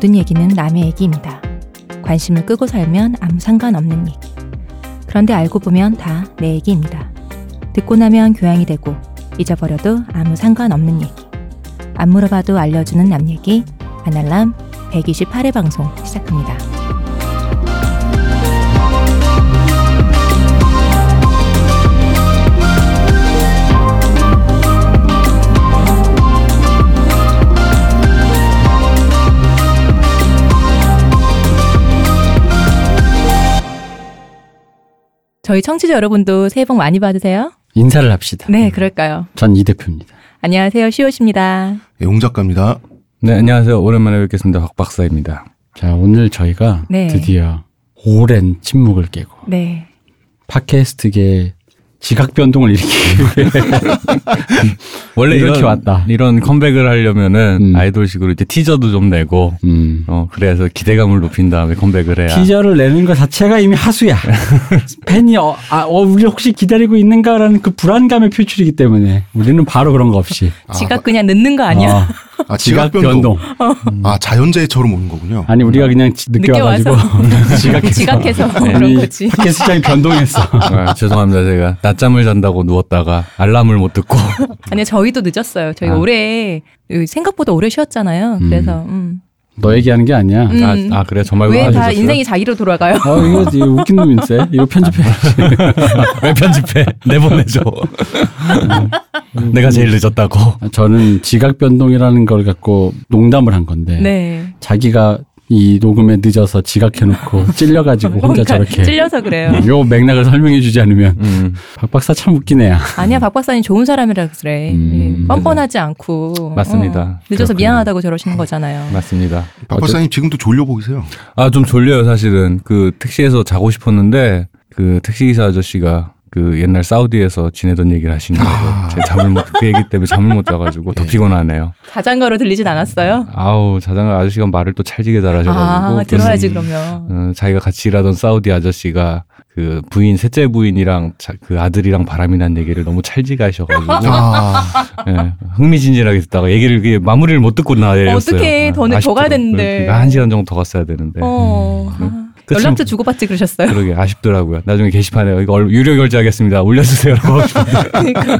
모든 얘기는 남의 얘기입니다. 관심을 끄고 살면 아무 상관없는 얘기. 그런데 알고 보면 다 내 얘기입니다. 듣고 나면 교양이 되고 잊어버려도 아무 상관없는 얘기. 안 물어봐도 알려주는 남 얘기. 아날람 128회 방송 시작합니다. 저희 청취자 여러분도 새해 복 많이 받으세요. 인사를 합시다. 네, 그럴까요? 전 이 대표입니다. 안녕하세요. 시옷입니다. 예, 용 작가입니다. 네, 안녕하세요. 오랜만에 뵙겠습니다. 박 박사입니다. 자, 오늘 저희가 네. 드디어 오랜 침묵을 깨고 네. 팟캐스트계 지각 변동을 일으키기 위해 원래 이렇게 이런, 왔다. 이런 컴백을 하려면은 음. 아이돌식으로 이제 티저도 좀 내고 음. 어 그래서 기대감을 높인 다음에 컴백을 해야 티저를 내는 것 자체가 이미 하수야. 팬이 어, 아, 어, 우리 혹시 기다리고 있는가라는 그 불안감의 표출이기 때문에 우리는 바로 그런 거 없이. 지각 그냥 늦는 거 아니야? 어, 아, 지각 지각 변동. 변동. 아, 자연재해처럼 오는 거군요. 아니 우리가 그냥 지- 늦게, 늦게 와가지고 지각해서 지각해서 그런 우리 거지. 팟캐스트장이 변동했어. 아, 죄송합니다. 제가 낮잠을 잔다고 누웠다가 알람을 못 듣고 아니 저희도 늦었어요. 저희 아. 올해 생각보다 오래 쉬었잖아요. 그래서 음. 너 얘기하는 게 아니야. 음. 아, 아 그래 저 말고 왜 다? 인생이 자기로 돌아가요? 어, 이거, 이거 웃긴 놈인데? 이거 편집해. 왜 편집해? 내보내줘. 내가 제일 늦었다고. 저는 지각 변동이라는 걸 갖고 농담을 한 건데 네. 자기가 이 녹음에 늦어서 지각해놓고 찔려가지고 혼자 그러니까 저렇게 찔려서 그래요. 요 맥락을 설명해주지 않으면 음, 박 박사 참 애야. 아니야 박 박사님 좋은 사람이라 그래. 음, 예, 뻔뻔하지 않고. 맞습니다. 어, 늦어서 그렇군요. 미안하다고 저러시는 거잖아요. 맞습니다. 박 박사님 지금도 졸려 보이세요. 아 좀 졸려요 사실은. 그 택시에서 자고 싶었는데 그 택시기사 아저씨가 그 옛날 사우디에서 지내던 얘기를 하시는 거예요. 제가 잠을 못, 그 얘기 때문에 잠을 못 자가지고 더 예. 피곤하네요. 자장가로 들리진 않았어요? 아우 자장가 아저씨가 말을 또 찰지게 잘하셔가지고 아 들어야지 무슨, 그러면. 어, 자기가 같이 일하던 사우디 아저씨가 그 부인 셋째 부인이랑 자- 그 아들이랑 바람이 난 얘기를 너무 찰지게 하셔가지고 아, 예, 흥미진진하게 듣다가 얘기를 이게 마무리를 못 듣고 나내렸어요. 어떡해, 더 늦- 더 가야 되는데. 그러니까 한 시간 정도 더 갔어야 되는데. 어. 음, 아, 연락처 주고받지 그러셨어요? 그러게 아쉽더라고요. 나중에 게시판에 이거 얼- 유료 결제하겠습니다. 올려주세요라고. 그러니까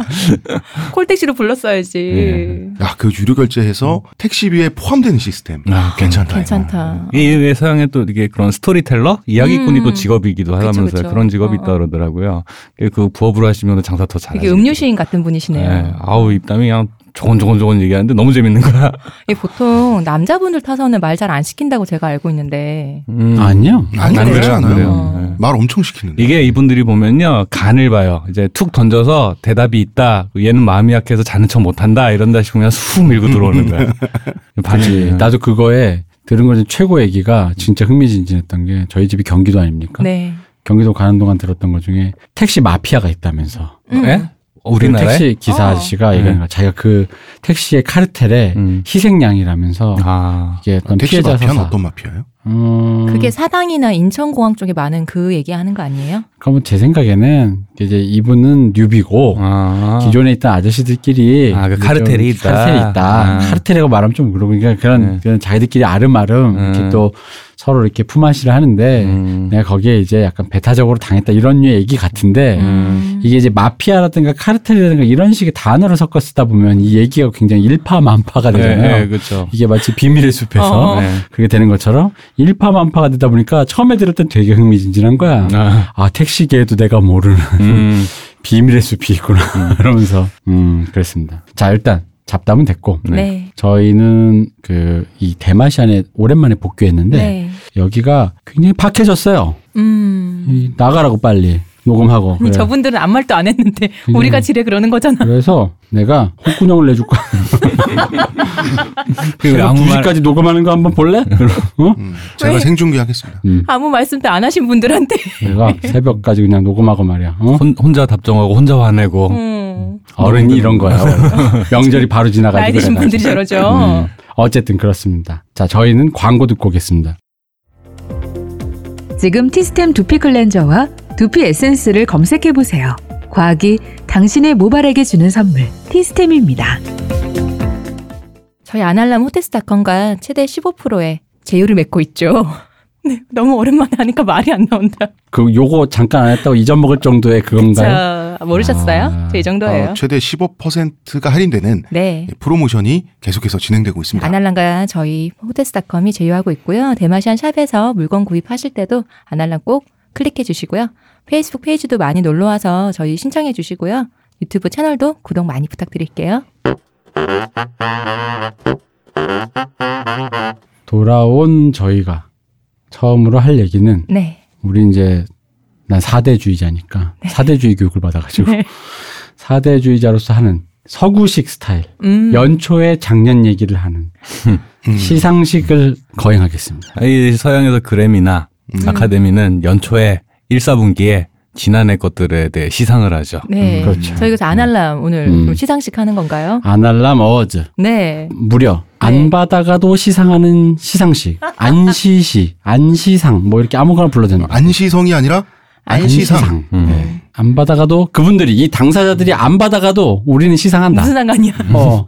콜택시로 불렀어야지. 예. 야, 그 유료 결제해서 택시비에 포함되는 시스템. 아, 괜찮다. 괜찮다. 이 서양에 또 이게 그런 스토리텔러 이야기꾼이 음. 또 직업이기도 하다면서요. 그쵸. 그런 직업이 어, 있다 어. 그러더라고요. 그 부업으로 하시면 장사 더 잘하시고. 되게 음료 시인 같은 분이시네요. 예, 아우 입담이 그냥 조곤조곤조곤 얘기하는데 너무 재밌는 거야. 이게 보통 남자분들 타서는 말 잘 안 시킨다고 제가 알고 있는데. 음. 아니요. 아니, 안 그렇지 그래요? 않아요. 그래요. 어. 예. 말 엄청 시키는데. 이게 이분들이 보면요 간을 봐요. 이제 툭 던져서 대답이 있다. 얘는 마음이 약해서 자는 척 못한다. 이런다 싶으면 쑥 밀고 들어오는 거야. 그치. 반응이. 나도 그거에 들은 것 중에 최고 얘기가 진짜 흥미진진했던 게 저희 집이 경기도 아닙니까? 네. 경기도 가는 동안 들었던 것 중에 택시 마피아가 있다면서. 음. 예? 우리나라에? 택시 기사 어. 아저씨가 네. 얘기하는 거야. 자기가 그 택시의 카르텔의 음. 희생양이라면서 아. 이게 어떤 택시 피해자 마피아는 서사. 어떤 마피아예요? 음, 그게 사당이나 인천공항 쪽에 많은 그 얘기하는 거 아니에요? 그러면 제 생각에는 이제 이분은 뉴비고 아. 기존에 있던 아저씨들끼리 아, 그 카르텔이 좀 있다. 카르텔이 있다. 아. 카르텔이라고 말하면 좀 그러고 그러니까 그런, 네. 그런 자기들끼리 아름아름 이렇게 음. 또 서로 이렇게 품앗이를 하는데 음. 내가 거기에 이제 약간 배타적으로 당했다 이런 류의 얘기 같은데 음. 이게 이제 마피아라든가 카르텔이라든가 이런 식의 단어를 섞어 쓰다 보면 이 얘기가 굉장히 일파만파가 되잖아요. 네, 네, 그렇죠. 이게 마치 비밀의 숲에서 어. 네. 그게 되는 것처럼 일파만파가 되다 보니까 처음에 들을 땐 되게 흥미진진한 거야. 아. 아, 택시계에도 내가 모르는 음. 비밀의 숲이 있구나. 이러면서, 음, 그랬습니다. 자, 일단 잡담은 됐고. 네. 저희는 그, 이 대마시안에 오랜만에 복귀했는데, 네. 여기가 굉장히 박해졌어요. 음. 이 나가라고 빨리. 녹음하고. 아니, 그래. 저분들은 아무 말도 안 했는데 우리가 지레 그러는 거잖아. 그래서 내가 콧구녕을 내줄 거야. 그 아무 말 2시까지 녹음하는 거 한번 볼래? 어? 음, 제가 왜? 생중계하겠습니다. 음, 아무 말씀도 안 하신 분들한테. 내가 새벽까지 그냥 녹음하고 말이야. 어? 혼, 혼자 답정하고 혼자 화내고 음. 어른이 이런 거야. 명절이 바로 지나가지고. 나이 드신. 분들이 저러죠. 음. 어쨌든 그렇습니다. 자, 저희는 광고 듣고 오겠습니다. 지금 티스템 두피 클렌저와 두피 에센스를 검색해 보세요. 과학이 당신의 모발에게 주는 선물 티스템입니다. 저희 아날람 호텔스닷컴과 최대 15%의 제휴를 맺고 있죠. 네, 너무 오랜만에 하니까 말이 안 나온다. 그 요거 잠깐 안 했다고 잊어먹을 정도의 그건가요? 자, 모르셨어요? 아. 저이 정도예요. 어, 최대 15%가 할인되는 네. 프로모션이 계속해서 진행되고 있습니다. 아날람과 저희 호텔스닷컴이 제휴하고 있고요. 대마시안 샵에서 물건 구입하실 때도 아날람 꼭 클릭해 주시고요. 페이스북 페이지도 많이 놀러 와서 저희 신청해 주시고요. 유튜브 채널도 구독 많이 부탁드릴게요. 돌아온 저희가 처음으로 할 얘기는 네. 우리 이제 난 사대주의자니까 사대주의 교육을 받아가지고 네. 사대주의자로서 하는 서구식 스타일 음. 연초에 작년 얘기를 하는 음. 시상식을 거행하겠습니다. 이 서양에서 그래미나 아카데미는 연초에 1, 4분기에 지난해 것들에 대해 시상을 하죠. 네. 그렇죠. 저희 그래서 아날람 오늘 음. 좀 시상식 하는 건가요? 아날람 어워즈 네. 무려 네. 안 받아가도 시상하는 시상식 안시시 안시상 뭐 이렇게 아무거나 불러도 되는 거 안시성이 아니라 안시상. 음. 네. 안 받아가도 그분들이 이 당사자들이 안 받아가도 우리는 시상한다. 무슨 상관이야? 어,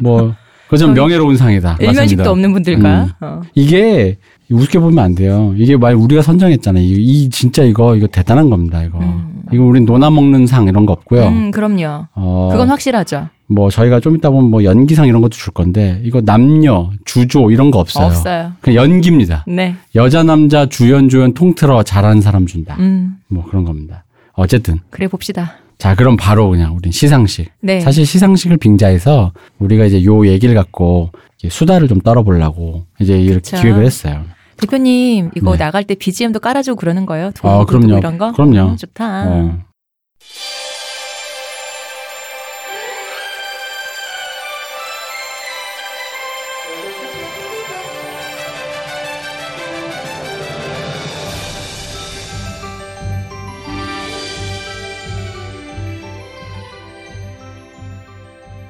뭐, 그좀 명예로운 상이다. 일면식도 없는 분들과. 음. 어. 이게 우습게 보면 안 돼요. 이게 말 우리가 선정했잖아요. 이, 이 진짜 이거 이거 대단한 겁니다. 이거 음. 이거 우린 논아 먹는 상 이런 거 없고요. 음, 그럼요. 어, 그건 확실하죠. 뭐 저희가 좀 이따 보면 뭐 연기상 이런 것도 줄 건데 이거 남녀 주조 이런 거 없어요. 없어요. 그냥 연기입니다. 네. 여자 남자 주연 조연 통틀어 잘하는 사람 준다. 음, 뭐 그런 겁니다. 어쨌든 그래 봅시다. 자 그럼 바로 그냥 우린 시상식. 네. 사실 시상식을 빙자해서 우리가 이제 요 얘기를 갖고 이제 수다를 좀 떨어보려고 이제 이렇게 그쵸. 기획을 했어요. 대표님 이거 네. 나갈 때 BGM도 깔아주고 그러는 거예요? 두 아, 그럼요. 이런 거? 그럼요. 음, 좋다. 어.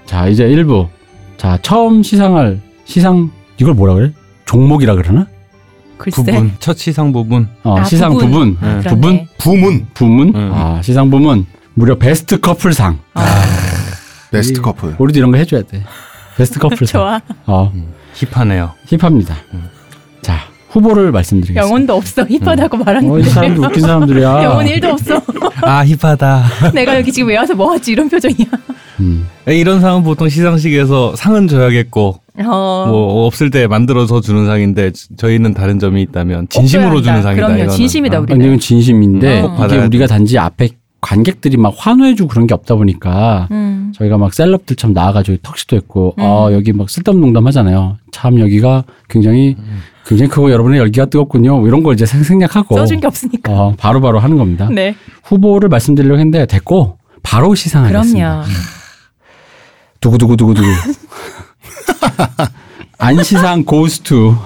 자 이제 1부. 자 처음 시상할 시상 이걸 뭐라 그래? 종목이라 그러나? 글쎄. 부분 첫 시상 부분. 어, 아, 시상 부분. 부분. 아, 네. 그렇네. 부분? 부문 부문? 음. 아 시상 부문 무려 베스트 커플상. 어, 베스트 이- 커플. 우리도 이런 거 해줘야 돼. 베스트 커플상. 좋아. 어 힙하네요. 힙합니다. 자 후보를 말씀드리겠습니다. 영혼도 없어. 힙하다고 어, 이 말하는데. 사람들 웃긴 사람들이야. 영혼 1도 없어. 아 힙하다. 내가 여기 지금 왜 와서 뭐 하지? 이런 표정이야. 음. 이런 상은 보통 시상식에서 상은 줘야겠고 어. 뭐 없을 때 만들어서 주는 상인데 저희는 다른 점이 있다면 진심으로 주는. 상이다. 그럼요. 이거는. 진심이다, 어. 우리. 아니, 이건 진심인데 음, 꼭 이게 우리가 단지 앞에 관객들이 막 환호해주고 그런 게 없다 보니까 음. 저희가 막 셀럽들처럼 나와가지고 턱시도 했고 음. 아 여기 막 쓸데없는 농담 하잖아요. 참 여기가 굉장히 굉장히 크고 여러분의 열기가 뜨겁군요. 뭐 이런 걸 이제 생- 생략하고 써준 게 없으니까. 어, 바로바로 하는 겁니다. 네. 후보를 말씀드리려고 했는데 됐고 바로 시상하겠습니다. 그럼요. 두구두구두구두구. 안시상 고스투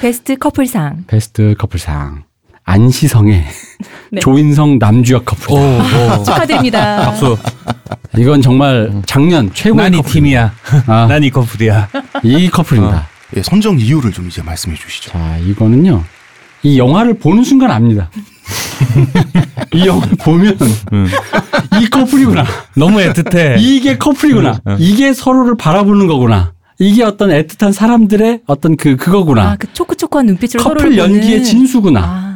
베스트 커플상. 베스트 커플상 안시성의 네. 조인성 남주혁 커플. 오, 오. 축하드립니다. 박수. 이건 정말 작년 최고의 난이 커플. 팀이야. 아, 난이 커플이야. 이 커플입니다. 예, 선정 이유를 좀 이제 말씀해 주시죠. 자, 이거는요. 이 영화를 보는 순간 압니다. 이 영화를 보면 음. 이 커플이구나. 너무 애틋해. 이게 커플이구나. 음. 이게 서로를 바라보는 거구나. 이게 어떤 애틋한 사람들의 어떤 그 그거구나. 아, 그 초크초크한 눈빛으로 커플 서로를 연기의 보는. 진수구나. 아.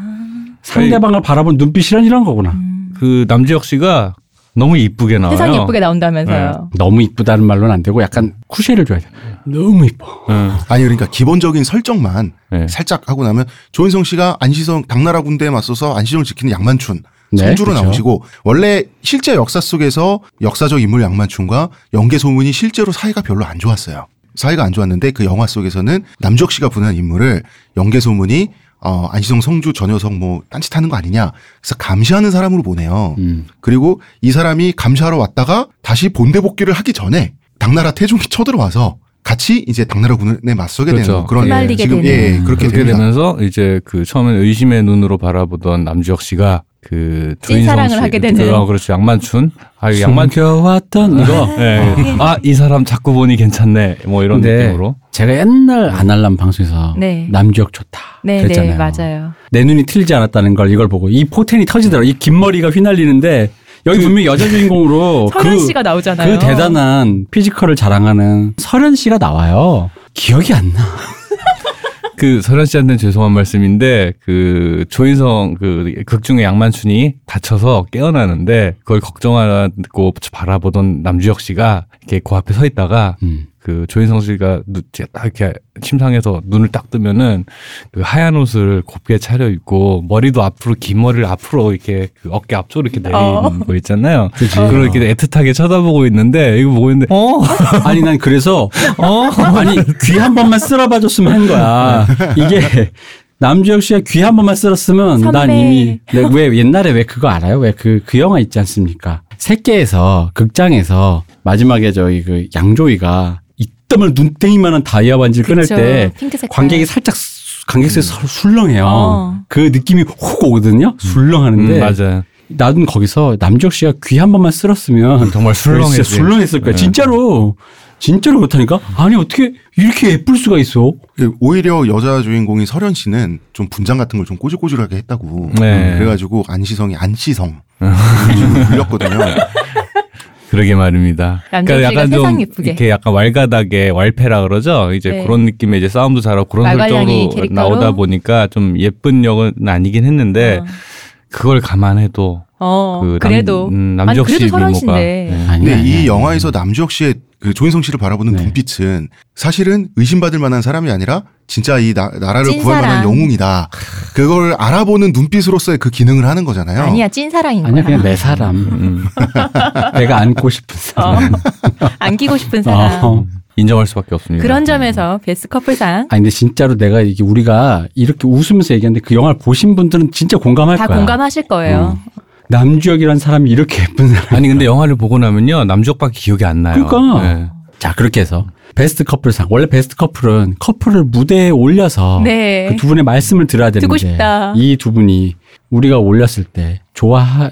상대방을 바라본 눈빛이란 이런 거구나. 음. 그 남지혁 씨가 너무 이쁘게 나와요. 세상 예쁘게 나온다면서요. 너무 이쁘다는 말로는 안 되고 약간 쿠쉐를 줘야 돼. 너무 이뻐. 응. 아니 그러니까 기본적인 설정만 네. 살짝 하고 나면 조인성 씨가 안시성 당나라 군대에 맞서서 안시성을 지키는 양만춘 네, 성주로 그렇죠. 나오시고 원래 실제 역사 속에서 역사적 인물 양만춘과 연계 소문이 실제로 사이가 별로 안 좋았어요. 사이가 안 좋았는데 그 영화 속에서는 남주혁 씨가 부르는 인물을 연계 소문이 어, 안시성 성주 저 녀석 뭐 딴짓하는 거 아니냐. 그래서 감시하는 사람으로 보내요. 음. 그리고 이 사람이 감시하러 왔다가 다시 본대 복귀를 하기 전에 당나라 태종이 쳐들어와서 같이 이제 당나라 군에 맞서게 그렇죠. 되는 그런 휘말리게 지금 되는. 예 그렇게 그렇게 됩니다. 되면서 이제 그 처음에 의심의 눈으로 바라보던 남주혁 씨가 그 찐사랑을 씨, 하게 되는. 어, 그렇죠. 양만춘. 아, 이거 양만 숨겨왔던 이거. 예. 아, 이 사람 자꾸 보니 괜찮네. 뭐 이런 느낌으로. 제가 옛날 아날람 방송에서 네. 남주혁 좋다. 네, 그랬잖아요. 네, 맞아요. 내 눈이 틀리지 않았다는 걸 이걸 보고 이 포텐이 터지더라고. 이 긴 머리가 휘날리는데 여기 분명히 여자 주인공으로 설현 그, 씨가 나오잖아요. 그 대단한 피지컬을 자랑하는 설현 씨가 나와요. 기억이 안 나. 그 설현 씨한테는 죄송한 말씀인데 그 조인성 그 극중의 양만춘이 다쳐서 깨어나는데 그걸 걱정하고 바라보던 남주혁 씨가 이렇게 그 앞에 서 있다가 음. 그 조인성 씨가 눈- 딱 이렇게 침상에서 눈을 딱 뜨면은 그 하얀 옷을 곱게 차려 입고 머리도 앞으로 긴 머리를 앞으로 이렇게 그 어깨 앞쪽으로 이렇게 내리는 어. 거 있잖아요. 그치. 그걸 이렇게 애틋하게 쳐다보고 있는데 이거 보고 있는데 어 아니 난 그래서 어 아니 귀 한 번만 쓸어봐 줬으면 한 거야. 이게 남주혁 씨가 귀 한 번만 쓸었으면 난 선배. 이미 네, 왜 옛날에 왜 그거 알아요? 왜그그 영화 있지 않습니까? 새끼에서 극장에서 마지막에 저기 그 양조위가 이땀을 눈땡이만한 다이아 반지를 그쵸. 때 핑크색 관객이 살짝 수- 관객석에 서 술렁해요. 어. 그 느낌이 훅 오거든요. 술렁하는데 음, 맞아요. 나는 거기서 남주혁 씨가 귀 한 번만 쓸었으면 정말 술렁했지. 진짜 술렁했을 거야. 네. 진짜로. 진짜로 그렇다니까? 아니, 어떻게 이렇게 예쁠 수가 있어? 예, 오히려 여자 주인공인 설현 씨는 좀 분장 같은 걸 좀 꼬질꼬질하게 했다고. 네. 음, 그래가지고 안시성이 안시성 불렸거든요. 그러게 말입니다. 남자 씨가 세상 예쁘게. 이렇게 약간 왈가닥의 왈패라 그러죠. 이제 네. 그런 느낌의 이제 싸움도 잘하고 그런 설정으로 캐릭터로? 나오다 보니까 좀 예쁜 역은 아니긴 했는데 어. 그걸 감안해도 어, 그 그래도 남, 음, 아니 남주혁 그래도 씨 설현 미모가 씨인데 네. 아니, 근데 아니, 이 아니. 영화에서 남주혁 씨의 그 조인성 씨를 바라보는 네. 눈빛은 사실은 의심받을 만한 사람이 아니라 진짜 이 나, 라를 찐 구할 만한. 영웅이다. 그걸 알아보는 눈빛으로서의 그 기능을 하는 거잖아요. 아니야 찐사랑인 아니야, 거야. 그냥 내 사람. 음, 내가 안고 싶은 사람. 안기고 싶은 사람. 어. 인정할 수밖에 없습니다. 그런 점에서 베스트 커플상 아니, 근데 진짜로 내가 이게 우리가 이렇게 웃으면서 얘기하는데 그 영화를 보신 분들은 진짜 공감할 다 거야. 공감하실 거예요. 남주혁이라는 사람이 이렇게 예쁜 사람. 아니 근데 영화를 보고 나면요 남주혁밖에 기억이 안 나요. 그러니까. 네. 자, 그렇게 해서. 베스트 커플상. 원래 베스트 커플은 커플을 무대에 올려서 네. 그 두 분의 말씀을 들어야 되는데 듣고 싶다. 이두 분이 우리가 올렸을 때 좋아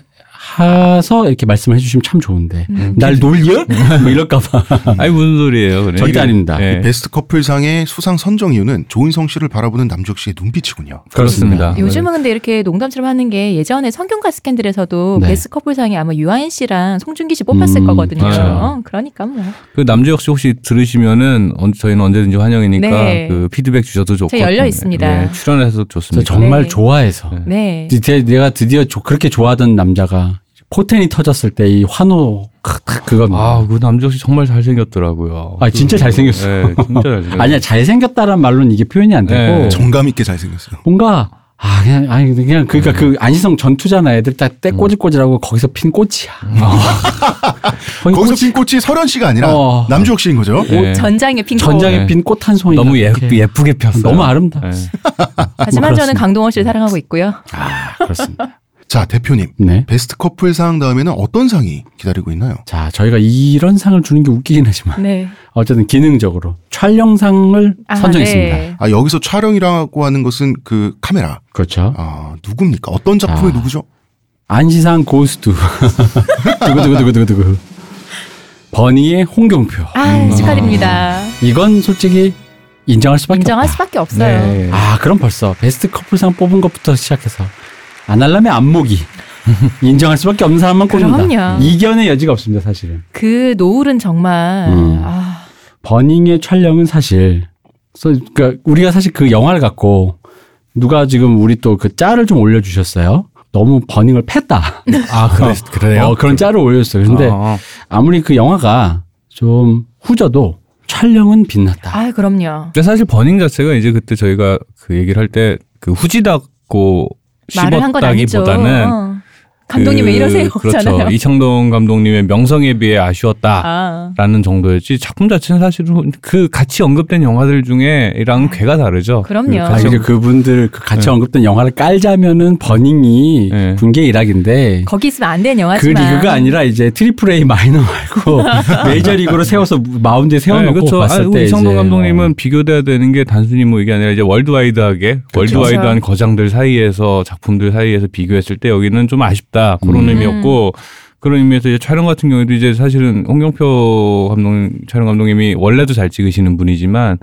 해서 이렇게 말씀을 해주시면 참 좋은데 음. 날 놀려? 뭐 이럴까봐 아니 무슨 소리예요? 그래. 절대 아닙니다. 네. 베스트 커플상의 수상 선정 이유는 조인성 씨를 바라보는 남주혁 씨의 눈빛이군요. 그렇습니다. 요즘은 근데 이렇게 농담처럼 하는 게 예전에 성균관 스캔들에서도 네. 베스트 커플상에 아마 유아인 씨랑 송중기 씨 뽑았을 음, 거거든요. 어, 그러니까 뭐. 그 남주혁 씨 혹시 들으시면은 언- 저희는 언제든지 환영이니까 네. 그 피드백 주셔도 좋고 열려 있습니다. 네, 출연해서 저 좋습니다. 정말 네. 좋아해서 네. 드- 내가 드디어 조- 그렇게 좋아하던 남자가 포텐이 터졌을 때 이 환호 그겁니다. 아, 그 남주혁 씨 정말 잘생겼더라고요. 아, 진짜 잘생겼어. 네, 진짜 잘생겼어. 아니야 잘생겼다란 말로는 이게 표현이 안 되고 네. 정감 있게 잘생겼어요. 뭔가 아 그냥 아니 그냥 그러니까 네. 그 안시성 전투잖아 애들 딱 음. 때 꼬질꼬질하고 거기서 핀 꽃이야. 거기 거기서 꽃이- 핀 꽃이 설현 씨가 아니라 어. 남주혁 씨인 거죠. 네. 전장에 네. 핀꽃 한 송이 너무 예, 예쁘게 폈어요. 너무 아름다워. 네. 하지만 뭐 저는. 강동원 씨를 사랑하고 있고요. 아 그렇습니다. 자 대표님 네. 베스트 커플 상 다음에는 어떤 상이 기다리고 있나요? 자 저희가 이런 상을 주는 게 웃기긴 하지만 네. 어쨌든 기능적으로 촬영상을 아, 선정했습니다. 네. 아 여기서 촬영이라고 하는 것은 그 카메라. 그렇죠. 아 누굽니까? 어떤 작품의 자. 누구죠? 안시상 고스트 두구두구두구두구 버니의 홍경표. 아, 축하드립니다. 이건 솔직히 인정할 수밖에 인정할 없다. 수밖에 없어요. 네. 아, 그럼 벌써 베스트 커플상 뽑은 것부터 시작해서 아날람의 안목이 인정할 수밖에 없는 사람만 꼽는다. 그럼요. 이견의 여지가 없습니다, 사실은. 그 노을은 정말 음. 아, 버닝의 촬영은 사실 그러니까 우리가 사실 그 영화를 갖고 누가 지금 우리 또 그 짤을 좀 올려주셨어요. 너무 버닝을 pes다. 아, 그래, 그래요? 어, 그런 짤을 올려줬어요. 근데 아, 아무리 그 영화가 좀 후져도 촬영은 빛났다. 아, 그럼요. 근데 사실 버닝 자체가 이제 그때 저희가 그 얘기를 할 때 그 후지다고 말을 한 건 아니죠. 어. 감독님 그, 왜 이러세요? 그렇죠. 잖아요. 이창동 감독님의 명성에 비해 아쉬웠다. 아, 라는 정도였지 작품 자체는 사실은 그 같이 언급된 영화들 중에랑 궤가 다르죠. 그럼요. 그 아, 이제 그분들 그 같이 네. 언급된 영화를 깔자면은 버닝이 네. 군계일학인데 거기 있으면 안 되는 그 영화지만 리그가 아니라 이제 Triple A 마이너 말고 메이저 리그로 세워서 마운드에 세워놓고 네, 그렇죠. 봤을 아니, 때 이창동 감독님은 어, 비교돼야 되는 게 단순히 뭐 이게 아니라 이제 worldwide하게 그렇죠. worldwide한 거장들 사이에서 작품들 사이에서 비교했을 때 여기는 좀 아쉽다 그런 음. 의미였고 그런 의미에서 이제 촬영 같은 경우에도 이제 사실은 홍경표 감독 촬영 감독님이 원래도 잘 찍으시는 분이지만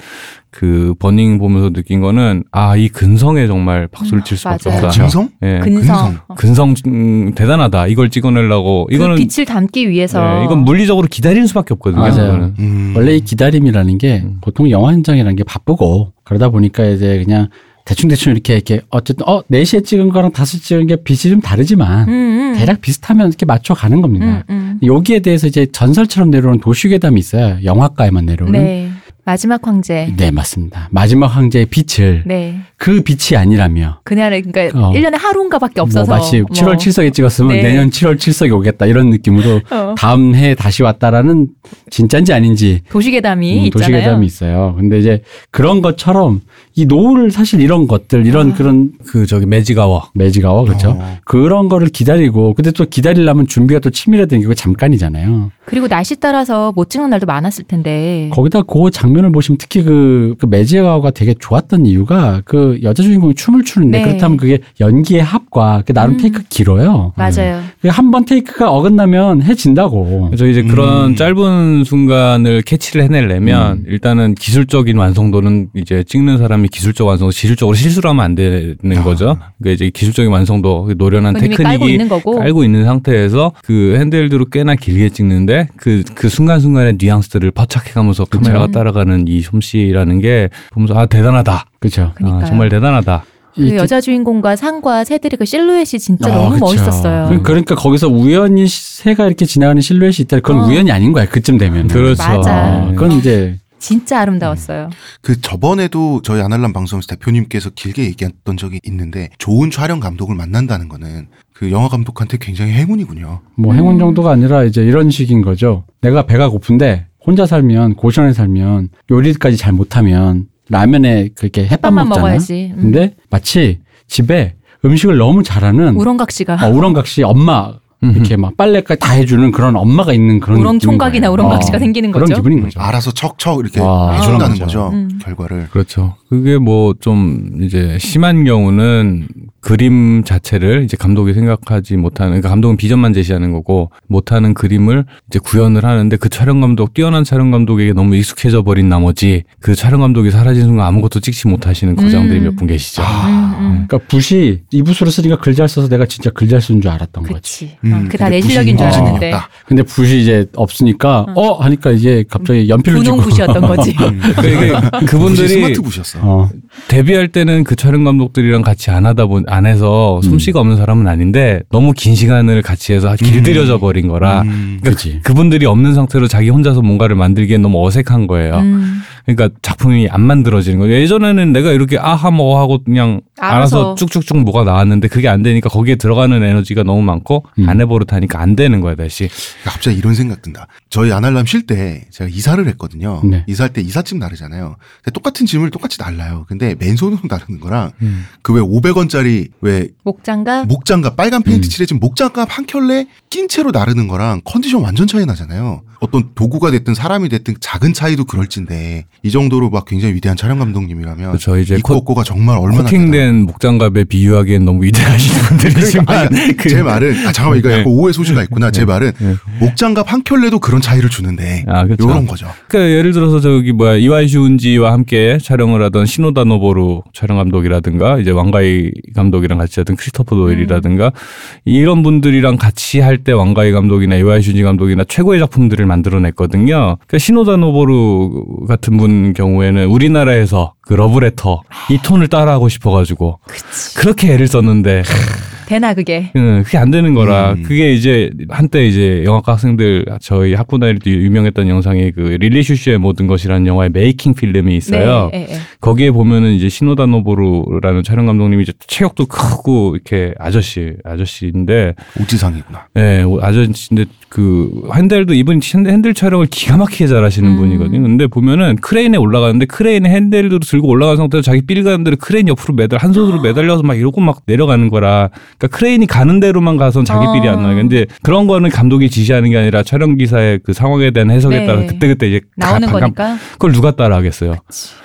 그 버닝 보면서 느낀 거는 아 이 근성에 정말 박수를 칠 수밖에 맞아요. 없다. 근성? 예. 근성. 어. 근성 음, 대단하다. 이걸 찍어내려고 이거는 그 빛을 담기 위해서. 예, 이건 물리적으로 기다리는 수밖에 없거든요. 맞아요. 음. 원래 이 기다림이라는 게 음. 보통 영화 현장이라는 게 바쁘고 그러다 보니까 이제 그냥 대충대충 이렇게 이렇게 어쨌든 어 4시에 찍은 거랑 5시 찍은 게 빛이 좀 다르지만 음, 음. 대략 비슷하면 이렇게 맞춰 가는 겁니다. 음, 음. 여기에 대해서 이제 전설처럼 내려오는 도시괴담이 있어요. 영화가에만 내려오는. 네. 마지막 황제. 네, 맞습니다. 마지막 황제의 빛을 네. 그 빛이 아니라며 그날에 그러니까 어. 1년에 하루인가 밖에 없어서 뭐 마치 7월 7석에 찍었으면 네. 내년 7월 7석에 오겠다 이런 느낌으로 어. 다음 해에 다시 왔다라는 진짜인지 아닌지 도시괴담이 음, 있잖아요. 도시괴담이 있어요. 근데 이제 그런 것처럼 이 노을 사실 이런 것들 이런 아. 그런 그 저기 매지가워. 매직아워 그렇죠. 어. 그런 거를 기다리고 근데 또 기다리려면 준비가 또 치밀해야 되는 게 잠깐이잖아요. 그리고 날씨 따라서 못 찍는 날도 많았을 텐데. 거기다 그 장 면을 보시면 특히 그, 그 매직아워가 되게 좋았던 이유가 그 여자 주인공이 춤을 추는데 네. 그렇다면 그게 연기의 합과 그 나름 음. 테이크 길어요. 맞아요. 한번 테이크가 어긋나면 해진다고. 그래서 이제 그런 음. 짧은 순간을 캐치를 해내려면 음. 일단은 기술적인 완성도는 이제 찍는 사람이 기술적 완성도, 기술적으로 실수를 하면 안 되는 아. 거죠. 그러니까 이제 기술적인 완성도, 그 노련한 이미 깔고 테크닉이 있는 거고. 깔고 있는 상태에서 그 핸들드로 꽤나 길게 찍는데 그, 그 순간순간의 뉘앙스들을 포착해가면서 카메라가 음. 따라가 는 이 솜씨라는 게 보면서 아, 대단하다. 그렇죠. 아, 정말 대단하다. 그 이- 여자 주인공과 상과 새들이 그 실루엣이 진짜 아, 너무 그쵸. 멋있었어요. 그- 그러니까 거기서 우연히 새가 이렇게 지나가는 실루엣이 있다. 그건 어. 우연이 아닌 거야. 그쯤 되면. 그렇죠. 맞아. 어, 그건 이제 진짜 아름다웠어요. 그 저번에도 저희 아날람 방송에서 대표님께서 길게 얘기했던 적이 있는데 좋은 촬영 감독을 만난다는 거는 그 영화 감독한테 굉장히 행운이군요. 뭐 음. 행운 정도가 아니라 이제 이런 식인 거죠. 내가 배가 고픈데 혼자 살면 고시원에 살면 요리까지 잘 못하면 라면에 그렇게 햇밥 먹잖아. 먹어야지. 음. 근데 마치 집에 음식을 너무 잘하는 우렁각 씨가 어, 우렁각시 엄마 이렇게 막 빨래까지 다 해주는 그런 엄마가 있는 그런 우렁 느낌인 총각이나 거예요. 우렁각 어, 씨가 생기는 그런 거죠. 기분인 거죠. 알아서 척척 이렇게 와, 해준다는 그런 거죠. 거죠. 음. 결과를. 그렇죠. 그게 뭐 좀 이제 심한 경우는 그림 자체를 이제 감독이 생각하지 못하는 그러니까 감독은 비전만 제시하는 거고 못하는 그림을 이제 구현을 하는데 그 촬영 감독 뛰어난 촬영 감독에게 너무 익숙해져 버린 나머지 그 촬영 감독이 사라진 순간 아무것도 찍지 못하시는 거장들이 음. 몇분 계시죠. 음, 음. 그러니까 붓이 이 붓으로 쓰니까 글 잘 써서 내가 진짜 글 잘 쓰는 줄 알았던 거지. 음, 어, 그다 내 실력인 줄 알았는데. 없다. 근데 붓이 이제 없으니까 어, 하니까 이제 갑자기 연필로 찍고 분홍 붓이었던 거지. 음. 그러니까 그분들이 스마트 부셨어. 어. 데뷔할 때는 그 촬영 감독들이랑 같이 안 하다 본, 안 해서 솜씨가 없는 사람은 아닌데 너무 긴 시간을 같이 해서 길들여져 버린 거라 음. 그렇지. 그분들이 없는 상태로 자기 혼자서 뭔가를 만들기엔 너무 어색한 거예요. 음. 그러니까 작품이 안 만들어지는 거예요. 예전에는 내가 이렇게 아하 뭐 하고 그냥 알아서. 알아서, 쭉쭉쭉 뭐가 나왔는데 그게 안 되니까 거기에 들어가는 에너지가 너무 많고 음. 안 해버릇하니까 안 되는 거야 다시. 갑자기 이런 생각 든다. 저희 아날람 쉴 때 제가 이사를 했거든요. 네. 이사할 때 이삿짐 나르잖아요. 근데 똑같은 짐을 똑같이 날라요. 근데 맨손으로 나르는 거랑 음. 그왜 500원짜리 왜 목장갑. 목장갑 빨간 페인트 음. 칠해진 목장갑 한 켤레 낀 채로 나르는 거랑 컨디션 완전 차이 나잖아요. 어떤 도구가 됐든 사람이 됐든 작은 차이도 그럴진데 이 정도로 막 굉장히 위대한 촬영 감독님이라면 그렇죠. 이제 입고 코, 없고가 정말 얼마나 코팅된 목장갑에 비유하기엔 너무 위대하신 분들이지만 그러니까, 아니, 그- 제 말은 아 잠깐만 이거 네. 약간 오해 소지가 있구나. 제 말은 네. 목장갑 한 켤레도 그런 차이를 주는데 아, 그렇죠. 요런 거죠. 그러니까 예를 들어서 저기 뭐야 이와이 슌지와 함께 촬영을 하던 시노다 노보루 촬영 감독이라든가 이제 왕가위 감독이랑 같이 하던 크리스토퍼 도일이라든가 이런 분들이랑 같이 할 때 왕가위 감독이나 이와이 슌지 감독이나 최고의 작품들을 만들어냈거든요. 그러니까 시노다 노보루 같은 분 경우에는 우리나라에서 그 러브레터 이 톤을 따라하고 싶어가지고 그치. 그렇게 애를 썼는데 되나 그게. 응, 그게 안 되는 거라. 음. 그게 이제 한때 이제 영화과 학생들 저희 학부 다닐 때 유명했던 영상이 그 릴리 슈슈의 모든 것이라는 영화의 making 필름이 있어요. 네. 예, 예. 거기에 보면은 이제 시노다 노보루라는 촬영 감독님이 이제 체격도 크고 이렇게 아저씨 아저씨인데 오지상이구나. 예, 아저씨인데 그 handheld 이분 handheld, handheld 촬영을 기가 막히게 잘하시는 음. 분이거든요. 근데 보면은 크레인에 올라가는데 크레인에 handheld 들고 올라간 상태로 자기 feel 가는 대로 크레인 옆으로 매달 한 손으로 매달려서 막 이러고 막 내려가는 거라. 그러니까 크레인이 가는 대로만 가선 자기 삘이 안 나요. 근데 그런 거는 감독이 지시하는 게 아니라 촬영 기사의 그 상황에 대한 해석에 네. 따라 그때 그때 이제 나오는 가- 거니까. 그걸 누가 따라하겠어요.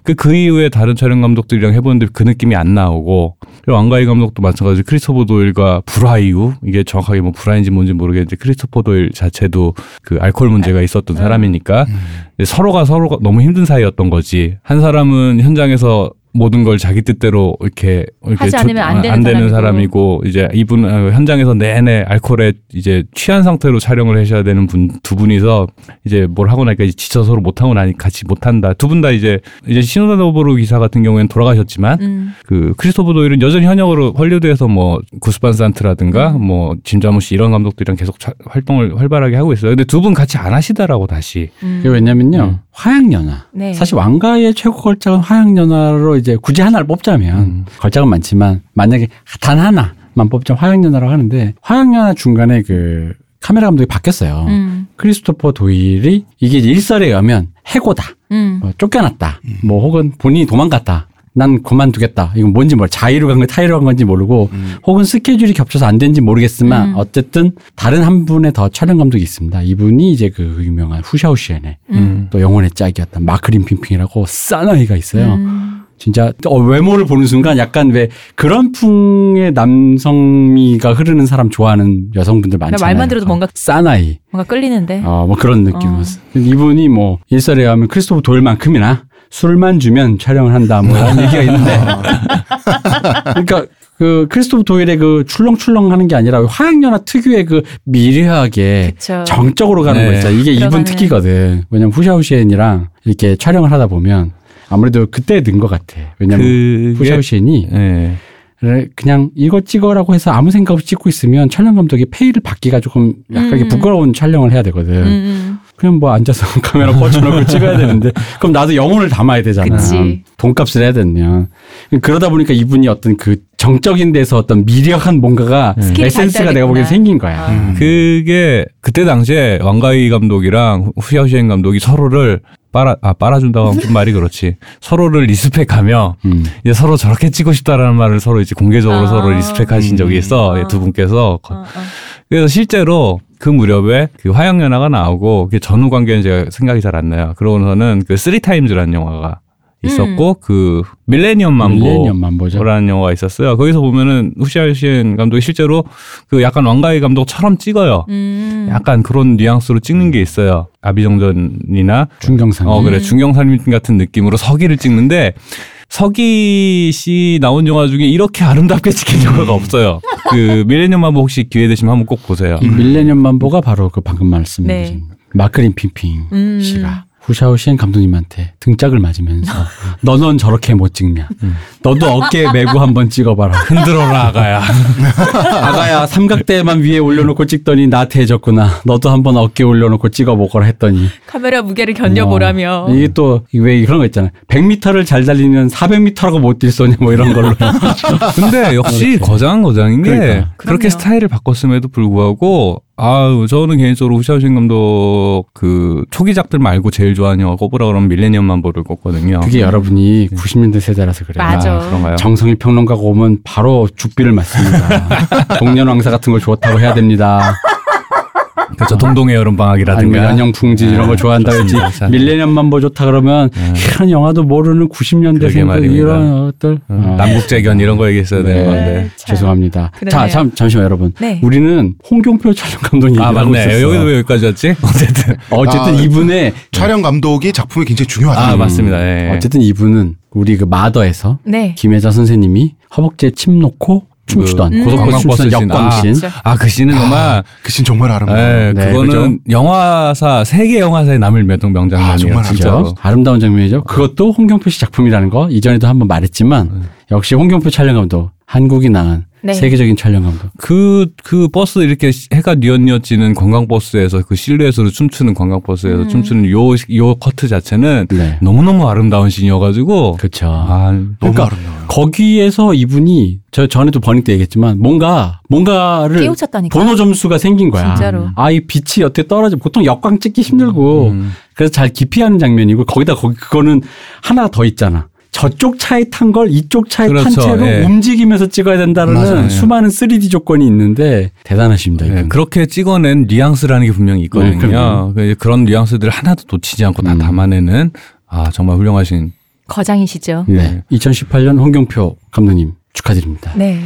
그, 그 이후에 다른 촬영 감독들이랑 해보는데 그 느낌이 안 나오고 그리고 왕가희 감독도 마찬가지로 크리스토퍼 도일과 불화이유 이게 정확하게 뭐 불화인지 뭔지 모르겠는데 크리스토퍼 도일 자체도 그 알코올 문제가 있었던 음. 사람이니까 근데 서로가 서로가 너무 힘든 사이였던 거지 한 사람은 현 장에서 모든 걸 자기 뜻대로 이렇게, 이렇게 하지 않으면 안 되는 사람이고. 사람이고 이제 이분은 어, 현장에서 내내 알코올에 이제 취한 상태로 촬영을 하셔야 되는 분 두 분이서 이제 뭘 하고 나니까 이제 지쳐 서로 못 하고 나니 같이 못 한다. 두 분 다 이제 이제 시노다 노보루 기사 같은 경우에는 돌아가셨지만 음. 그 크리스토퍼 도일은 여전히 현역으로 헐리우드에서 뭐 구스반 산트라든가 음. 뭐 짐자무시 이런 감독들이랑 계속 차- 활동을 활발하게 하고 있어요. 근데 두 분 같이 안 하시더라고 다시. 음. 그게 왜냐면요. 음. 화양연화. 네. 사실 왕가의 최고 걸작은 화양연화로 이제 굳이 하나를 뽑자면 음. 걸작은 많지만 만약에 단 하나만 뽑자면 화양연화라고 하는데 화양연화 중간에 그 카메라 감독이 바뀌었어요. 음. 크리스토퍼 도일이 이게 일설에 의하면 해고다. 음. 뭐 쫓겨났다. 뭐 혹은 본인이 도망갔다. 난 그만두겠다. 이건 뭔지 뭘 자의로 간 건지 타의로 간 건지 모르고 혹은 스케줄이 겹쳐서 안 된지 모르겠지만 음. 어쨌든 다른 한 분의 더 촬영 감독이 있습니다. 이분이 이제 그 유명한 후샤오시엔의 음. 또 영혼의 짝이었던 마크린 핑핑이라고 싸나이가 있어요. 음. 진짜 어, 외모를 보는 순간 약간 왜 그런 풍의 남성미가 흐르는 사람 좋아하는 여성분들 많잖아요. 말만 들어도 뭔가- 싸나이. 뭔가 끌리는데. 어, 뭐 그런 느낌이었어. 이분이 뭐 일설에 의하면 크리스토프 도일만큼이나 술만 주면 촬영을 한다 뭐 이런 얘기가 있는데. 그러니까 그 크리스토프 도일의 그 출렁출렁 하는 게 아니라 화양연화 특유의 그 미려하게 그쵸. 정적으로 가는 네. 거 있잖아. 이게 이분. 특기거든. 왜냐면 후샤오시엔이랑 이렇게 촬영을 하다 보면 아무래도 그때 는 것 같아. 왜냐면 그게 후샤오시엔이 예. 그냥 이거 찍어라고 해서 아무 생각 없이 찍고 있으면 촬영 감독이 pay를 받기가 조금 약간 음. 부끄러운 촬영을 해야 되거든. 음, 음. 그냥 뭐 앉아서 카메라 꽂혀놓고 찍어야 되는데 그럼 나도 영혼을 담아야 되잖아. 그치. 돈값을 해야 되면 그러다 보니까 이분이 어떤 그 정적인 데서 어떤 미력한 뭔가가 skill이 에센스가 내가 보기엔. 생긴 거야. 아. 음. 그게 그때 당시에 왕가위 감독이랑 후샤오시엔 감독이 서로를 빨아 아 빨아준다고 하면 좀 말이 그렇지 서로를 respect하며 음. 이제 서로 저렇게 찍고 싶다라는 말을 서로 이제 공개적으로 아. 서로 respect하신 적이 있어 음. 두 분께서 어, 어. 그래서 실제로 그 무렵에 그 화양연화가 나오고 그게 전후 관계는 제가 생각이 잘 안 나요. 그러고서는 그 Three Times라는 영화가 있었고 그 밀레니엄 맘보. 라는 영화가 있었어요. 거기서 보면은 후샤오시엔 감독이 실제로 그 약간 왕가희 감독처럼 찍어요. 음. 약간 그런 뉘앙스로 찍는 게 있어요. 아비정전이나 중경상. 어 그래 음. 중경살림 같은 느낌으로 서기를 찍는데 서기 씨 나온 영화 중에 이렇게 아름답게 찍힌 영화가 없어요. 그 밀레니엄 만보 혹시 기회 되시면 한번 꼭 보세요. 이 밀레니엄 만보가 바로 그 방금 말씀해 네. 마크린 핑핑 음. 씨가 후샤오시엔 감독님한테 등짝을 맞으면서 너넌 저렇게 못 찍냐. 너도 어깨에 메고 한번 찍어봐라. 흔들어라 아가야. 아가야 삼각대만 위에 올려놓고 찍더니 나한테 해졌구나. 너도 한번 어깨 올려놓고 찍어보거라 했더니 카메라 무게를 견뎌보라며. 어, 이게 또 왜 그런 거 있잖아요. 100m를 잘 달리면 400m라고 못 뛸 소냐 뭐 이런 걸로. 근데 역시 거장 거장인 게 그러니까. 그렇게 그럼요. 스타일을 바꿨음에도 불구하고 아우 저는 개인적으로 후샤오신 감독 그 초기작들 말고 제일 좋아하는 영화 꼽으라 그러면 밀레니엄 만 보를 꼽거든요. 그게 여러분이 90년대 세대라서 그래요. 맞아. 아, 그런가요? 정성일 평론가가 오면 바로 죽비를 맞습니다. 동년 왕사 같은 걸 좋다고 해야 됩니다. 그렇죠. 동동의 여름 아니면 방학이라든가 연영풍지 이런 거 좋아한다 그랬지. 좋습니다. 밀레니엄만 보 좋다 그러면 네. 이런 영화도 모르는 그러게 90년대생들 말입니다. 이런 것들. 음, 어. 남북재견 이런 거 얘기했어야 되는 네. 건데. 참. 죄송합니다. 그러네요. 자, 참, 잠시만 여러분. 네. 우리는 홍경표 촬영 감독 얘기를 아 맞네. 있었어. 여기도 왜 여기까지 왔지? 어쨌든 어쨌든 아, 이분의 촬영 감독이 작품이 굉장히 중요하다. 아 음, 맞습니다. 예. 어쨌든 이분은 우리 그 마더에서 네. 김혜자 선생님이 허벅지에 침 놓고 춤추던 음. 고속버스. 역광신. 그렇죠. 아그 씬은 정말 그 씬 정말 아름다워. 예, 네, 그거는 영화사 세계 영화사에 남을 명장 아, 명장면이에요. 정말? 아름다운 장면이죠. 그것도 홍경표 씨 작품이라는 거 이전에도 한번 말했지만 역시 홍경표 촬영 감독 한국이 낳은 네. 세계적인 촬영 감독. 그, 그 버스 이렇게 해가 뉘엿뉘엿지는 관광버스에서 그 실루엣으로 춤추는 관광버스에서 음. 춤추는 요, 요 커트 자체는 네. 너무너무 아름다운 씬이어가지고. 그렇죠. 아, 너무 그러니까 아름다워요. 거기에서 이분이 저 전에도 버닝 때 얘기했지만 뭔가 뭔가를 깨우쳤다니까. 번호 점수가 생긴 거야. 진짜로. 아, 이 빛이 어떻게 떨어져. 보통 역광 찍기 힘들고 음. 그래서 잘 기피하는 장면이고 거기다 거기 그거는 하나 더 있잖아. 저쪽 차에 탄 걸 이쪽 차에 탄 그렇죠. 채로 예. 움직이면서 찍어야 된다는 맞아요. 수많은 3D 조건이 있는데 대단하십니다. 네, 이분. 그렇게 찍어낸 뉘앙스라는 게 분명히 네, 있거든요. 그럼요. 그 그런 뉘앙스들을 하나도 놓치지 않고 다 음. 담아내는 아 정말 훌륭하신 거장이시죠. 네. 2018년 홍경표 감독님 축하드립니다. 네.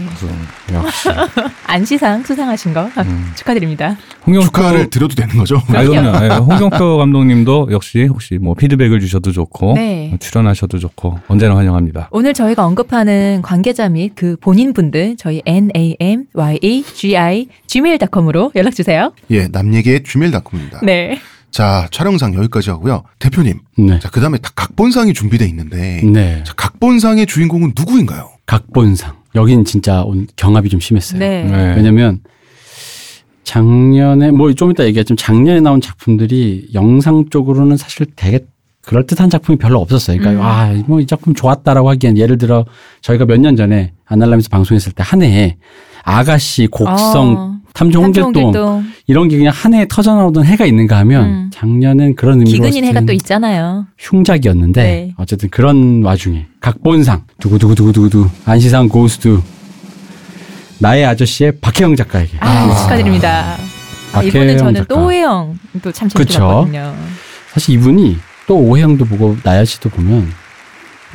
역시. 안시상 수상하신 거 아, 음. 축하드립니다. 홍경표 축하를 드려도 되는 거죠? 아, 그럼요. 예, 홍경표 감독님도 역시 혹시 뭐 피드백을 주셔도 좋고 네. 출연하셔도 좋고 언제나 환영합니다. 오늘 저희가 언급하는 관계자 및 그 본인 분들 저희 namyagi gmail.com으로 연락 주세요. 예, 남 얘기의 gmail.com입니다. 네. 자, 촬영상 여기까지 하고요. 대표님. 네. 자, 그 다음에 각본상이 준비돼 있는데. 네. 자, 각본상의 주인공은 누구인가요? 각본상. 여긴 진짜 경합이 좀 심했어요. 네. 네. 왜냐면 작년에 뭐 좀 이따 얘기했지만 작년에 나온 작품들이 영상 쪽으로는 사실 되게 그럴 듯한 작품이 별로 없었어요. 그러니까 음. 아뭐 이 작품 좋았다라고 하기엔 예를 들어 저희가 몇 년 전에 아날람에서 방송했을 때 한 해에 아가씨, 곡성, 어, 탐정 홍길동 이런 게 그냥 한 해에 터져 나오던 해가 있는가 하면 음. 작년엔 그런 의미로 기근인 해가 또 있잖아요. 흉작이었는데 네. 어쨌든 그런 와중에 각본상 두구두구두구두구 안시상 고스트 나의 아저씨의 박혜영 작가에게 아, 축하드립니다. 아, 박혜영 이번에 저는 작가. 또 오해영 또참 재밌게 그쵸. 봤거든요. 사실 이분이 또 오해영도 보고 나야 씨도 보면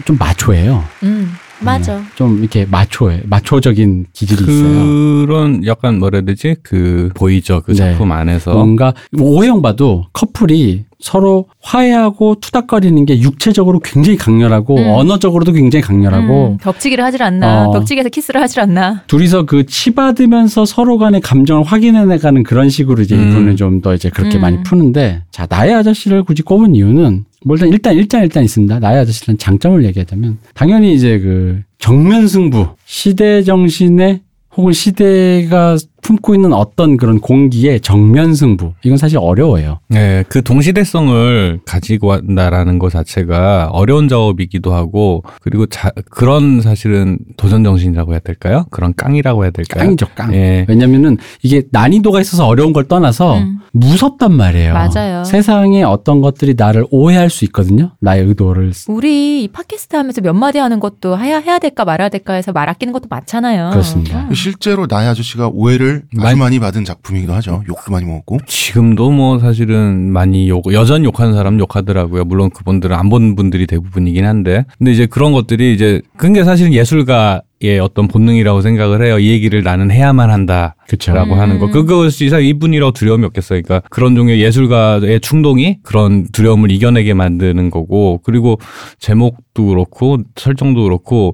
좀 마초예요. 음, 맞아. 네, 좀 이렇게 마초해 마초적인 기질이 있어요. 그런 약간 뭐라 해야 되지? 그 보이죠. 그 네. 작품 안에서 뭔가 오해영 봐도 커플이 서로 화해하고 투닥거리는 게 육체적으로 굉장히 강렬하고 음. 언어적으로도 굉장히 강렬하고 음, 벽치기를 하질 않나. 어. 벽치기에서 키스를 하질 않나. 둘이서 그 치받으면서 서로 간의 감정을 확인해내가는 그런 식으로 이제 음. 이분은 좀더 이제 그렇게 음. 많이 푸는데 자 나의 아저씨를 굳이 꼽은 이유는 뭐 일단 일단 일단 일단 있습니다. 나의 아저씨는 장점을 얘기하자면 당연히 이제 그 정면 승부 시대 정신의 혹은 시대가 품고 있는 어떤 그런 공기의 정면 승부 이건 사실 어려워요. 네, 그 동시대성을 가지고 한다라는 것 자체가 어려운 작업이기도 하고 그리고 자, 그런 사실은 도전 정신이라고 해야 될까요? 그런 깡이라고 해야 될까요? 깡이죠 깡. 예. 왜냐면은 이게 난이도가 있어서 어려운 걸 떠나서 음. 무섭단 말이에요. 맞아요. 세상에 어떤 것들이 나를 오해할 수 있거든요. 나의 의도를. 우리 이 팟캐스트 하면서 몇 마디 하는 것도 해야, 해야 될까 말아야 될까 해서 말 아끼는 것도 많잖아요. 그렇습니다. 실제로 나의 아저씨가 오해를 아주 많이- 많이 받은 작품이기도 하죠. 욕도 많이 먹었고. 지금도 뭐 사실은 많이 욕, 여전 욕하는 사람 욕하더라고요. 물론 그분들은 안 본 분들이 대부분이긴 한데. 근데 이제 그런 것들이 이제, 그게 사실은 예술가의 어떤 본능이라고 생각을 해요. 이 얘기를 나는 해야만 한다. 그렇죠. 라고 음. 하는 거. 그것이 사실 이분이라고 두려움이 없겠어요. 그러니까 그런 종류의 예술가의 충동이 그런 두려움을 이겨내게 만드는 거고, 그리고 제목도 그렇고, 설정도 그렇고,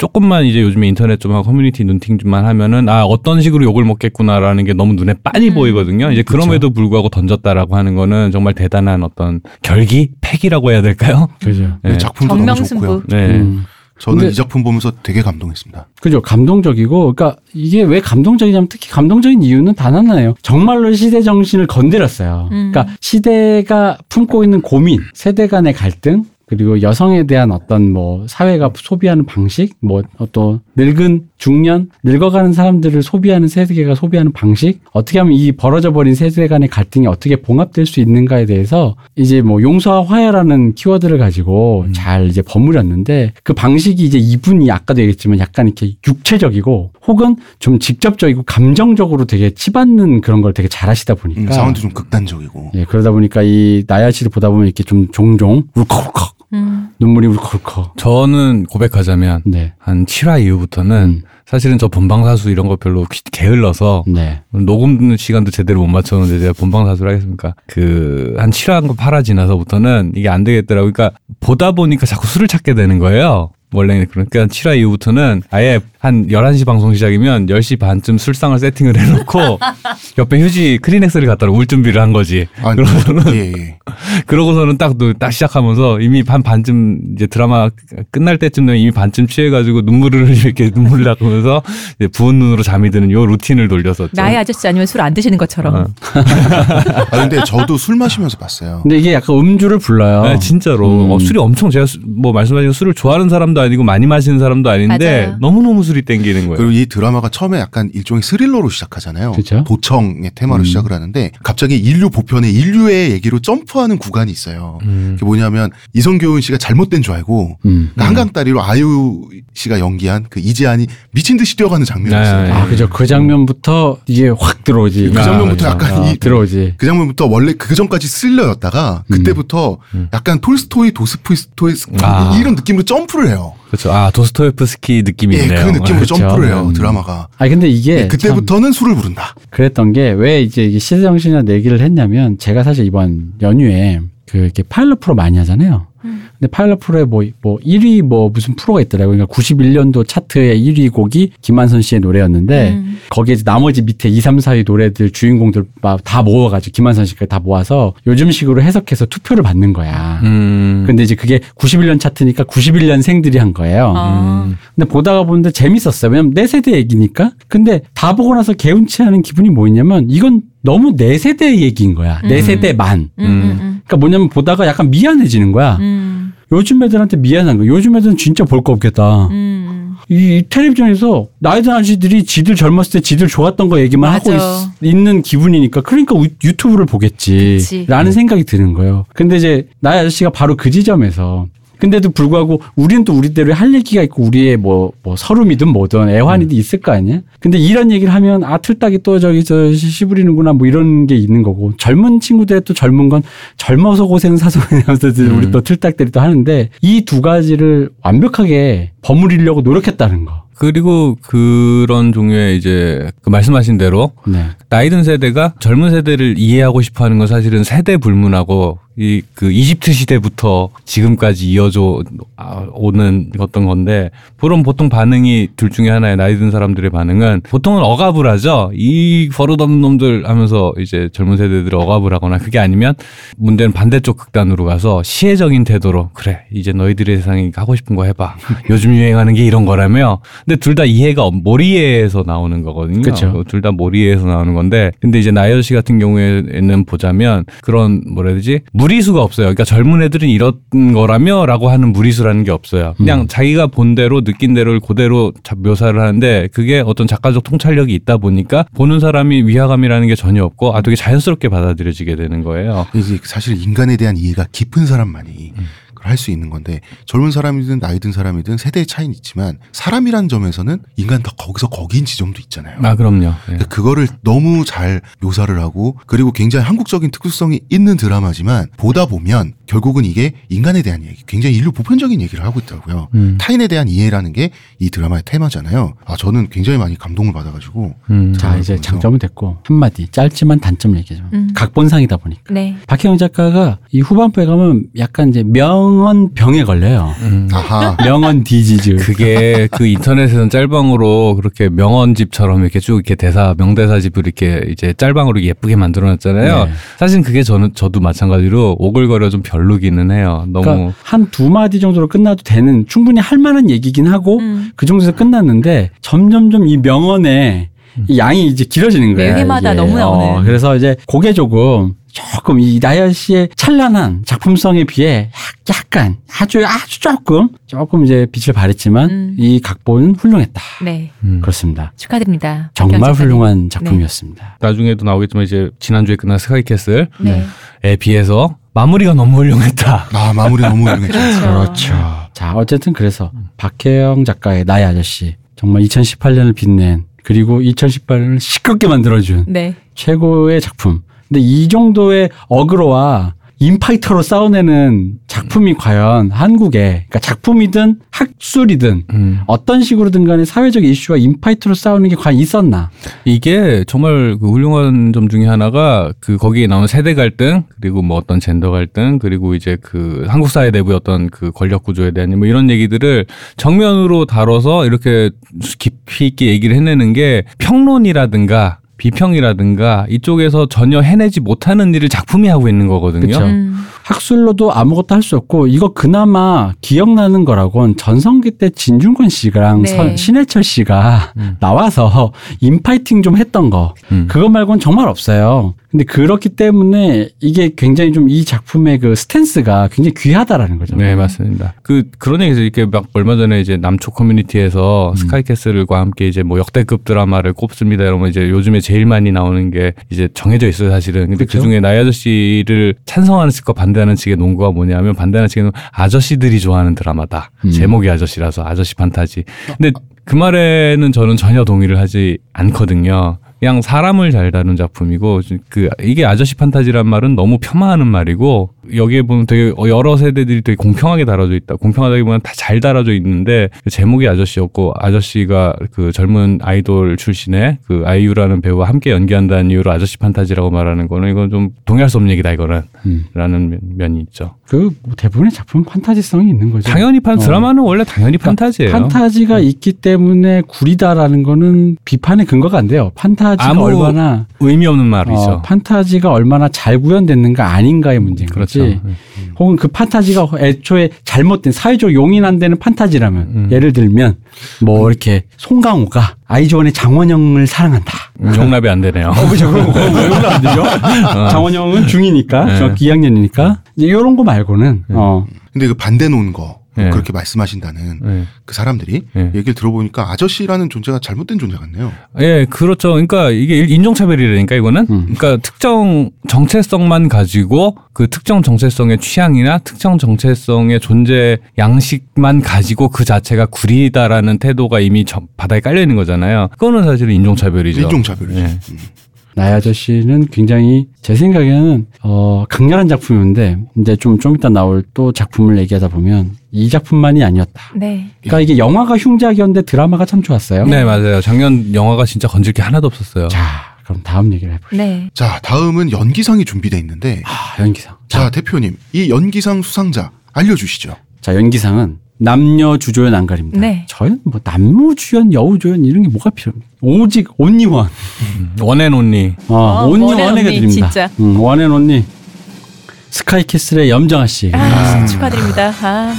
조금만 이제 요즘에 인터넷 좀 하고 커뮤니티 눈팅 좀만 하면은 아 어떤 식으로 욕을 먹겠구나라는 게 너무 눈에 빤히 음. 보이거든요. 이제 그럼에도 불구하고 던졌다라고 하는 거는 정말 대단한 어떤 결기, 패기라고 해야 될까요? 그죠. 네. 작품도 너무 정명승부. 좋고요. 네. 음. 저는 이 작품 보면서 되게 감동했습니다. 그죠. 감동적이고, 그러니까 이게 왜 감동적이냐면 특히 감동적인 이유는 단 하나예요. 정말로 시대 정신을 건드렸어요. 음. 그러니까 시대가 품고 있는 고민, 세대 간의 갈등, 그리고 여성에 대한 어떤 뭐 사회가 소비하는 방식, 뭐 어떤 늙은 중년, 늙어가는 사람들을 소비하는 세계가 소비하는 방식, 어떻게 하면 이 벌어져 버린 세대 간의 갈등이 어떻게 봉합될 수 있는가에 대해서 이제 뭐 용서와 화해라는 키워드를 가지고 잘 이제 버무렸는데 그 방식이 이제 이분이 아까도 얘기했지만 약간 이렇게 육체적이고 혹은 좀 직접적이고 감정적으로 되게 치받는 그런 걸 되게 잘하시다 보니까 음, 상황도 좀 극단적이고. 예, 그러다 보니까 이 나야 씨를 보다 보면 이렇게 좀 종종 울컥울컥 음. 눈물이 울컥울컥. 저는 고백하자면 네. 한 7화 이후부터는 음. 사실은 저 본방사수 이런 거 별로 귀- 게을러서 네. 녹음 시간도 제대로 못 맞췄는데 제가 본방사수를 하겠습니까? 그, 한 7화, 8화 지나서부터는 이게 안 되겠더라고요. 그러니까 보다 보니까 자꾸 술을 찾게 되는 거예요. 원래는 그러니까 7화 이후부터는 아예 한 11시 방송 시작이면 10시 반쯤 술상을 세팅을 해놓고 옆에 휴지 크리넥스를 갖다 울 준비를 한 거지. 아, 그러고서는 예, 예. 그러고서는 딱, 또딱 시작하면서 이미 반 반쯤 이제 드라마 끝날 때쯤 되면 이미 반쯤 취해가지고 눈물을 이렇게 눈물을 닦으면서 이제 부은 눈으로 잠이 드는 요 루틴을 돌렸었죠. 나의 아저씨 아니면 술 안 드시는 것처럼. 어. 아 근데 저도 술 마시면서 봤어요. 근데 이게 약간 음주를 불러요. 네, 진짜로 음. 어, 술이 엄청 제가 수- 뭐 말씀하신 술을 좋아하는 사람도 사람도 아니고 많이 마시는 사람도 아닌데 맞아요. 너무 너무 술이 땡기는 거예요. 그리고 이 드라마가 처음에 약간 일종의 스릴러로 시작하잖아요. 그죠. 도청의 테마로 음. 시작을 하는데 갑자기 인류 보편에 인류의 얘기로 점프하는 구간이 있어요. 음. 그게 뭐냐면 이성교훈 씨가 잘못된 줄 알고 음. 그 한강 다리로 아유 씨가 연기한 그 이재한이 미친 듯이 뛰어가는 장면이 네, 있어요. 네. 아, 그죠. 그 장면부터 이게 확 들어오지. 그 장면부터 아, 약간 아, 이- 들어오지. 그 장면부터 원래 그 전까지 스릴러였다가 그때부터 음. 약간 톨스토이 도스토이 아. 이런 느낌으로 점프를 해요. 그렇죠. 아 도스토예프스키 느낌이 예, 있네요. 그 느낌으로 그렇죠. 점프를 해요. 음. 드라마가. 아 근데 이게 예, 참 그때부터는 술을 부른다. 그랬던 게 왜 이제 이게 시대 정신이나 내기를 했냐면 제가 사실 이번 연휴에 그 이렇게 파일럿 프로 많이 하잖아요. 근데 파일럿 프로에 뭐, 뭐 1위 뭐 무슨 프로가 있더라고요. 그러니까 91년도 차트의 1위 곡이 김한선 씨의 노래였는데 음. 거기에 이제 나머지 밑에 2, 3, 4위 노래들 주인공들 막 다 모아가지고 김한선 씨까지 다 모아서 요즘식으로 해석해서 투표를 받는 거야. 음. 근데 이제 그게 91년 차트니까 91년생들이 한 거예요. 어. 음. 근데 보다가 보는데 재밌었어요. 왜냐면 내 세대 얘기니까. 근데 다 보고 나서 개운치하는 기분이 뭐였냐면 이건 너무 내 세대의 얘기인 거야. 내 음. 세대만. 음, 음, 그러니까 뭐냐면 보다가 약간 미안해지는 거야. 요즘 애들한테 미안한 거야. 요즘 애들은 진짜 볼 거 없겠다. 음. 이, 이 텔레비전에서 나이 든 아저씨들이 지들 젊었을 때 지들 좋았던 거 얘기만 하고 맞아. 있, 는 기분이니까 그러니까 우- 유튜브를 보겠지. 그치. 라는 생각이 드는 거예요. 근데 이제 나이 아저씨가 바로 그 지점에서 근데도 불구하고 우리는 또 우리대로 할 얘기가 있고 우리의 뭐, 뭐 서름이든 뭐든 애환이든 있을 거 아니야? 근데 이런 얘기를 하면 아, 틀딱이 또 저기 저 시부리는구나 뭐 이런 게 있는 거고 젊은 친구들의 또 젊은 건 젊어서 고생 사소하면서 우리 또 틀딱들이 또 하는데 이 두 가지를 완벽하게 버무리려고 노력했다는 거. 그리고 그런 종류의 이제 그 말씀하신 대로 네. 나이든 세대가 젊은 세대를 이해하고 싶어 하는 건 사실은 세대 불문하고 이 그 이집트 시대부터 지금까지 이어져 아, 오는 어떤 건데 그런 보통 반응이 둘 중에 하나의 나이 든 사람들의 반응은 보통은 억압을 하죠. 이 버릇없는 놈들 하면서 이제 젊은 세대들을 억압을 하거나 그게 아니면 문제는 반대쪽 극단으로 가서 시혜적인 태도로 그래 이제 너희들의 세상이 하고 싶은 거 해봐. 요즘 유행하는 게 이런 거라며. 근데 둘 다 이해가 없- 모리에서 나오는 거거든요. 그쵸. 둘다 모리에서 나오는 건데 근데 이제 나이어 씨 같은 경우에는 보자면 그런 뭐라 해야 되지 무리수가 없어요. 그러니까 젊은 애들은 이런 거라며라고 하는 무리수라는 게 없어요. 그냥 자기가 본 대로 느낀 대로를 그대로 자- 묘사를 하는데 그게 어떤 작가적 통찰력이 있다 보니까 보는 사람이 위화감이라는 게 전혀 없고 아 되게 자연스럽게 받아들여지게 되는 거예요. 사실 인간에 대한 이해가 깊은 사람만이 음. 할 수 있는 건데 젊은 사람이든 나이 든 사람이든 세대의 차이는 있지만 사람이란 점에서는 인간 다 거기서 거기인 지점도 있잖아요. 아 그럼요. 예. 그러니까 그거를 너무 잘 묘사를 하고 그리고 굉장히 한국적인 특수성이 있는 드라마지만 보다 보면 결국은 이게 인간에 대한 얘기, 굉장히 인류 보편적인 얘기를 하고 있더라고요. 음. 타인에 대한 이해라는 게 이 드라마의 테마잖아요. 아 저는 굉장히 많이 감동을 받아가지고 음. 자, 이제 그래서- 장점은 됐고 한마디 짧지만 단점 얘기죠. 음. 각본상이다 보니까. 네. 박혜영 작가가 이 후반부에 가면 약간 이제 명언 병에 걸려요. 음. 아하 명언 디지즈. 그게 그 인터넷에서는 짤방으로 그렇게 명언집처럼 이렇게 쭉 이렇게 대사 명대사집을 이렇게 이제 짤방으로 예쁘게 만들어놨잖아요. 네. 사실 그게 저는 저도 마찬가지로 오글거려 좀 별 로기는 해요. 너무 그러니까 한두 마디 정도로 끝나도 되는 충분히 할 만한 얘기긴 하고 음. 그 정도에서 끝났는데 점점점 이 명언에 이 양이 이제 길어지는 거예요. 매회마다 이게. 너무 나오는. 어, 그래서 이제 그게 조금 조금 이 나연 씨의 찬란한 작품성에 비해 약- 약간 아주 아주 조금 조금 이제 빛을 발했지만 음. 이 각본은 훌륭했다. 네. 음. 그렇습니다. 축하드립니다. 정말. 훌륭한 작품이었습니다. 나중에도 나오겠지만 이제 지난주에 끝난 스카이캐슬에 네. 비해서 마무리가 너무 훌륭했다. 아 마무리 너무 훌륭했죠. 그렇죠. 자, 어쨌든 그래서 박혜영 작가의 나의 아저씨 정말 2018년을 빛낸 그리고 2018년을 시끄럽게 만들어준 네. 최고의 작품. 근데 이 정도의 어그로와 인파이터로 싸워내는 작품이 과연 한국에 그러니까 작품이든 학술이든 음. 어떤 식으로든 간에 사회적 이슈와 인파이터로 싸우는 게 과연 있었나? 이게 정말 그 훌륭한 점 중에 하나가 그 거기에 나오는 세대 갈등 그리고 뭐 어떤 젠더 갈등 그리고 이제 그 한국 사회 내부의 어떤 그 권력 구조에 대한 뭐 이런 얘기들을 정면으로 다뤄서 이렇게 깊이 있게 얘기를 해내는 게 평론이라든가 비평이라든가 이쪽에서 전혀 해내지 못하는 일을 작품이 하고 있는 거거든요. 음. 학술로도 아무것도 할 수 없고 이거 그나마 기억나는 거라곤 전성기 때 진중권 씨랑 네. 선- 신해철 씨가 음. 나와서 인파이팅 좀 했던 거 음. 그거 말고는 정말 없어요. 근데 그렇기 때문에 이게 굉장히 좀 이 작품의 그 스탠스가 굉장히 귀하다라는 거죠. 네, 맞습니다. 그, 그런 얘기에서 이렇게 막 얼마 전에 이제 남초 커뮤니티에서 스카이캐슬과 함께 이제 뭐 역대급 드라마를 꼽습니다. 이러면 이제 요즘에 제일 많이 나오는 게 이제 정해져 있어요, 사실은. 근데 그 그렇죠. 중에 나의 아저씨를 찬성하는 측과 반대하는 측의 논거가 뭐냐면 반대하는 측에는 아저씨들이 좋아하는 드라마다. 음. 제목이 아저씨라서 아저씨 판타지. 근데 그 말에는 저는 전혀 동의를 하지 않거든요. 그냥 사람을 잘 다룬 작품이고 그 이게 아저씨 판타지란 말은 너무 폄하하는 말이고 여기에 보면 되게 여러 세대들이 되게 공평하게 다뤄져 있다. 공평하다기보다는 다 잘 다뤄져 있는데 그 제목이 아저씨였고 아저씨가 그 젊은 아이돌 출신의 그 아이유라는 배우와 함께 연기한다는 이유로 아저씨 판타지라고 말하는 거는 이건 좀 동의할 수 없는 얘기다 이거는 음. 라는 면- 면이 있죠. 그 대부분의 작품 판타지성이 있는 거죠. 당연히 판 어. 드라마는 원래 당연히 판타지예요. 판타지가 있기 때문에 구리다라는 거는 비판의 근거가 안 돼요. 판타지가 얼마나 의미 없는 말이죠. 어, 판타지가 얼마나 잘 구현됐는가 아닌가의 문제인 그렇죠. 거지. 혹은 그 판타지가 애초에 잘못된 사회적 용인 안 되는 판타지라면 음. 예를 들면 뭐 이렇게 송강호가 아이즈원의 장원영을 사랑한다. 음, 용납이 안 되네요. 어, 그죠. 왜 용납 안 되죠? 장원영은 중2니까, 네. 중학교 2학년이니까. 이제 이런 거 말고는, 어, 근데 그 반대 놓은 거 네. 그렇게 말씀하신다는 네. 그 사람들이 네. 얘기를 들어보니까 아저씨라는 존재가 잘못된 존재 같네요. 예, 그렇죠. 그러니까 이게 인종차별이라니까 이거는. 음. 그러니까 특정 정체성만 가지고 그 특정 정체성의 취향이나 특정 정체성의 존재 양식만 가지고 그 자체가 구리다라는 태도가 이미 저- 바닥에 깔려 있는 거잖아요. 그거는 사실은 인종차별이죠. 인종차별이죠. 예. 음. 나의 아저씨는 굉장히 제 생각에는 어 강렬한 작품인데 이제 좀좀 이따 나올 또 작품을 얘기하다 보면 이 작품만이 아니었다. 네. 그러니까 이게 영화가 흉작이었는데 드라마가 참 좋았어요. 네, 맞아요. 작년 영화가 진짜 건질 게 하나도 없었어요. 자, 그럼 다음 얘기를 해보죠. 네. 자, 다음은 연기상이 준비돼 있는데 아, 연기상. 자, 자, 대표님, 이 연기상 수상자 알려주시죠. 자 연기상은 남녀 주조연 안 가립니다. 네. 저희는 뭐 남우 주연, 여우 주연 이런 게 뭐가 필요합니까? 오직 only one. One and only. 어, 어, 온리원에 원앤 언니, 드립니다. 진짜. 음, one and only. 스카이캐슬의 염정아 씨. 아, 축하드립니다. 아,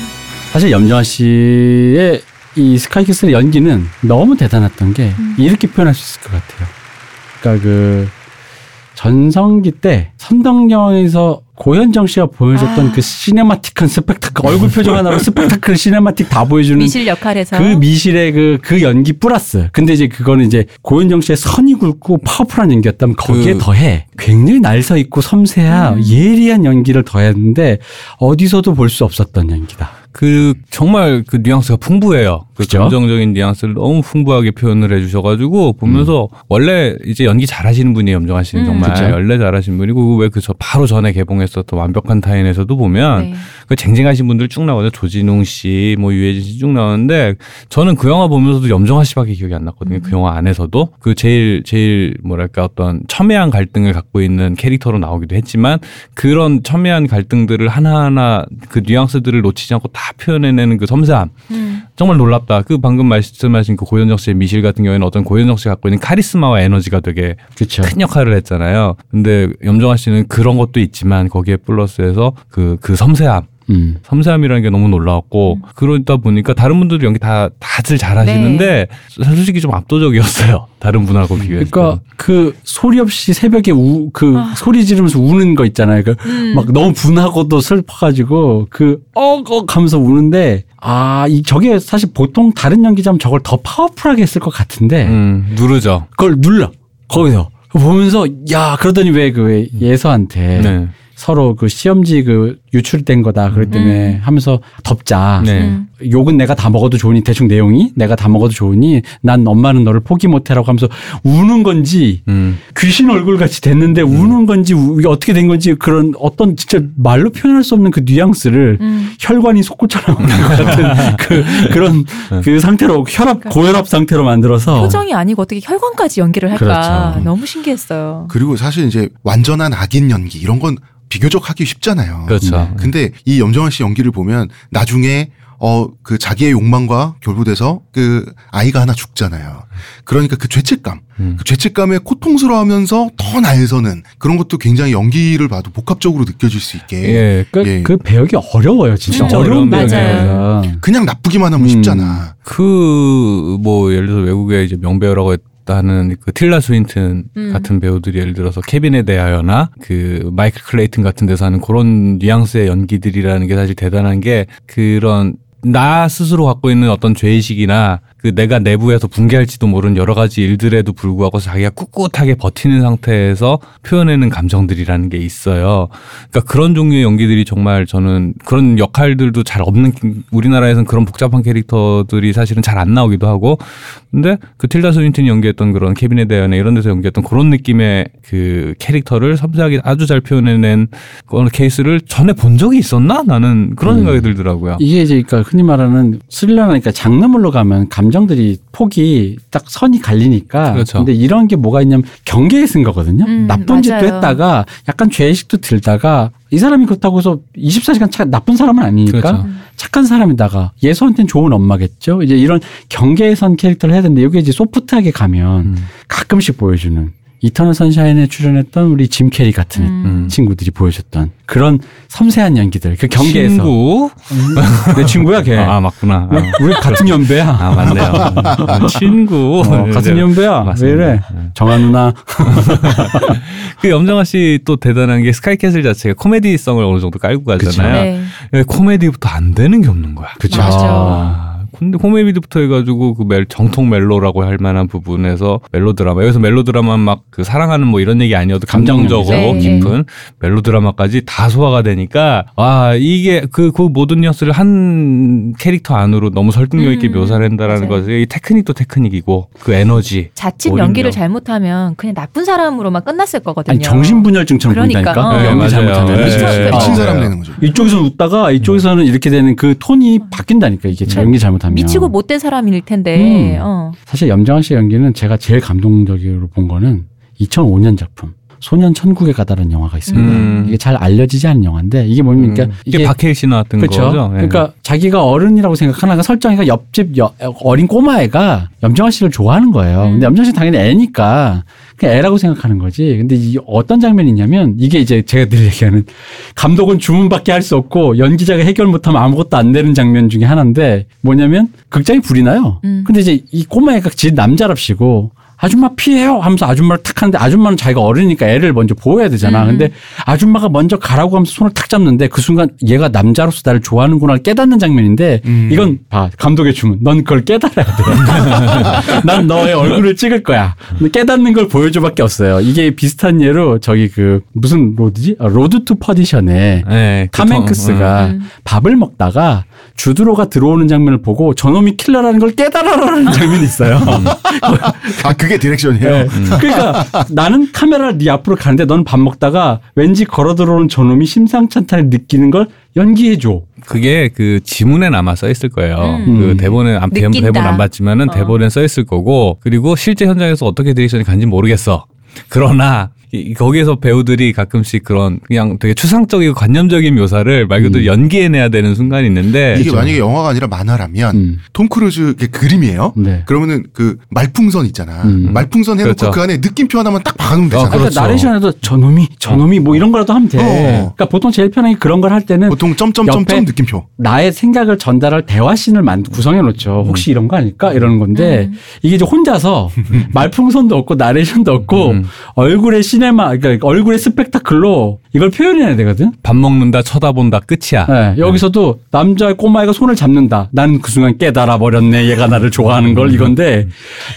사실 염정아 씨의 이 스카이캐슬의 연기는 너무 대단했던 게 음. 이렇게 표현할 수 있을 것 같아요. 그러니까 그 전성기 때 선덕여왕에서 고현정 씨가 보여줬던 아. 그 cinematic한 스펙타클 얼굴 표정 하나로 스펙타클 cinematic 다 보여주는 미실 역할에서. 그 미실의 그, 그 연기 플러스. 근데 이제 그거는 이제 고현정 씨의 선이 굵고 powerful한 연기였다면 거기에 그- 더해. 굉장히 날서 있고 섬세한 음. 예리한 연기를 더했는데 어디서도 볼 수 없었던 연기다. 그 정말 그 뉘앙스가 풍부해요. 그 그죠? 감정적인 뉘앙스를 너무 풍부하게 표현을 해주셔가지고 보면서 원래 이제 연기 잘하시는 분이에요. 염정아 씨는 음. 정말 그쵸? 원래 잘하신 분이고 왜 그 저 바로 전에 개봉했었던 완벽한 타인에서도 보면 네. 그 쟁쟁하신 분들 쭉 나오죠. 조진웅 씨, 뭐 유해진 씨 쭉 나오는데 저는 그 영화 보면서도 염정아 씨밖에 기억이 안 났거든요. 그 영화 안에서도 그 제일 제일 뭐랄까 어떤 첨예한 갈등을 갖고 있는 캐릭터로 나오기도 했지만 그런 첨예한 갈등들을 하나하나 그 뉘앙스들을 놓치지 않고 다 표현해내는 그 섬세함 음. 정말 놀랍다. 그 방금 말씀하신 그 고현정 씨의 미실 같은 경우에는 어떤 고현정 씨가 갖고 있는 카리스마와 에너지가 되게 그렇죠. 큰 역할을 했잖아요. 근데 염정아 씨는 그런 것도 있지만 거기에 플러스해서 그, 그 섬세함. 음. 섬세함이라는 게 너무 놀라웠고 그러다 보니까 다른 분들도 연기 다 다들 잘하시는데 솔직히 좀 압도적이었어요. 다른 분하고 비교해서. 그러니까 그 소리 없이 새벽에 우, 그 아. 소리 지르면서 우는 거 있잖아요. 그 음. 막 너무 분하고도 슬퍼가지고 그 어억 하면서 우는데 아, 이 저게 사실 보통 다른 연기자면 저걸 더 파워풀하게 했을 것 같은데 음, 누르죠. 그걸 눌러 거기서 보면서 야 그러더니 왜 그 예서한테 네. 서로 그 시험지 그 유출된 거다 그랬 때문에 음. 하면서 덮자. 네. 음. 욕은 내가 다 먹어도 좋으니 대충 내용이 내가 다 먹어도 좋으니 난 엄마는 너를 포기 못해라고 하면서 우는 건지 음. 귀신 얼굴 같이 됐는데 우는 건지 우- 어떻게 된 건지 그런 어떤 진짜 말로 표현할 수 없는 그 뉘앙스를 음. 혈관이 솟구쳐 나오는 것 같은 그 그런 그 상태로 혈압 고혈압 상태로 만들어서 그러니까 표정이 아니고 어떻게 혈관까지 연기를 할까 그렇죠. 너무 신기했어요. 그리고 사실 이제 완전한 악인 연기 이런 건 비교적 하기 쉽잖아요. 그렇죠. 근데 이 염정아 씨 연기를 보면 나중에 어 그 자기의 욕망과 결부돼서 그 아이가 하나 죽잖아요. 그러니까 그 죄책감, 음. 그 죄책감에 고통스러워하면서 더 나에서는 그런 것도 굉장히 연기를 봐도 복합적으로 느껴질 수 있게 예. 그, 예. 그 배역이 어려워요. 진짜, 진짜 어려운 어려운 배역이에요. 그냥 나쁘기만 하면 음. 쉽잖아. 그 뭐 예를 들어서 외국의 이제 명배우라고 했 다는 그 틸라 스윈튼 음. 같은 배우들이 예를 들어서 케빈에 대하여나 그 마이클 클레이튼 같은 데서 하는 그런 뉘앙스의 연기들이라는 게 사실 대단한 게 그런 나 스스로 갖고 있는 어떤 죄의식이나 그 내가 내부에서 붕괴할지도 모르는 여러 가지 일들에도 불구하고 자기가 꿋꿋하게 버티는 상태에서 표현해낸 감정들이라는 게 있어요. 그러니까 그런 종류의 연기들이 정말 저는 그런 역할들도 잘 없는 우리나라에서는 그런 복잡한 캐릭터들이 사실은 잘 안 나오기도 하고 근데 그 틸다 스윈튼이 연기했던 그런 케빈에 대한 이런 데서 연기했던 그런 느낌의 그 캐릭터를 섬세하게 아주 잘 표현해낸 그런 케이스를 전에 본 적이 있었나 나는 그런 음. 생각이 들더라고요. 이게 이제 그러니까 흔히 말하는 스릴러니까 장르물로 가면 감 정들이 폭이 딱 선이 갈리니까. 그렇죠. 근데 이런 게 뭐가 있냐면 경계에 쓴 거거든요. 음, 나쁜 짓도 맞아요. 했다가 약간 죄의식도 들다가 이 사람이 그렇다고 해서 24시간 차, 나쁜 사람은 아니니까 그렇죠. 착한 사람이다가 예서한테는 좋은 엄마겠죠. 이제 이런 경계에 선 캐릭터를 해야 되는데 이게 이제 소프트하게 가면 음. 가끔씩 보여주는 이터널 선샤인에 출연했던 우리 짐 캐리 같은 음. 친구들이 보여줬던 그런 섬세한 연기들 그 경계에서 친구 내 친구야 걔 아 맞구나. 아. 우리 같은 연배야 아 맞네요. 아, 친구. 어, 같은 연배야 왜 맞습니다. 이래 네. 정아 누나 그 염정아 씨 또 대단한 게 스카이캐슬 자체가 코미디성을 어느 정도 깔고 가잖아요. 네. 예, 코미디부터 안 되는 게 없는 거야. 그쵸. 아, 근데 코미디부터 해가지고 그 멜, 정통 멜로라고 할 만한 부분에서 멜로 드라마 여기서 멜로 드라마 막 그 사랑하는 뭐 이런 얘기 아니어도 감정적으로 감정 연기죠. 깊은 멜로 드라마까지 다 소화가 되니까 아 이게 그, 그 모든 뉘앙스를 한 캐릭터 안으로 너무 설득력 있게 음, 묘사를 한다라는. 것이 이 테크닉도 테크닉이고 그 에너지 자칫 어린력. 연기를 잘못하면 그냥 나쁜 사람으로만 끝났을 거거든요. 아니 정신분열증처럼 그러니까, 보인다니까 어. 연기 네, 잘못하면 맞아요. 미쳐- 네. 미친 어. 사람 되는 거죠. 이쪽에서는 웃다가 이쪽에서는 이렇게 되는 그 톤이 바뀐다니까 이게 네. 연기 잘못하면 미치고 못된 사람일 텐데. 음. 어. 사실 염정아 씨 연기는 제가 제일 감동적으로 본 거는 2005년 작품 소년 천국에 가다라는 영화가 있습니다. 음. 이게 잘 알려지지 않은 영화인데 이게 뭡니까? 음. 이게 박해일 씨 나왔던 그렇죠. 거죠. 예. 그러니까 자기가 어른이라고 생각하나 그 설정이가 옆집 여- 어린 꼬마애가 염정아 씨를 좋아하는 거예요. 음. 근데 염정아 씨 당연히 애니까 그냥 애라고 생각하는 거지. 근데 이 어떤 장면이 있냐면 이게 이제 제가 늘 얘기하는 감독은 주문밖에 할 수 없고 연기자가 해결 못하면 아무것도 안 되는 장면 중에 하나인데 뭐냐면 극장이 불이 나요. 음. 근데 이제 이 꼬마애가 지 남자랍시고 아줌마 피해요 하면서 아줌마를 탁 하는데 아줌마는 자기가 어리니까 애를 먼저 보호해야 되잖아. 음. 근데 아줌마가 먼저 가라고 하면서 손을 탁 잡는데 그 순간 얘가 남자로서 나를 좋아하는구나를 깨닫는 장면인데 음. 이건 봐 감독의 주문. 넌 그걸 깨달아야 돼. 난 너의 얼굴을 찍을 거야. 깨닫는 걸 보여줘밖에 없어요. 이게 비슷한 예로 저기 그 무슨 로드지? 아, 로드 투 퍼디션에 예, 그 톰 톰- 행크스가 음. 밥을 먹다가 주드 로가 들어오는 장면을 보고 저놈이 킬러라는 걸 깨달아라는 장면이 있어요. 아 그게 direction이에요. 네. 그러니까 나는 카메라를 네 앞으로 가는데 넌 밥 먹다가 왠지 걸어 들어오는 저놈이 심상찮다는 느끼는 걸 연기해 줘. 그게 그 지문에 아마 써 있을 거예요. 음. 그 대본에 안 대본, 느낀다. 대본 안 봤지만은 어. 대본에 써 있을 거고 그리고 실제 현장에서 어떻게 direction이 간지 모르겠어. 그러나 이- 거기에서 배우들이 가끔씩 그런 그냥 되게 추상적이고 관념적인 묘사를 말 그대로 음. 연기해내야 되는 순간이 있는데 이게 만약에 영화가 아니라 만화라면 음. 톰 크루즈 게 그림이에요. 네. 그러면은 그 말풍선 있잖아. 음. 말풍선 해놓고 그렇죠. 그 안에 느낌표 하나만 딱 박아놓으면 되잖아. 어, 그러니까 그렇죠. 나레이션에도 저놈이 저놈이 뭐 이런 거라도 하면 돼. 어. 그러니까 보통 제일 편하게 그런 걸 할 때는 보통 점점점점 느낌표. 나의 생각을 전달할 대화씬을 만 구성해 놓죠. 혹시 이런 거 아닐까 이러는 건데 음. 이게 이제 혼자서 말풍선도 없고 나레이션도 없고 음. 얼굴의 시네마 그러니까 얼굴의 스펙타클로 이걸 표현해야 되거든. 밥 먹는다 쳐다본다 끝이야. 네, 여기서도 남자 꼬마애가 손을 잡는다. 나는 그 순간 깨달아 버렸네. 얘가 나를 좋아하는 걸 이건데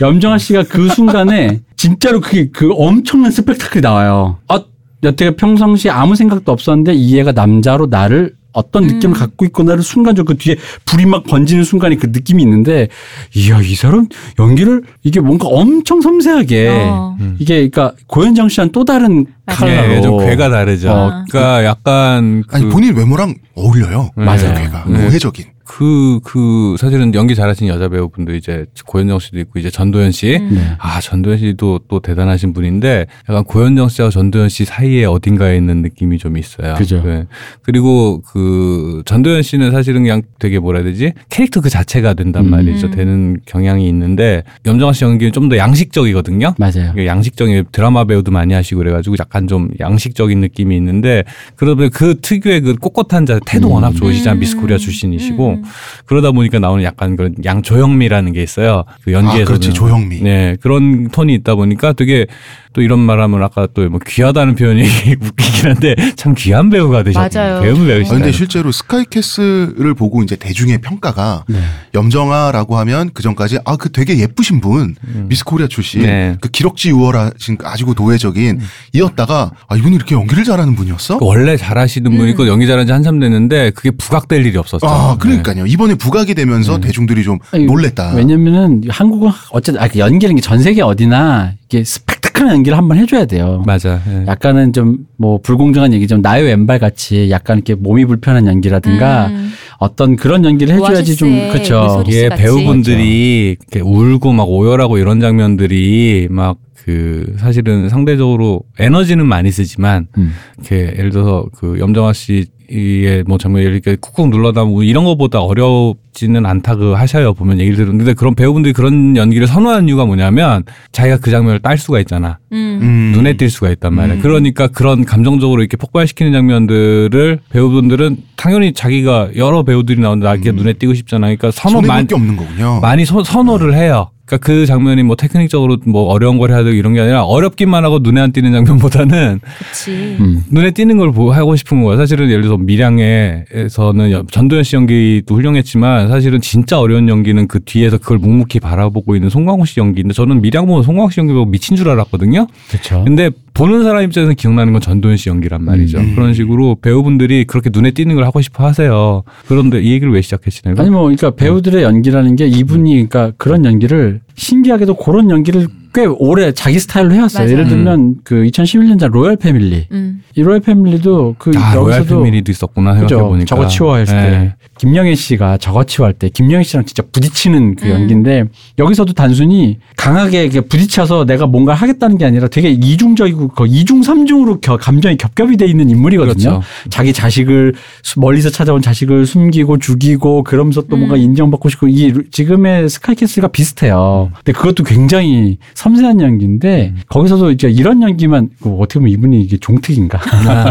염정아 씨가 그 순간에 진짜로 그게 그 엄청난 스펙타클이 나와요. 아, 여태가 평상시에 아무 생각도 없었는데 이 애가 남자로 나를 어떤 느낌을 갖고 있구나를 순간적으로 그 뒤에 불이 막 번지는 순간에 그 느낌이 있는데 이야 이 사람 연기를 이게 뭔가 엄청 섬세하게 어. 이게 그러니까 고현정 씨와는 또 다른. 칼라로 예, 좀 괴가 다르죠. 어, 그러니까 약간 아니 그 본인 외모랑 어울려요. 네. 맞아요. 걔가 네. 우회적인. 그, 그, 사실은 연기 잘하신 여자 배우분도 이제 고현정 씨도 있고 이제 전도연 씨. 음. 네. 아, 전도연 씨도 또 대단하신 분인데 약간 고현정 씨와 전도연 씨 사이에 어딘가에 있는 느낌이 좀 있어요. 그죠. 네. 그리고 그 전도연 씨는 사실은 그냥 되게 뭐라 해야 되지? 캐릭터 그 자체가 된단 음. 말이죠. 음. 되는 경향이 있는데 염정아 씨 연기는 좀 더 양식적이거든요. 맞아요. 이게 양식적인 드라마 배우도 많이 하시고 그래가지고 약간 좀 양식적인 느낌이 있는데 그러면 그 특유의 그 꼿꼿한 자 태도 음. 워낙 좋으시잖아요 음. 미스 코리아 출신이시고 음. 그러다 보니까 나오는 약간 그런 양조형미라는 게 있어요 그 아, 연기에서는 그렇지. 조형미. 네 그런 톤이 있다 보니까 되게 또 이런 말하면 아까 또 뭐 귀하다는 표현이 웃기긴 한데 참 귀한 배우가 되셨어요 맞아요. 배우 아, 배우시다 근데 실제로 스카이캐슬을 보고 이제 대중의 평가가 네. 염정아라고 하면 그 전까지 아 그 되게 예쁘신 분 미스 코리아 출신 네. 그 기럭지 우월하신 그 아주 도회적인 이었다가 아 이분이 이렇게 연기를 잘하는 분이었어? 원래 잘하시는 분이 음. 있고 연기 잘한 지 한참 됐는데 그게 부각될 일이 없었죠 아 그러니까요 이번에 부각이 되면서 대중들이 좀 아니, 놀랬다. 왜냐면은 한국은 어쨌든 아, 그 연기라는 게 전 세계 어디나 이게 스 펙타클한 연기를 한번 해줘야 돼요. 맞아 예. 약간은 좀 뭐 불공정한 얘기 좀 나의 왼발 같이 약간 이렇게 몸이 불편한 연기라든가 음. 어떤 그런 연기를 해줘야지 좀 그렇죠. 같이. 배우분들이 이렇게 울고 막 오열하고 이런 장면들이 막그 사실은 상대적으로 에너지는 많이 쓰지만 음. 이렇게 예를 들어서 그 염정아 씨 의뭐 장면 이렇게 쿡쿡 눌러다 뭐 이런 거보다 어렵지는 않다 그 하셔요 보면 얘기를 들었는데 그런 배우분들이 그런 연기를 선호하는 이유가 뭐냐면 자기가 그 장면을 딸 수가 있잖아 음. 음. 눈에 띌 수가 있단 말이야. 음. 그러니까 그런 감정적으로 이렇게 폭발시키는 장면들을 배우분들은 당연히 자기가 여러 배우들이 나오는데 나게 음. 눈에 띄고 싶잖아. 그러니까 선호 많이 게 없는 거군요. 많이 선- 선호를 해요. 그러니까 그 장면이 뭐 테크닉적으로 뭐 어려운 걸 해야 되고 이런 게 아니라 어렵기만 하고 눈에 안 띄는 장면보다는 그치. 음. 눈에 띄는 걸 보- 하고 싶은 거예요. 사실은 예를 들어서 밀양에서는 여- 전도연 씨 연기도 훌륭했지만 사실은 진짜 어려운 연기는 그 뒤에서 그걸 묵묵히 바라보고 있는 송강호 씨 연기인데 저는 밀양 보고 송강호 씨 연기 보고 미친 줄 알았거든요. 그렇죠. 근데 보는 사람 입장에서 기억나는 건 전도연 씨 연기란 말이죠. 음. 그런 식으로 배우분들이 그렇게 눈에 띄는 걸 하고 싶어 하세요. 그런데 이 얘기를 왜 시작하셨나요? 아니 뭐 그러니까 배우들의 연기라는 게 이분이 그러니까 그런 연기를 신기하게도 그런 연기를 꽤 오래 자기 스타일로 해왔어요. 맞아요. 예를 들면 그 2011년작 로열 패밀리. 음. 이 로열 패밀리도 그 아, 로얄 여기서도 패밀리도 있었구나 생각해. 보니까. 저거 치워 했을 때 김영애 씨가 저거 치워 할 때 김영애 씨랑 진짜 부딪히는 그 음. 연기인데 여기서도 단순히 강하게 이렇게 부딪혀서 내가 뭔가 하겠다는 게 아니라 되게 이중적이고 그 이중 삼중으로 겨- 감정이 겹겹이 돼 있는 인물이거든요. 그렇죠. 자기 자식을 수- 멀리서 찾아온 자식을 숨기고 죽이고 그러면서 또 뭔가 음. 인정받고 싶고 이 루- 지금의 스카이캐슬과 비슷해요. 근데 그것도 굉장히 섬세한 연기인데 거기서도 이제 이런 연기만 그 어떻게 보면 이분이 이게 종특인가?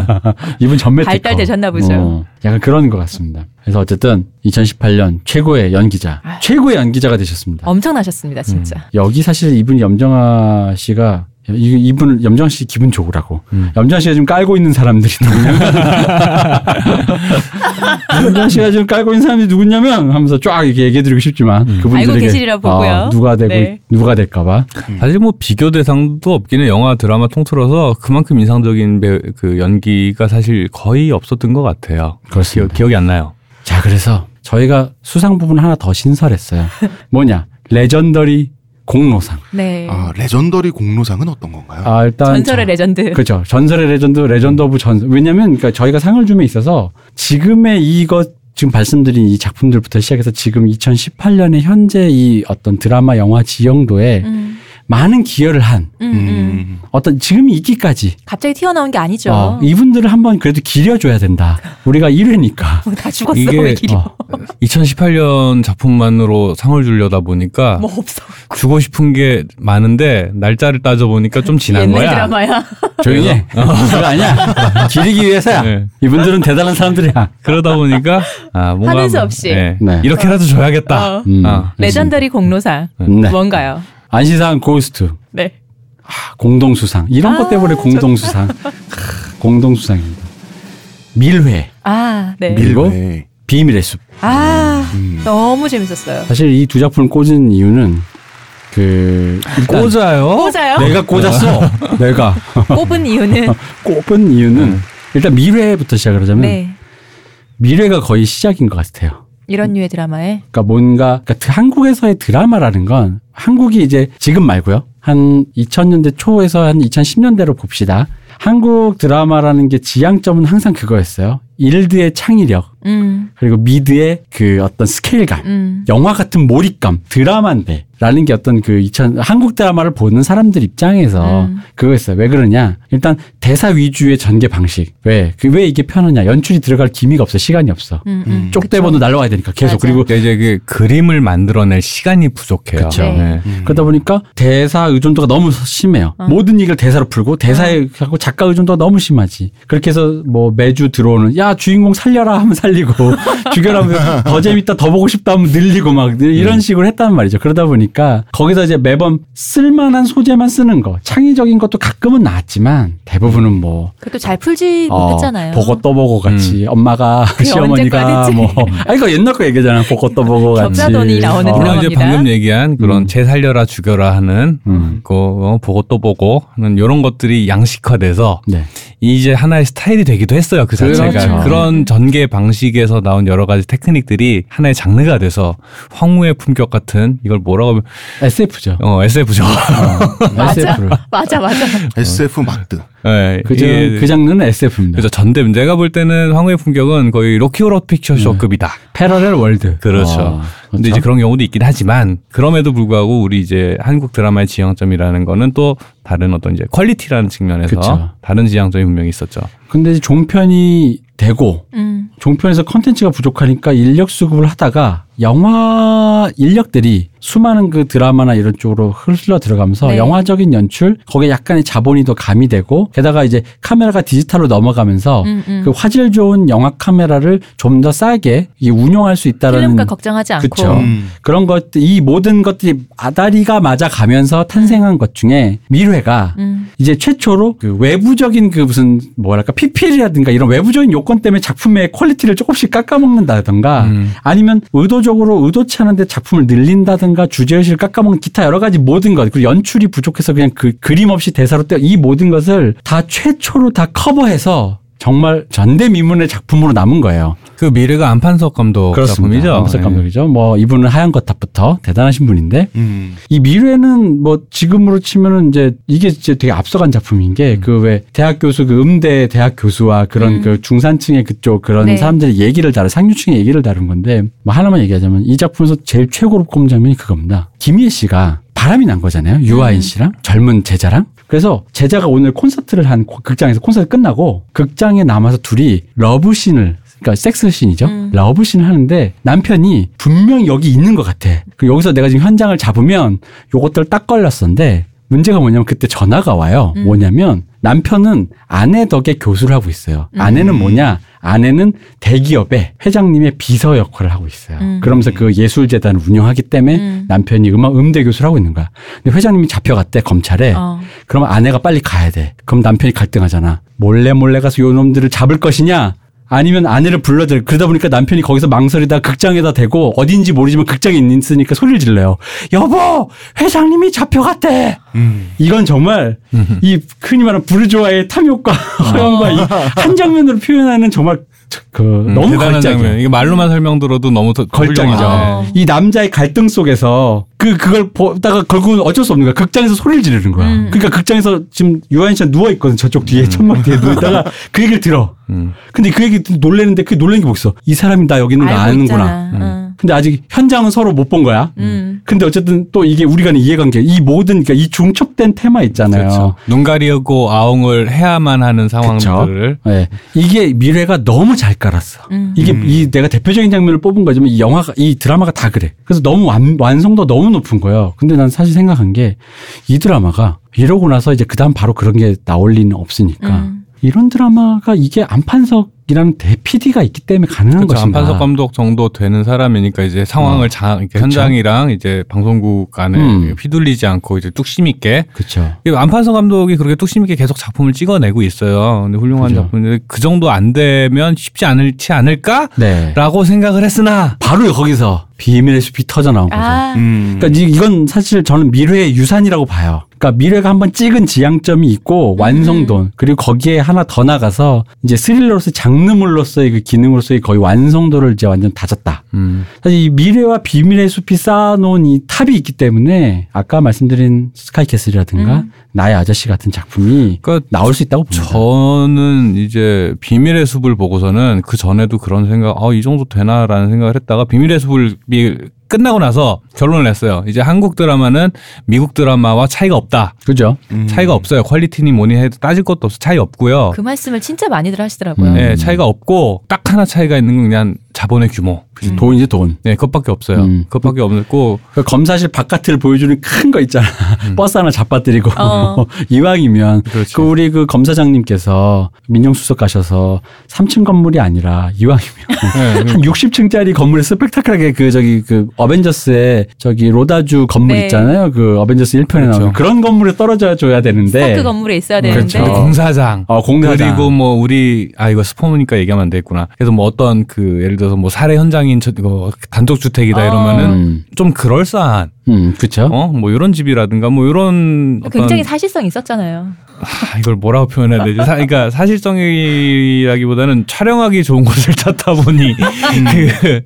이분 전매 발달되셨나 보죠. 어, 약간 그런 것 같습니다. 그래서 어쨌든 2018년 최고의 연기자, 아유. 최고의 연기자가 되셨습니다. 엄청나셨습니다, 진짜. 여기 사실 이분 염정아 씨가 이- 이분 염정아 씨 기분 좋으라고 음. 염정아 씨가 지금 깔고 있는 사람들이 누구냐면 염정아 씨가 지금 깔고 있는 사람들이 누구냐면 하면서 쫙 이렇게 얘기해 드리고 싶지만 그분들에게 알고 계시리라 보고요. 어, 누가 되고 네. 누가 될까봐 사실 뭐 비교 대상도 없기는 영화 드라마 통틀어서 그만큼 인상적인 배, 그 연기가 사실 거의 없었던 것 같아요. 그렇습니다. 기억, 기억이 안 나요. 자 그래서 저희가 수상 부문 하나 더 신설했어요. 뭐냐 legendary 공로상. 네. 아 legendary 공로상은 어떤 건가요? 아 일단 전설의 저- 레전드. 그렇죠. 전설의 legend, legend of 전설. 왜냐면 그러니까 저희가 상을 줌에 있어서 지금의 이것 지금 말씀드린 이 작품들부터 시작해서 지금 2018년에 현재 이 어떤 드라마, 영화 지형도에 음, 많은 기여를 한 음, 음. 어떤 지금이 있기까지 갑자기 튀어나온 게 아니죠. 어, 이분들을 한번 그래도 기려줘야 된다. 우리가 1회니까. 다 죽었어. 이게- 왜 기려? 어. 2018년 작품만으로 상을 주려다 보니까 뭐 없어. 주고 싶은 게 많은데 날짜를 따져 보니까 좀 지난 옛날 거야. 드라마야. 조용히 해. 그거 아니야. 기리기 위해서야. 네. 이분들은 대단한 사람들이야. 그러다 보니까 아 뭔가 하는 수 뭐, 없이. 예, 네. 이렇게라도 줘야겠다. 어. 음. 아. 레전더리 공로상. 네. 뭔가요? 안시상 고스트. 네. 공동수상. 이런 것 아, 때문에 공동수상. 공동수상입니다. 밀회. 아, 네. 밀- 그리고 밀회. 비밀의 숲. 아, 음. 너무 재밌었어요. 사실 이 두 작품을 꽂은 이유는 그 꽂아요. 꽂아요? 내가 꽂았어. 내가 꼽은 이유는 꼽은 이유는 일단 밀회부터 시작을 하자면 네. 밀회가 거의 시작인 것 같아요. 이런 류의 드라마에 그러니까 뭔가 그러니까 한국에서의 드라마라는 건 한국이 이제 지금 말고요. 한 2000년대 초에서 한 2010년대로 봅시다. 한국 드라마라는 게 지향점은 항상 그거였어요. 일드의 창의력, 음. 그리고 미드의 그 어떤 스케일감, 음. 영화 같은 몰입감, 드라마인데. 라는 게 어떤 그 2000, 한국 드라마를 보는 사람들 입장에서 음. 그거였어요. 왜 그러냐? 일단 대사 위주의 전개 방식. 왜? 그 왜 이게 편하냐? 연출이 들어갈 기미가 없어. 시간이 없어. 음. 음. 쪽대본도 날라와야 되니까 계속. 맞아. 그리고 근데 이제 그 그림을 만들어낼 시간이 부족해요. 그쵸. 네. 음. 그러다 보니까 대사 의존도가 너무 심해요. 어. 모든 얘기를 대사로 풀고 대사에 하고 작가 의존도가 너무 심하지. 그렇게 해서 뭐 매주 들어오는 야 주인공 살려라 하면 살 리고 죽여라 하면 더 재밌다 더 보고 싶다 하면 늘리고 막 이런 식으로 했단 말이죠. 그러다 보니까 거기서 이제 매번 쓸만한 소재만 쓰는 거 창의적인 것도 가끔은 나왔지만 대부분은 뭐 그것도 잘 풀지 어, 못했잖아요. 보고 또 보고 같이 엄마가 그게 시어머니가? 뭐 아니 이거 옛날 거 얘기잖아 보고 또 보고 같이 격자돈이 나오는 어. 물론 이제 드라마입니다. 방금 얘기한 그런 음. 재 살려라 죽여라 하는 음. 그 어, 보고 또 보고 하는 이런 것들이 양식화돼서 네. 이제 하나의 스타일이 되기도 했어요. 그 자체가 그렇죠. 그런 전개 방식 에서 나온 여러 가지 테크닉들이 하나의 장르가 돼서 황후의 품격 같은 이걸 뭐라고 하면 SF죠. 어 SF죠. 맞아. SF를. 맞아, 맞아. SF 마크. 네, 그, 장- 이게 그 장르는 SF입니다. 그래서 전대 제가 볼 때는 황후의 품격은 거의 Rocky Horror Picture Show급이다. parallel world. 그렇죠. 어, 근데 이제 그런 경우도 있긴 하지만 그럼에도 불구하고 우리 이제 한국 드라마의 지향점이라는 거는 또 다른 어떤 이제 quality라는 측면에서 그쵸. 다른 지향점이 분명히 있었죠. 근데 이제 종편이 되고 음. 종편에서 컨텐츠가 부족하니까 인력 수급을 하다가 영화 인력들이 수많은 그 드라마나 이런 쪽으로 흘러 들어가면서 네. 영화적인 연출 거기에 약간의 자본이 더 가미되고 게다가 이제 카메라가 디지털로 넘어가면서 음, 음. 그 화질 좋은 영화 카메라를 좀 더 싸게 이 운용할 수 있다라는 필름값 걱정하지 않고. 그쵸. 음. 그런 것들 이 모든 것들이 아다리가 맞아 가면서 탄생한 것 중에 밀회가 음. 이제 최초로 그 외부적인 그 무슨 뭐랄까 PPL이라든가 이런 외부적인 요건 때문에 작품의 quality를 조금씩 깎아먹는다든가 음. 아니면 의도 적으로 의도치 않은데 작품을 늘린다든가 주제의식을 깎아먹는 기타 여러 가지 모든 것 그리고 연출이 부족해서 그냥 그 그림 없이 대사로 때워 이 모든 것을 다 최초로 다 커버해서 정말 전대미문의 작품으로 남은 거예요. 그 밀회가 안판석 감독 작품이죠. 안판석 네. 감독이죠. 뭐 이분은 하얀 거탑부터 대단하신 분인데 음. 이 밀회는 뭐 지금으로 치면은 이제 이게 이제 되게 앞서간 작품인 게 그왜 대학 교수 그 음대 대학 교수와 그런 음. 그 중산층의 그쪽 그런 네. 사람들의 얘기를 다룬 상류층의 얘기를 다룬 건데 뭐 하나만 얘기하자면 이 작품에서 제일 최고로 꼽은 장면이 그겁니다. 김희애 씨가 바람이 난 거잖아요. 유아인 음. 씨랑 젊은 제자랑. 그래서 제자가 오늘 콘서트를 한 고- 극장에서 콘서트 끝나고 극장에 남아서 둘이 러브씬을 그러니까 섹스씬이죠. 음. 러브씬을 하는데 남편이 분명히 여기 있는 것 같아. 그리고 여기서 내가 지금 현장을 잡으면 요것들 딱 걸렸었는데 문제가 뭐냐면 그때 전화가 와요. 음. 뭐냐면 남편은 아내 덕에 교수를 하고 있어요. 음. 아내는 뭐냐? 아내는 대기업의 회장님의 비서 역할을 하고 있어요. 음. 그러면서 그 예술재단을 운영하기 때문에 음. 남편이 음악 음대 교수를 하고 있는 거야. 근데 회장님이 잡혀갔대 검찰에. 어. 그럼 아내가 빨리 가야 돼. 그럼 남편이 갈등하잖아. 몰래 몰래 가서 요 놈들을 잡을 것이냐? 아니면 아내를 불러들 그러다 보니까 남편이 거기서 망설이다 극장에다 대고 어딘지 모르지만 극장에 있으니까 소리를 질러요. 여보, 회장님이 잡혀갔대. 음. 이건 정말 이 흔히 말하는 부르주아의 탐욕과 허영과 이한 장면으로 표현하는 정말 그 음, 너무 대단한 걸작이에요. 장면. 이게 말로만 설명 들어도 너무 걸작이죠. 훌륭하죠. 어. 이 남자의 갈등 속에서 그 그걸 보다가 결국은 어쩔 수 없는 거야. 극장에서 소리를 지르는 거야. 음. 그러니까 극장에서 지금 유한 씨가 누워 있거든. 저쪽 뒤에 천막 뒤에 누워 있다가 그 얘기를 들어. 음. 근데 그 얘기 놀래는데 그 놀라는 게뭐 있어? 이 사람이 나 여기 있는 거 아는구나. 근데 아직 현장은 서로 못 본 거야. 음. 근데 어쨌든 또 이게 우리가 이해관계, 이 모든 그러니까 이 중첩된 테마 있잖아요. 그렇죠. 눈 가리고 아웅을 해야만 하는 상황들을 네. 이게 미래가 너무 잘 깔았어. 음. 이게 음. 이 내가 대표적인 장면을 뽑은 거지만 이 영화가 이 드라마가 다 그래. 그래서 너무 완, 완성도 너무 높은 거예요. 근데 난 사실 생각한 게 이 드라마가 이러고 나서 이제 그다음 바로 그런 게 나올 리는 없으니까 음. 이런 드라마가 이게 안판석 이라는 대PD가 있기 때문에 가능한 그렇죠. 것인가. 안판석 감독 정도 되는 사람이니까 이제 상황을 어. 자, 이렇게 그쵸. 현장이랑 이제 방송국 안에 음. 휘둘리지 않고 이제 뚝심 있게 그렇죠. 이 안판석 감독이 그렇게 뚝심 있게 계속 작품을 찍어내고 있어요. 근데 훌륭한 그죠. 작품인데 그 정도 안 되면 쉽지 않을지 않을까라고 네. 생각을 했으나 바로 거기서 비밀의 숲이 터져 나온 거죠. 아. 음. 그러니까 이- 이건 사실 저는 미래의 유산이라고 봐요. 그러니까 미래가 한번 찍은 지향점이 있고 완성도 그리고 거기에 하나 더 나가서 이제 스릴러로서 장 장르물로서의 그 기능으로서의 거의 완성도를 이제 완전 다졌다. 음. 사실 이 미래와 비밀의 숲이 쌓아놓은 이 탑이 있기 때문에 아까 말씀드린 스카이캐슬이라든가 음. 나의 아저씨 같은 작품이 그러니까 나올 수 있다고 봅니다. 저는 이제 비밀의 숲을 보고서는 그 전에도 그런 생각, 아, 이 정도 되나라는 생각을 했다가 비밀의 숲을 미- 끝나고 나서 결론을 냈어요. 이제 한국 드라마는 미국 드라마와 차이가 없다. 그죠? 음. 차이가 없어요. 퀄리티니 뭐니 해도 따질 것도 없어. 차이 없고요. 그 말씀을 진짜 많이들 하시더라고요. 음. 네, 차이가 없고 딱 하나 차이가 있는 건 그냥 자본의 규모. 음. 돈이지 돈. 네, 그것밖에 없어요. 음. 그것밖에 없고 그 검사실 바깥을 보여주는 큰 거 있잖아. 버스 하나 잡아뜨리고 어. 이왕이면 그렇지. 그 우리 그 검사장님께서 민정수석 가셔서 3층 건물이 아니라 이왕이면 네, 한 60층짜리 건물에 스펙타클하게 그 저기 그 어벤져스의 저기 로다주 건물 네. 있잖아요. 그 어벤져스 1편에 그렇죠. 나오는 그런 건물에 떨어져 줘야 되는데 스타크 건물에 있어야 되는데. 그렇죠. 공사장. 어, 공사장. 그리고 뭐 우리 아 이거 스포니까 얘기하면 안 되겠구나. 그래서 뭐 어떤 그 예를 들어 서 뭐 살해 현장인 저 이거 단독 주택이다 어. 이러면은 음, 좀 그럴싸한 음, 그렇죠. 어 뭐 이런 집이라든가 뭐 이런 어떤 굉장히 사실성 있었잖아요. 아, 이걸 뭐라고 표현해야 되지? 사, 그러니까 사실성이라기보다는 촬영하기 좋은 곳을 찾다 보니 그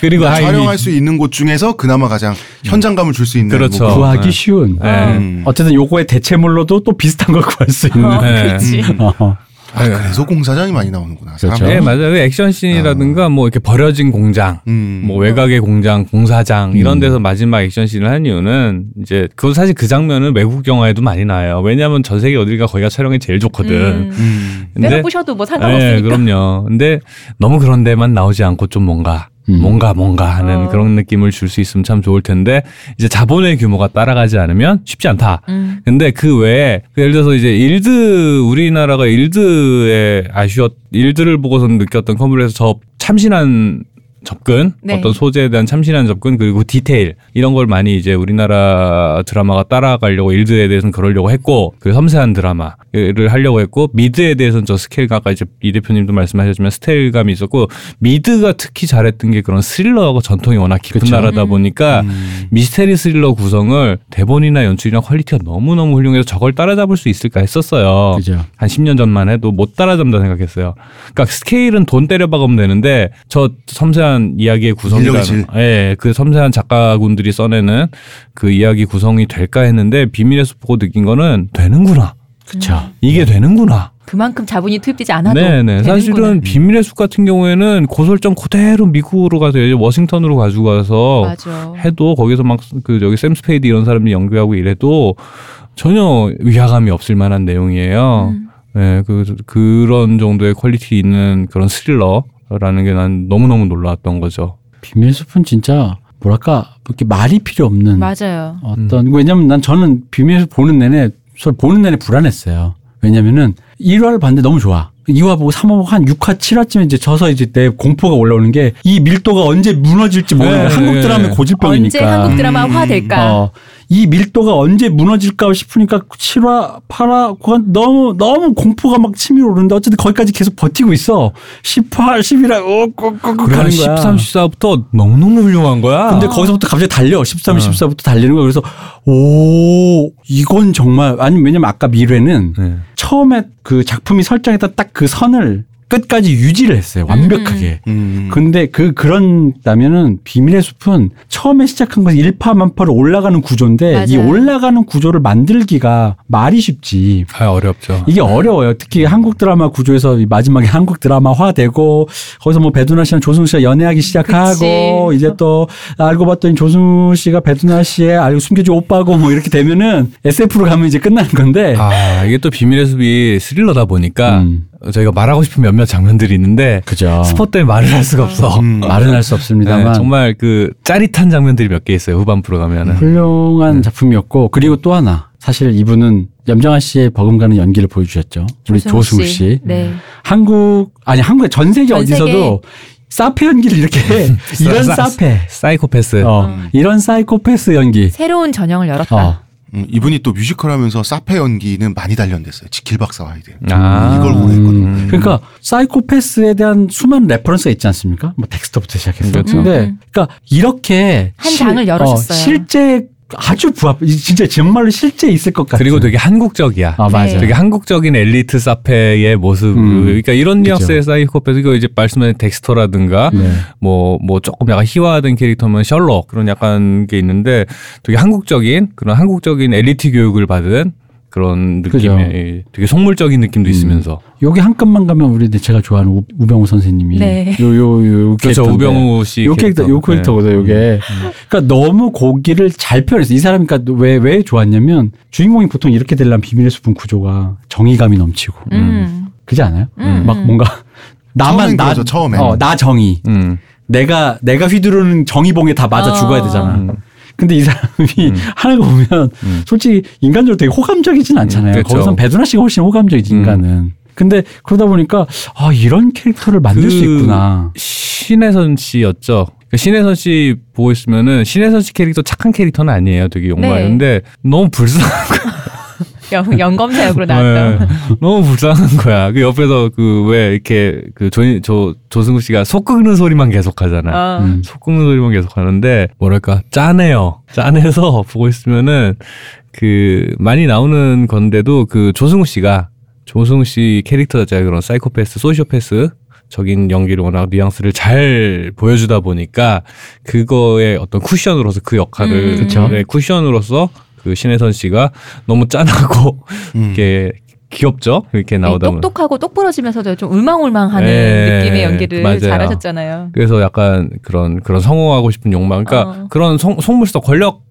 그리고 아, 이- 촬영할 수 있는 곳 중에서 그나마 가장 현장감을 줄 수 있는 그렇죠. 뭐 구하기 네. 쉬운. 네. 음. 어쨌든 요거의 대체물로도 또 비슷한 걸 구할 수 있는. 어, 네. 그렇지. 어. 아, 그래서 공사장이 많이 나오는구나. 그렇죠. 네 맞아요. 그 액션 씬이라든가 뭐 이렇게 버려진 공장 음. 뭐 외곽의 공장, 공사장 이런 음. 데서 마지막 액션 씬을 한 이유는 이제 그 사실 그 장면은 외국 영화에도 많이 나와요. 왜냐하면 전 세계 어딜가 거기가 촬영이 제일 좋거든. 음. 음. 내가 부셔도 뭐 상관없으니까. 네, 그럼요. 근데 너무 그런 데만 나오지 않고 좀 뭔가 음. 뭔가 뭔가 하는 어. 그런 느낌을 줄 수 있으면 참 좋을 텐데 이제 자본의 규모가 따라가지 않으면 쉽지 않다. 음. 근데 그 외에 그 예를 들어서 이제 일드 우리나라가 일드의 아쉬웠 일드를 보고서 느꼈던 컨버에서 저 참신한 접근, 네. 어떤 소재에 대한 참신한 접근 그리고 디테일 이런 걸 많이 이제 우리나라 드라마가 따라가려고 일드에 대해서는 그러려고 했고 그 섬세한 드라마를 하려고 했고 미드에 대해서는 저 스케일감 아까 이제 이 대표님도 말씀하셨지만 스케일감이 있었고 미드가 특히 잘했던 게 그런 스릴러 전통이 워낙 깊은 그쵸. 나라다 음. 보니까 음. 미스테리 스릴러 구성을 대본이나 연출이나 quality가 너무너무 훌륭해서 저걸 따라잡을 수 있을까 했었어요. 그죠. 한 10년 전만 해도 못 따라잡는다 생각했어요. 그러니까 스케일은 돈 때려 박으면 되는데 저 섬세한 이야기의 구성이라는. 예, 그 섬세한 작가군들이 써내는 그 이야기 구성이 될까 했는데 비밀의 숲 보고 느낀 거는 되는구나. 그쵸. 이게 되는구나. 그만큼 자본이 투입되지 않아도 네네. 되는구나. 사실은 비밀의 숲 같은 경우에는 그 설정 그대로 미국으로 가서 워싱턴으로 가지고 가서 맞아. 해도 거기서 막그 저기 샘 스페이드 이런 사람들이 연기하고 이래도 전혀 위화감이 없을 만한 내용이에요. 음. 네, 그 그런 정도의 quality 있는 그런 스릴러 라는 게 난 너무 너무 놀라웠던 거죠. 비밀 숲은 진짜 뭐랄까 이렇게 말이 필요 없는 맞아요. 어떤 왜냐면 난 저는 비밀 숲 보는 내내 저 보는 내내 불안했어요. 왜냐면은 1화를 봤는데 너무 좋아. 2화 보고 3화 보고 한 6화, 7화쯤에 이제 져서 이제 내 공포가 올라오는 게 이 밀도가 언제 무너질지 모르는 네. 한국 네. 드라마의 고질병이니까. 언제 한국 드라마 음. 화 될까? 어, 이 밀도가 언제 무너질까 싶으니까 7화, 8화, 그건 너무, 너무 공포가 막 치밀어 오르는데 어쨌든 거기까지 계속 버티고 있어. 10화, 11화, 어, 꾹꾹꾹 그래 가는 한 거야. 13, 14부터 너무너무 훌륭한 거야. 근데 거기서부터 갑자기 달려. 13, 어. 14부터 달리는 거야. 그래서, 오, 이건 정말, 아니, 왜냐면 아까 미래는 네. 처음에 그 작품이 설정했던 딱 그 선을 끝까지 유지를 했어요. 완벽하게. 음. 근데 그 그런다면은 비밀의 숲은 처음에 시작한 것이 일파만파로 올라가는 구조인데 이 맞아요. 올라가는 구조를 만들기가 말이 쉽지. 아, 어렵죠. 이게 어려워요. 특히 한국 드라마 구조에서 이 마지막에 한국 드라마화 되고 거기서 뭐 배두나 씨랑 조승우 씨가 연애하기 시작하고 그치. 이제 또 알고 봤더니 조승우 씨가 배두나 씨의 알고 숨겨진 오빠고 뭐 이렇게 되면은 SF로 가면 이제 끝나는 건데. 아, 이게 또 비밀의 숲이 스릴러다 보니까 음. 저희가 말하고 싶은 몇몇 장면들이 있는데 그죠. 스포 때문에 말을 할 수가 없어. 음. 말은 할 수 없습니다만 네, 정말 그 짜릿한 장면들이 몇 개 있어요. 후반부로 가면은. 훌륭한 작품이었고 그리고 또 하나 사실 이분은 염정아 씨의 버금가는 연기를 보여주셨죠. 우리 조승우 씨. 네. 한국 아니 한국의 전 세계 전 어디서도 사페 연기를 이렇게 해. 이런 사- 사페. 사이코패스. 어, 이런 사이코패스 연기. 새로운 전형을 열었다. 어. 음, 이분이 또 뮤지컬 하면서 사페 연기는 많이 단련됐어요. 지킬 박사와 하이드. 아. 이걸 오래 했거든요. 음, 그러니까 사이코패스에 대한 수많은 reference가 있지 않습니까? 뭐 텍스트부터 시작해서. 그렇죠. 근데 음. 그러니까 이렇게 한 장을 열어줬어요. 실제 아주 부합. 진짜 정말로 실제 있을 것 같은. 그리고 되게 한국적이야. 아 맞아. 네. 되게 한국적인 엘리트 사페의 모습. 음. 그러니까 이런 그죠. 뉘앙스의 사이코패스. 이거 이제 말씀하신 덱스터라든가 네. 뭐, 뭐 조금 약간 희화화된 캐릭터면 셜록 그런 약간 게 있는데 되게 한국적인 그런 한국적인 엘리트 교육을 받은 그런 그죠. 느낌의 되게 속물적인 느낌도 음. 있으면서. 여기 한 칸만 가면 우리 제가 좋아하는 우, 우병우 선생님이 네. 요 요요 그렇죠. 우병우 씨. 요 캐릭터 요 캐릭터. 캐릭터거든 요게. 네. 그러니까 너무 고기를 잘 표현했어. 이 사람이 그러니까 왜 왜 좋았냐면 주인공이 보통 이렇게 되려면 비밀의 숲은 구조가 정의감이 넘치고 음. 그지 않아요? 음. 막 뭔가 나만 처음엔 나 그러죠, 처음엔. 어, 나 정의. 음. 내가 내가 휘두르는 정의봉에 다 맞아 어. 죽어야 되잖아. 음. 근데 이 사람이 하는 거 보면 음. 솔직히 인간적으로 되게 호감적이진 않잖아요. 음, 그렇죠. 거기선 배두나 씨가 훨씬 호감적이지 음. 인간은. 근데 그러다 보니까 아 이런 캐릭터를 만들 수그 있구나. 신혜선 씨였죠. 그러니까 신혜선 씨 보고 있으면은 신혜선 씨 캐릭터 착한 캐릭터는 아니에요. 되게 욕망인데 너무 불쌍한 영, 영검사역으로. 나왔던. 너무 불쌍한 거야. 그 옆에서 그 왜 이렇게 그 조, 조, 조승우 씨가 속 끓는 소리만 계속 하잖아. 어. 음. 속 끓는 소리만 계속 하는데 뭐랄까 짠해요. 짠해서 보고 있으면은 그 많이 나오는 건데도 그 조승우 씨가 조승우 씨 캐릭터 자체가 그런 사이코패스, 소시오패스 적인 연기를 워낙 뉘앙스를 잘 보여주다 보니까 그거의 어떤 쿠션으로서 그 역할을 음. 그쵸. 네, 쿠션으로서 그 신혜선 씨가 너무 짠하고 음. 이렇게 귀엽죠 이렇게 되게 나오다 보면 똑똑하고 똑부러지면서도 좀 울망울망하는 네, 느낌의 연기를 맞아요. 잘하셨잖아요. 그래서 약간 그런 그런 성공하고 싶은 욕망, 그러니까 어. 그런 속, 속물성 권력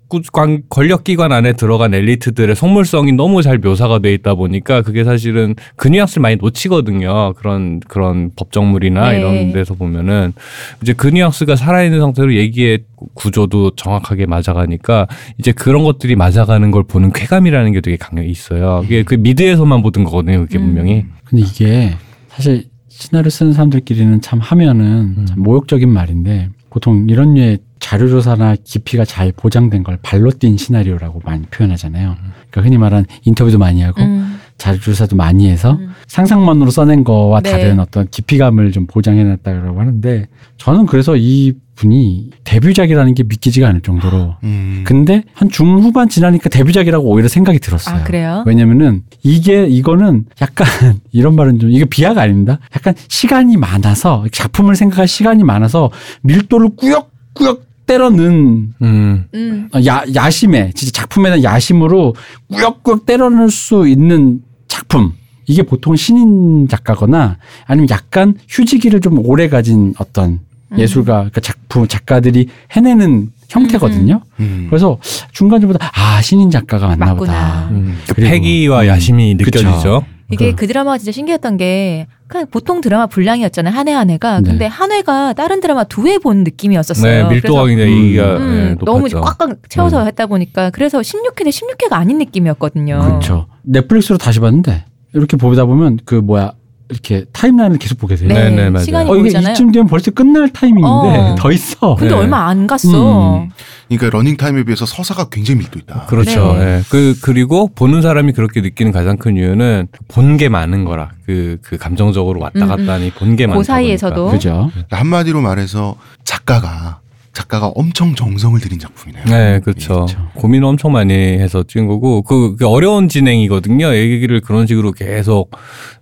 권력 기관 안에 들어간 엘리트들의 속물성이 너무 잘 묘사가 돼 있다 보니까 그게 사실은 그 뉘앙스를 많이 놓치거든요. 그런 그런 법정물이나 네. 이런 데서 보면은 이제 그 뉘앙스가 살아있는 상태로 얘기의 구조도 정확하게 맞아가니까 이제 그런 것들이 맞아가는 걸 보는 쾌감이라는 게 되게 강력히 있어요. 그게 그 미드에서만 보던 거거든요. 그게 음. 분명히. 근데 이게 사실 시나리오 쓰는 사람들끼리는 참 하면은 음. 참 모욕적인 말인데 보통 이런 류의 자료 조사나 깊이가 잘 보장된 걸 발로 뛴 시나리오라고 많이 표현하잖아요. 그러니까 흔히 말하는 인터뷰도 많이 하고 음. 자료 조사도 많이 해서 음. 상상만으로 써낸 거와 네. 다른 어떤 깊이감을 좀 보장해놨다고 하는데 저는 그래서 이 분이 데뷔작이라는 게 믿기지가 않을 정도로 음. 근데 한 중후반 지나니까 데뷔작이라고 오히려 생각이 들었어요. 아 그래요? 왜냐면은 이게 이거는 약간 이런 말은 좀 이게 비하가 아닙니다. 약간 시간이 많아서 작품을 생각할 시간이 많아서 밀도를 꾸역꾸역 때려는 음. 음. 야, 야심에 진짜 작품에 대한 야심으로 꾸역꾸역 때려넣을 수 있는 작품. 이게 보통 신인 작가거나 아니면 약간 휴지기를 좀 오래 가진 어떤 음. 예술가, 그러니까 작품 작가들이 해내는 형태거든요. 음. 그래서 중간중보다 아 신인 작가가 맞나. 보다. 음. 그 패기와 음. 야심이 그쵸. 느껴지죠. 이게 그- 그 드라마가 진짜 신기했던 게 그냥 보통 드라마 분량이었잖아요 한 회 한 회가 네. 근데 한 회가 다른 드라마 두 회 본 느낌이었었어요. 네, 밀도가 굉장히 음. 얘기가 음, 네, 너무. 꽉꽉 채워서 했다 보니까 그래서 16회인데 16회가 아닌 느낌이었거든요. 그렇죠. 넷플릭스로 다시 봤는데 이렇게 보다 보면 그 뭐야 이렇게 timeline을 계속 보게 돼요. 네, 네, 네, 맞아요. 시간이 어 이게 보이잖아요. 이쯤 되면 벌써 끝날 타이밍인데 어. 더 있어. 근데 네. 얼마 안 갔어. 음. 그러니까 러닝 타임에 비해서 서사가 굉장히 밀도 있다. 그렇죠. 네. 예. 그 그리고 보는 사람이 그렇게 느끼는 가장 큰 이유는 본 게 많은 거라. 그 그 감정적으로 왔다 음, 갔다 하니 본 게 많다. 그 사이에서도 그죠. 한마디로 말해서 작가가 작가가 엄청 정성을 들인 작품이네요. 네, 그렇죠. 그렇죠. 고민을 엄청 많이 해서 찍은 거고, 그, 그 어려운 진행이거든요. 얘기를 그런 식으로 계속,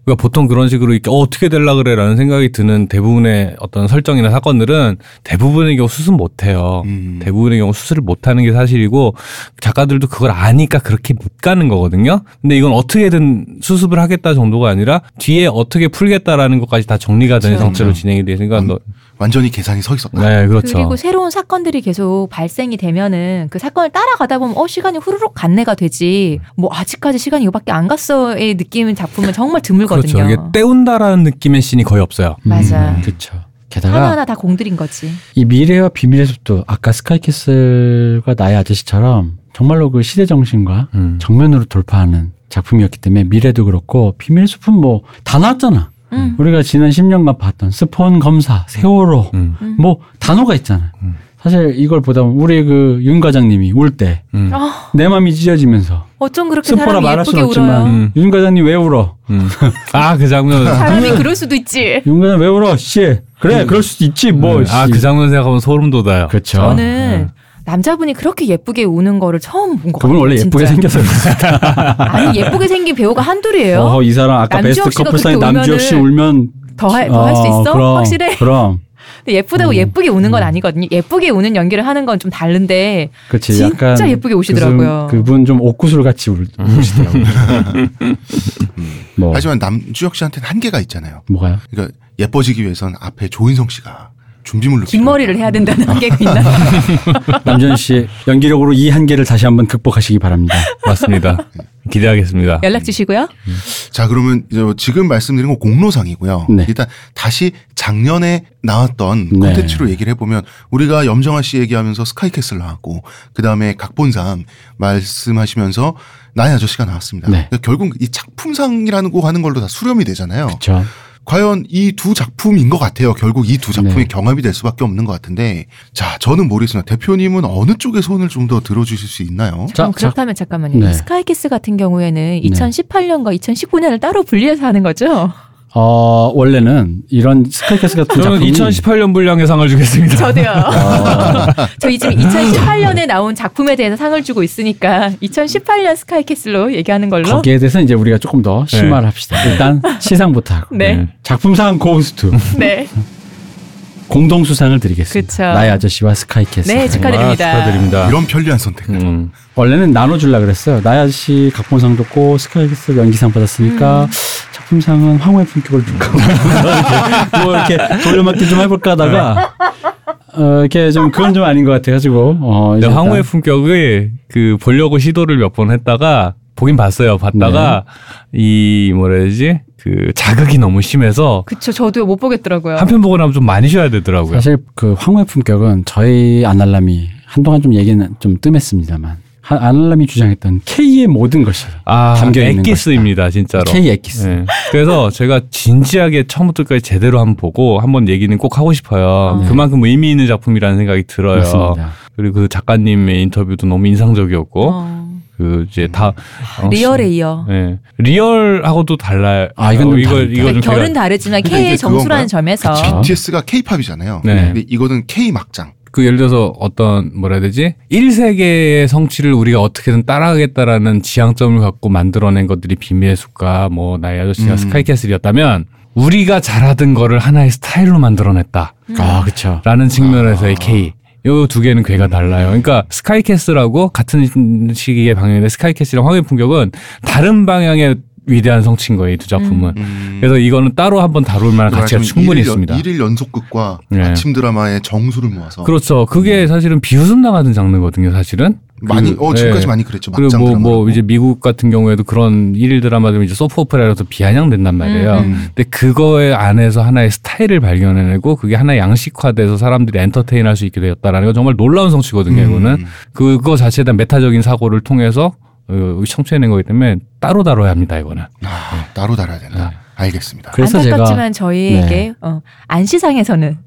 그러니까 보통 그런 식으로 이렇게, 어, 어떻게 될라 그래? 라는 생각이 드는 대부분의 어떤 설정이나 사건들은 대부분의 경우 수습 못 해요. 음. 대부분의 경우 수술을 못 하는 게 사실이고 작가들도 그걸 아니까 그렇게 못 가는 거거든요. 근데 이건 어떻게든 수습을 하겠다 정도가 아니라 뒤에 어떻게 풀겠다라는 것까지 다 정리가 되는 그렇죠. 상태로 진행이 되니까 너, 완전히 계산이 서 있었다. 네, 그렇죠. 그리고 새로운 사건들이 계속 발생이 되면은 그 사건을 따라가다 보면 어 시간이 후루룩 간내가 되지 뭐 아직까지 시간이 이거밖에 안 갔어의 느낌의 작품은 정말 드물거든요. 그렇죠. 이게 때운다라는 느낌의 씬이 거의 없어요. 맞아. 그렇죠. 게다가 하나하나 다 공들인 거지. 이 미래와 비밀의 숲도 아까 스카이캐슬과 나의 아저씨처럼 정말로 그 시대 정신과 음. 정면으로 돌파하는 작품이었기 때문에 미래도 그렇고 비밀의 숲은 뭐 다 나왔잖아. 음. 우리가 지난 10년간 봤던 스폰 검사, 세월호 음. 음. 뭐 단어가 있잖아. 음. 사실 이걸 보다 보면 우리 그 윤 과장님이 울 때내 음. 아, 맘이 찢어지면서 어쩜 그렇게 스포라 사람이 말할 예쁘게 수는 없지만 울어요. 음. 윤 과장님 왜 울어? 음. 아, 그 장면. 사람이 그럴 수도 있지. 윤 과장 왜 울어? 씨 그래 그럴 수도 있지 뭐. 아, 씨. 그 장면 생각하면 소름 돋아요. 그렇죠. 저는 남자분이 그렇게 예쁘게 우는 거를 처음 본 것 같아요. 그분 원래 예쁘게. 생겨서 아니 예쁘게 생긴 배우가 한둘이에요. 어, 이 사람 아까 베스트 커플상에 남주혁 씨 울면 더할수 어, 있어? 그럼, 확실해. 그럼 근데 예쁘다고 음. 예쁘게 우는 건 아니거든요. 예쁘게 우는 연기를 하는 건 좀 다른데 그렇지 진짜 약간 예쁘게 우시더라고요. 그분, 그분 좀 옥구슬 같이 울, 우시더라고요. 뭐 하지만 남주혁 씨한테는 한계가 있잖아요. 뭐가요? 그러니까 예뻐지기 위해선 앞에 조인성 씨가 준비물로 긴 머리를 해야 된다는 한계가 있나? 남준 씨 연기력으로 이 한계를 다시 한번 극복하시기 바랍니다. 맞습니다. 기대하겠습니다. 연락 주시고요. 자, 그러면 이제 지금 말씀드린 건 공로상이고요. 네. 일단 다시 작년에 나왔던 네. 콘텐츠로 얘기를 해보면 우리가 염정아 씨 얘기하면서 스카이캐슬 나왔고 그 다음에 각본상 말씀하시면서 나의 아저씨가 나왔습니다. 네. 그러니까 결국 이 작품상이라는 거 하는 걸로 다 수렴이 되잖아요. 그렇죠. 과연 이 두 작품인 것 같아요. 결국 이 두 작품이 네. 경합이 될 수밖에 없는 것 같은데 자, 저는 모르겠습니다. 대표님은 어느 쪽에 손을 좀 더 들어주실 수 있나요? 자, 그럼 그렇다면 잠깐만요. 네. 스카이캐슬 같은 경우에는 2018년과 2019년을 따로 분리해서 하는 거죠? 어, 원래는 이런 스카이캐슬 같은 저는 작품이 2018년 분량의 상을 주겠습니다. 저도요. 저희 지금 2018년에 나온 작품에 대해서 상을 주고 있으니까 2018년 스카이캐슬로 얘기하는 걸로. 거기에 대해서 이제 우리가 조금 더 네. 심화를 합시다. 일단 시상부터 하고 네. 네. 작품상 고스트 네. 공동 수상을 드리겠습니다. 그쵸. 나의 아저씨와 스카이캐스. 네, 축하드립니다. 아, 축하드립니다. 이런 편리한 선택. 음. 원래는 나눠주려 그랬어요. 나의 아저씨 각본상 줬고 스카이캐스 연기상 받았으니까 음. 작품상은 황후의 품격을 줄까 뭐 이렇게 돌려막기 좀 해볼까 하다가 어, 이렇게 좀 그건 좀 아닌 것 같아가지고 어, 이제 황후의 품격을 그 보려고 시도를 몇 번 했다가 보긴 봤어요. 봤다가 네. 이 뭐라 해야 되지? 그 자극이 너무 심해서 그쵸. 저도 못 보겠더라고요. 한 편 보고 나면 좀 많이 쉬어야 되더라고요. 사실 그 황후의 품격은 저희 아날람이 한동안 좀 얘기는 좀 뜸했습니다만 한- 아날람이 주장했던 K의 모든 것이 아, 담겨 있는 엑기스입니다, 진짜로. K 엑기스. 네. 그래서 제가 진지하게 처음부터까지 제대로 한번 보고 한번 얘기는 꼭 하고 싶어요. 네. 그만큼 의미 있는 작품이라는 생각이 들어요. 맞습니다. 그리고 그 작가님의 인터뷰도 너무 인상적이었고, 어, 그 이제 다 어, 리얼에 이어. 네. 리얼하고도 달라요. 아, 이건 좀 어, 이거. 이거 좀 결은 제가 다르지만 K의 정수라는? 점에서 그쵸. BTS가 K-팝이잖아요. 네. 근데 이거는 K 막장. 그 예를 들어서 어떤 뭐라 해야 되지? 1세계의 성취를 우리가 어떻게든 따라가겠다라는 지향점을 갖고 만들어낸 것들이 비밀의 숲과 뭐 나의 아저씨가 음. 스카이캐슬이었다면 우리가 잘하던 거를 하나의 스타일로 만들어냈다. 아 그렇죠. 라는 측면에서의 K. 요 두 개는 괴가 달라요. 그러니까 스카이캐슬하고 같은 시기에 방영된 스카이캐슬이랑 황해 풍격은 다른 방향의 위대한 성취인 거예요, 이 두 작품은. 음. 그래서 이거는 따로 한번 다룰 만한 가치가 말하자면 충분히 일일 연- 있습니다. 일일 연속극과 네. 아침 드라마의 정수를 모아서 그렇죠. 그게 사실은 비웃음 나가는 장르거든요, 사실은. 많이 그, 어 지금까지 예. 많이 그랬죠. 그리고 뭐. 뭐, 이제 미국 같은 경우에도 그런 일일 드라마들 이제 소프 오페라라서 비아냥된단 말이에요. 음. 근데 그거에 안에서 하나의 스타일을 발견해내고 그게 하나의 양식화돼서 사람들이 엔터테인 할 수 있게 되었다라는 건 정말 놀라운 성취거든요, 이거는. 음. 그거 자체에 대한 메타적인 사고를 통해서 어, 청취해낸 거기 때문에 따로 다뤄야 합니다, 이거는. 아, 따로 달아야 된다. 알겠습니다. 그래서 제가 안타깝지만 저희에게 어, 안시상에서는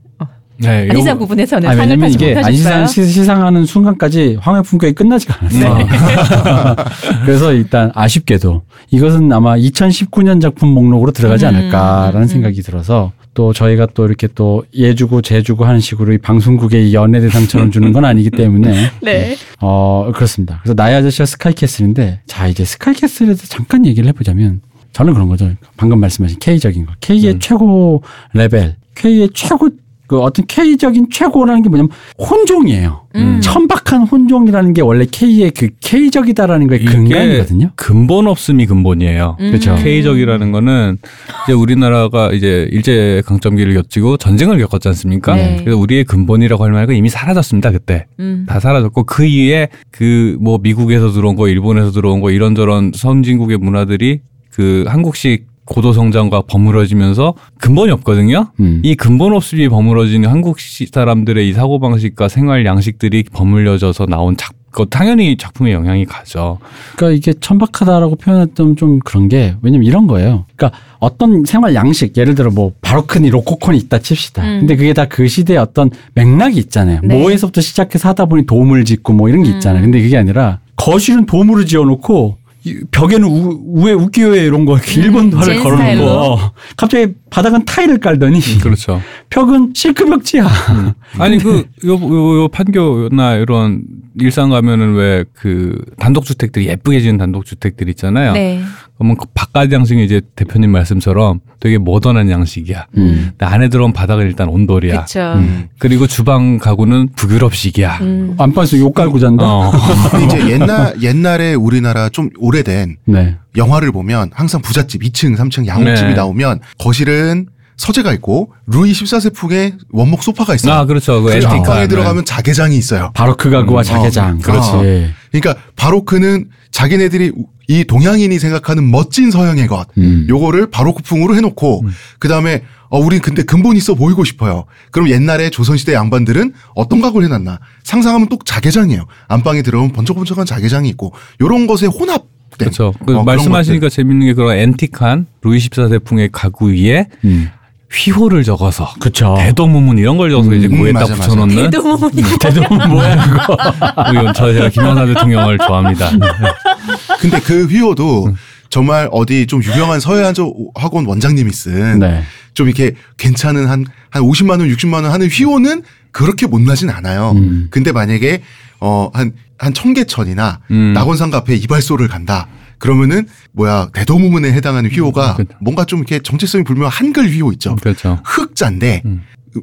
네, 안시상 요거- 부분에서는 아, 상을 타지 이게 못하셨어요. 안시상 시- 시상하는 순간까지 황해 품격이 끝나지가 않았어요. 네. 그래서 일단 아쉽게도 이것은 아마 2019년 작품 목록으로 들어가지 음, 않을까라는 음. 생각이 들어서 또 저희가 또 이렇게 또 예주고 제주고 하는 식으로 이 방송국의 연예 대상처럼 주는 건 아니기 때문에 네. 어 그렇습니다. 그래서 나의 아저씨와 스카이캐슬인데 자 이제 스카이캐슬에 대해서 잠깐 얘기를 해보자면 저는 그런 거죠. 방금 말씀하신 K적인 거, K의 음. 최고 레벨, K의 최고 그 어떤 K적인 최고라는 게 뭐냐면 혼종이에요. 음. 천박한 혼종이라는 게 원래 K의 그 K적이다라는 거의 근간이거든요. 근본 없음이 근본이에요. 음. 그렇죠. K적이라는 거는 이제 우리나라가 이제 일제 강점기를 겪고 전쟁을 겪었지 않습니까? 네. 그래서 우리의 근본이라고 할건 이미 사라졌습니다 그때 음. 다 사라졌고 그 이후에 그 뭐 미국에서 들어온 거, 일본에서 들어온 거 이런저런 선진국의 문화들이 그 한국식 고도 성장과 버무러지면서 근본이 없거든요. 음. 이 근본 없이 버무러진 한국 시- 사람들의 이 사고 방식과 생활 양식들이 버물려져서 나온 작, 그 당연히 작품에 영향이 가죠. 그러니까 이게 천박하다라고 표현했던 좀 그런 게 왜냐면 이런 거예요. 그러니까 어떤 생활 양식 예를 들어 뭐 바로크니 로코콘이 있다 칩시다. 음. 근데 그게 다 그 시대의 어떤 맥락이 있잖아요. 네. 뭐에서부터 시작해서 하다 보니 도움을 짓고 뭐 이런 게 있잖아요. 음. 근데 그게 아니라 거실은 도움으로 지어놓고 이 벽에는 우, 에 우키요에 이런 거 이렇게 음, 일본화를 젠 걸어놓은 스타일로. 거. 갑자기 바닥은 타일을 깔더니 그렇죠. 벽은 실크 벽지야. 아니 그요 요 요 판교나 이런 일산 가면은 왜 그 단독 주택들이 예쁘게 지은 단독 주택들 있잖아요. 네. 그러면 그 바깥 양식이 이제 대표님 말씀처럼 되게 모던한 양식이야. 음. 근데 안에 들어온 바닥은 일단 온돌이야. 그쵸. 음. 그리고 주방 가구는 북유럽식이야. 음. 안방에서 욕 깔고 잔다. 어. 근데 이제 옛날 옛날에 우리나라 좀 오래된 네. 영화를 보면 항상 부잣집 2층, 3층 양옥집이 네. 나오면 거실은 서재가 있고 루이 14세 풍의 원목 소파가 있어요. 아 그렇죠. 그 엔티카. 안방에 들어가면 자개장이 있어요. 바로크 가구와 음, 자개장. 어, 그렇지. 어. 그러니까 바로크는 자기네들이 이 동양인이 생각하는 멋진 서양의 것 음. 요거를 바로크풍으로 해놓고 그 다음에 어 우린 근데 근본 있어 보이고 싶어요. 그럼 옛날에 조선시대 양반들은 어떤 가구를 해놨나 상상하면 또 자개장이에요. 안방에 들어오면 번쩍번쩍한 자개장이 있고 요런 것에 혼합. 그렇죠. 그 어, 말씀하시니까 재밌는 게 그런 엔틱한 루이 14세풍의 가구 위에 음. 휘호를 적어서 그쵸. 대도무문 이런 걸 적어서 음, 이제 음, 고에다 맞아, 맞아. 붙여놓는 대도문 뭐야 그거. 이건 저 제가 김영사 대통령을 좋아합니다. 근데 그 휘호도 정말 어디 좀 유명한 서해안 학원 원장님이 쓴 네. 좀 이렇게 괜찮은 한, 한 50만 원, 60만 원 하는 휘호는 그렇게 못나진 않아요. 음. 근데 만약에 어, 한, 한 청계천이나 음. 낙원산 카페에 이발소를 간다. 그러면은 뭐야 대도무문에 해당하는 휘호가 그- 뭔가 좀 이렇게 정체성이 불명한 한글 휘호 있죠. 그렇죠. 흑자인데 음.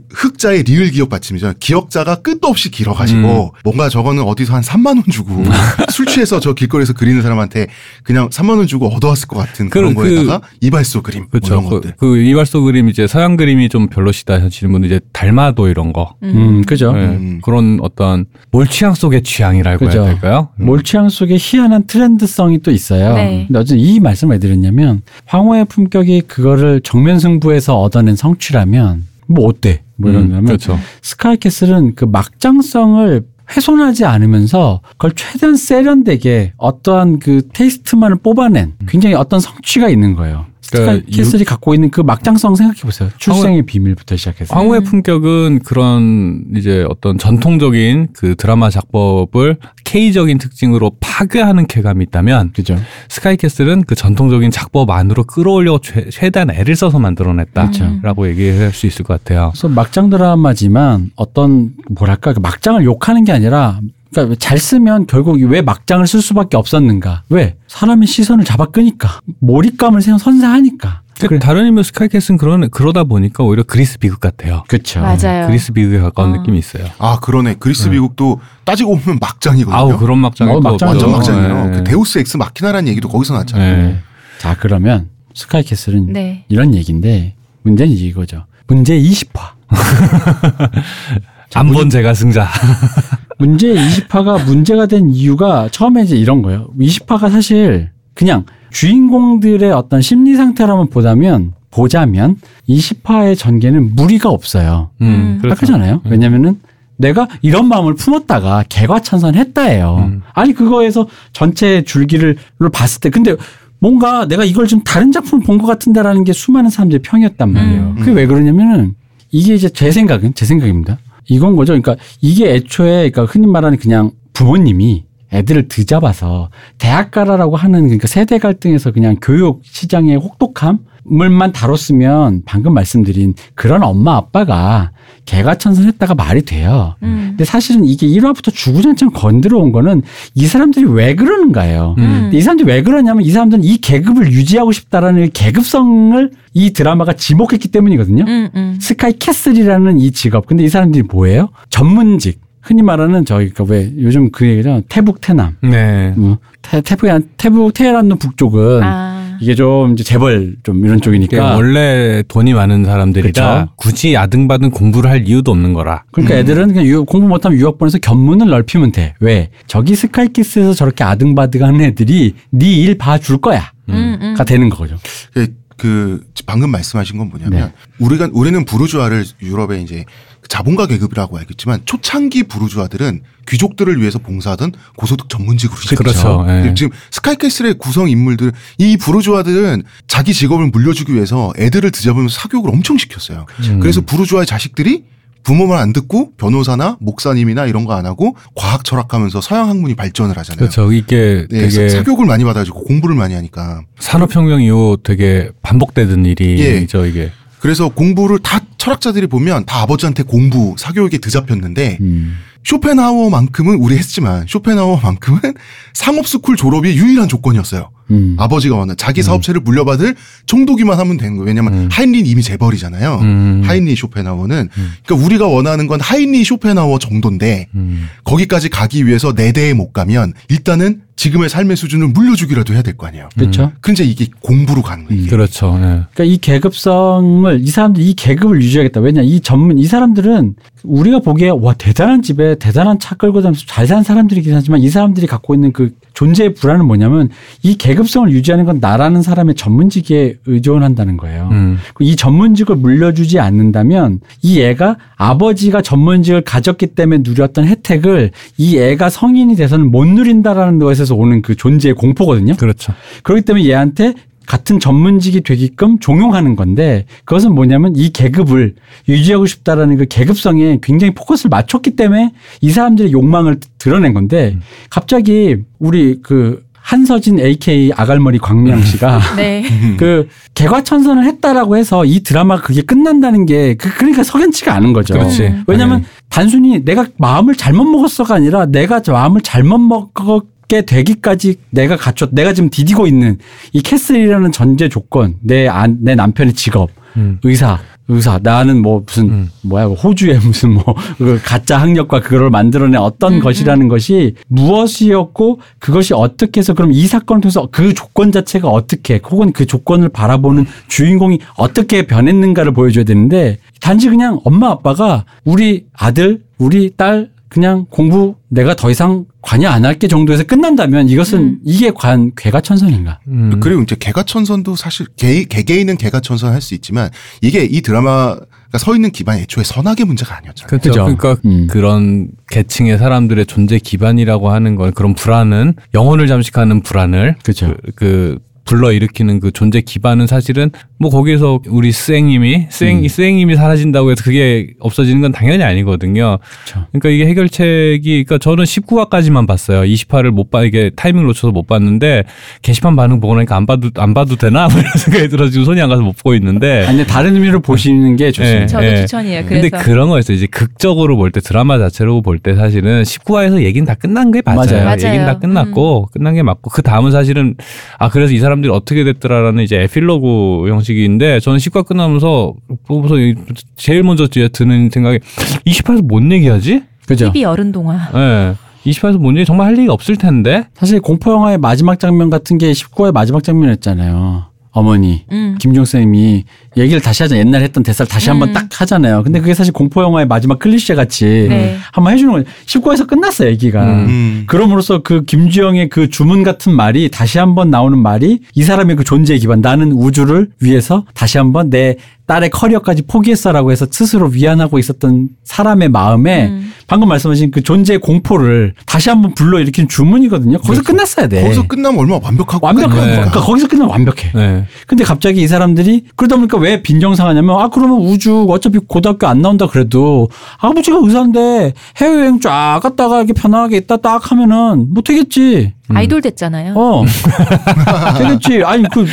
흑자의 리을 기억 받침이죠. 기억자가 끝도 없이 길어가지고 뭔가 저거는 어디서 한 3만 원 주고 술 취해서 저 길거리에서 그리는 사람한테 그냥 3만 원 주고 얻어왔을 것 같은 그런 그- 거에다가 이발소 그림 뭐 그렇죠. 이런 그, 것들. 그 이발소 그림 이제 서양 그림이 좀 별로시다 하시는 분은 이제 달마도 이런 거. 음, 그죠. 네, 음. 그런 어떤 몰취향 속의 취향이라고 그죠. 해야 될까요? 음. 몰취향 속에 희한한 트렌드성이 또 있어요. 네. 근데 어쨌든 이 말씀을 왜 드렸냐면 황호의 품격이 그거를 정면 승부에서 얻어낸 성취라면 뭐 어때? 뭐 음, 이러면 그렇죠. 스카이캐슬은 그 막장성을 훼손하지 않으면서 그걸 최대한 세련되게 어떠한 그 테이스트만을 뽑아낸 굉장히 어떤 성취가 있는 거예요. 그러니까 스카이캐슬이 갖고 있는 그 막장성 생각해 보세요. 출생의 비밀부터 시작해서. 황후의 음. 품격은 그런 이제 어떤 전통적인 그 드라마 작법을 K적인 특징으로 파괴하는 쾌감이 있다면 그죠. 스카이캐슬은 그 전통적인 작법 안으로 끌어올려 최, 최대한 애를 써서 만들어냈다라고 얘기할 수 있을 것 같아요. 그래서 막장 드라마지만 어떤 뭐랄까 그 막장을 욕하는 게 아니라 그러니까 잘 쓰면 결국 왜 막장을 쓸 수밖에 없었는가? 왜 사람의 시선을 잡아 끄니까 몰입감을 생 선사하니까. 그 다른 의미로 스카이캐슬은 그런 그러다 보니까 오히려 그리스 비극 같아요. 그렇죠. 맞아요. 그리스 비극에 가까운 어. 느낌이 있어요. 아 그러네 그리스 비극도 따지고 보면 막장이거든요. 아우 그런 막장이 어, 또 막장 완전. 막장이에요. 네. 그 데우스 엑스 마키나라는 얘기도 거기서 났잖아요. 네. 자 그러면 스카이캐슬은 네. 이런 얘기인데 문제는 이거죠. 문제 20화. 안 본 제가 승자. 문제 20화가 문제가 된 이유가 처음에 이제 이런 거예요. 20화가 사실 그냥 주인공들의 어떤 심리 상태라면 보다면 보자면 20화의 전개는 무리가 없어요. 음. 그렇죠. 딱하잖아요. 왜냐면은 내가 이런 마음을 품었다가 개과천선했다예요. 음. 아니 그거에서 전체 줄기를 봤을 때 근데 뭔가 내가 이걸 좀 다른 작품을 본 것 같은데라는 게 수많은 사람들의 평이었단 말이에요. 음. 그게 왜 그러냐면은 이게 이제 제 생각은 제 생각입니다. 이건 거죠. 그러니까 이게 애초에 그러니까 흔히 말하는 그냥 부모님이 애들을 드잡아서 대학 가라라고 하는 그러니까 세대 갈등에서 그냥 교육 시장의 혹독함 을만 다뤘으면 방금 말씀드린 그런 엄마 아빠가 개과천선했다가 말이 돼요. 음. 근데 사실은 이게 1화부터 주구장창 건드려 온 거는 이 사람들이 왜 그러는가예요. 음. 이 사람들이 왜 그러냐면 이 사람들은 이 계급을 유지하고 싶다라는 계급성을 이 드라마가 지목했기 때문이거든요. 음, 음. 스카이 캐슬이라는 이 직업. 근데 이 사람들이 뭐예요? 전문직. 흔히 말하는 저희 그왜 요즘 그 얘기죠. 테북 테남. 네. 뭐 테, 테북 태북 테헤란로 북쪽은 아. 이게 좀 이제 재벌 좀 이런 쪽이니까 원래 돈이 많은 사람들이라 그쵸. 굳이 아등바등 공부를 할 이유도 없는 거라. 그러니까 애들은 그냥 유학- 공부 못하면 유학 보내서 견문을 넓히면 돼. 왜? 저기 스카이키스에서 저렇게 아등바등하는 애들이 네 일 봐줄 거야. 음, 음. 가 되는 거죠. 그, 그 방금 말씀하신 건 뭐냐면 네. 우리가 우리는 부르주아를 유럽의 이제 자본가 계급이라고 알겠지만 초창기 부르주아들은 귀족들을 위해서 봉사하던 고소득 전문직으로 시작했죠. 그렇죠. 예. 지금 스카이캐슬의 구성 인물들 이 부르주아들은 자기 직업을 물려주기 위해서 애들을 드잡으면서 사교육을 엄청 시켰어요. 음. 그래서 부르주아의 자식들이 부모 말 안 듣고 변호사나 목사님이나 이런 거 안 하고 과학 철학하면서 서양 학문이 발전을 하잖아요. 그렇죠. 이게 네, 되게 사- 사교육을 많이 받아가지고 공부를 많이 하니까 산업혁명 이후 되게 반복되던 예. 일이죠, 이게. 그래서 공부를 다 철학자들이 보면 다 아버지한테 공부 사교육에 드잡혔는데 음. 쇼펜하우어만큼은 우리 했지만 쇼펜하우어만큼은 상업스쿨 졸업이 유일한 조건이었어요. 음. 아버지가 원한 자기 사업체를 물려받을 정도기만 하면 되는 거예요. 왜냐면 음. 하인린 이미 재벌이잖아요. 음. 하인리 쇼펜하우어는 그러니까 우리가 원하는 건 하인리 쇼펜하우어 정도인데 음. 거기까지 가기 위해서 네 대에 못 가면 일단은 지금의 삶의 수준을 물려주기라도 해야 될 거 아니에요. 그렇죠. 근데 이게 공부로 가는 거예요. 그렇죠. 예. 그러니까 이 계급성을 이 사람들 이 계급을 유지하겠다. 왜냐 이 전문 이 사람들은 우리가 보기에 와 대단한 집에 대단한 차 끌고 다니면서 잘 사는 사람들이긴 하지만 이 사람들이 갖고 있는 그 존재의 불안은 뭐냐면 이 계급성을 유지하는 건 나라는 사람의 전문직에 의존한다는 거예요. 음. 이 전문직을 물려주지 않는다면 이 애가 아버지가 전문직을 가졌기 때문에 누렸던 혜택을 이 애가 성인이 돼서는 못 누린다라는 것에서 오는 그 존재의 공포거든요. 그렇죠. 그렇기 때문에 얘한테 같은 전문직이 되게끔 종용하는 건데 그것은 뭐냐면 이 계급을 유지하고 싶다라는 그 계급성에 굉장히 포커스를 맞췄기 때문에 이 사람들의 욕망을 드러낸 건데 갑자기 우리 그 한서진 AK 아갈머리 광명 씨가 네. 그 개과천선을 했다라고 해서 이 드라마가 그게 끝난다는 게 그, 그러니까 석연치가 않은 거죠. 그렇지. 음. 왜냐하면 네. 단순히 내가 마음을 잘못 먹었어가 아니라 내가 저 마음을 잘못 먹 게 되기까지 내가 갖췄, 내가 지금 디디고 있는 이 캐슬이라는 전제 조건, 내, 안, 내 남편의 직업, 음. 의사, 의사, 나는 뭐 무슨 음. 뭐야 호주의 무슨 뭐그 가짜 학력과 그거를 만들어낸 어떤 음, 것이라는 것이 무엇이었고 그것이 어떻게 해서 그럼 이 사건을 통해서 그 조건 자체가 어떻게 혹은 그 조건을 바라보는 주인공이 어떻게 변했는가를 보여줘야 되는데 단지 그냥 엄마 아빠가 우리 아들 우리 딸 그냥 공부 내가 더 이상 관여 안 할게 정도에서 끝난다면 이것은 음. 이게 관 괴가천선인가? 음. 그리고 이제 개가천선도 사실 개, 개개인은 개가천선 할 수 있지만 이게 이 드라마가 서 있는 기반이 애초에 선악의 문제가 아니었잖아요. 그렇죠. 그죠? 그러니까 음. 그런 계층의 사람들의 존재 기반이라고 하는 건 그런 불안은 영혼을 잠식하는 불안을 그죠. 그, 그 불러 일으키는 그 존재 기반은 사실은 뭐 거기에서 우리 스앵님이 스앵 음. 스앵님이 사라진다고 해서 그게 없어지는 건 당연히 아니거든요. 그렇죠. 그러니까 이게 해결책이 그러니까 저는 19화까지만 봤어요. 20화를 못 봐, 이게 타이밍 놓쳐서 못 봤는데 게시판 반응 보고 나니까 안 봐도 안 봐도 되나 뭐 이런 생각이 들어 지금 손이 안 가서 못 보고 있는데. 아니 다른 의미로 보시는 게 좋습니다. 예, 저도 예. 추천이에요. 근데 그래서 그런 거였어요. 이제 극적으로 볼 때 드라마 자체로 볼 때 사실은 19화에서 얘기는 다 끝난 게 맞아요. 맞아요. 얘기는 다 끝났고 끝난 게 맞고 그 다음은 사실은 아 그래서 이 사람 들이 어떻게 됐더라라는 이제 에필로그 형식인데 저는 10화 끝나면서 보고서 이- 제일 먼저 드는 생각이 20화에서 뭔 얘기하지? 그죠? TV 어른 동화. 예. 20화에서 뭔 얘기 정말 할 얘기 없을 텐데. 사실 공포 영화의 마지막 장면 같은 게 19화의 마지막 장면이었잖아요. 어머니 음. 김종 쌤이 얘기를 다시 하자 옛날 했던 대사를 다시 한번 음. 딱 하잖아요. 근데 그게 사실 공포 영화의 마지막 클리셰 같이 네. 한번 해주는 거예요. 19화에서 끝났어 얘기가. 음. 음. 그럼으로써 그 김주영의 그 주문 같은 말이 다시 한번 나오는 말이 이 사람의 그 존재의 기반 나는 우주를 위해서 다시 한번 내 딸의 커리어까지 포기했어라고 해서 스스로 위안하고 있었던 사람의 마음에 음. 방금 말씀하신 그 존재의 공포를 다시 한번 불러 일으키는 주문이거든요. 거기서 끝났어야 돼. 거기서 끝나면 얼마나 완벽하고 완벽한 끝나니까. 그러니까 거기서 끝나면 완벽해. 네. 근데 갑자기 이 사람들이 그러다 보니까 왜 빈정상하냐면 아 그러면 우주 어차피 고등학교 안 나온다 그래도 아버지가 의사인데 해외여행 쫙 갔다가 이렇게 편하게 있다 딱 하면은 못 되겠지. 아이돌 됐잖아요. 어. 되겠지. 아니 그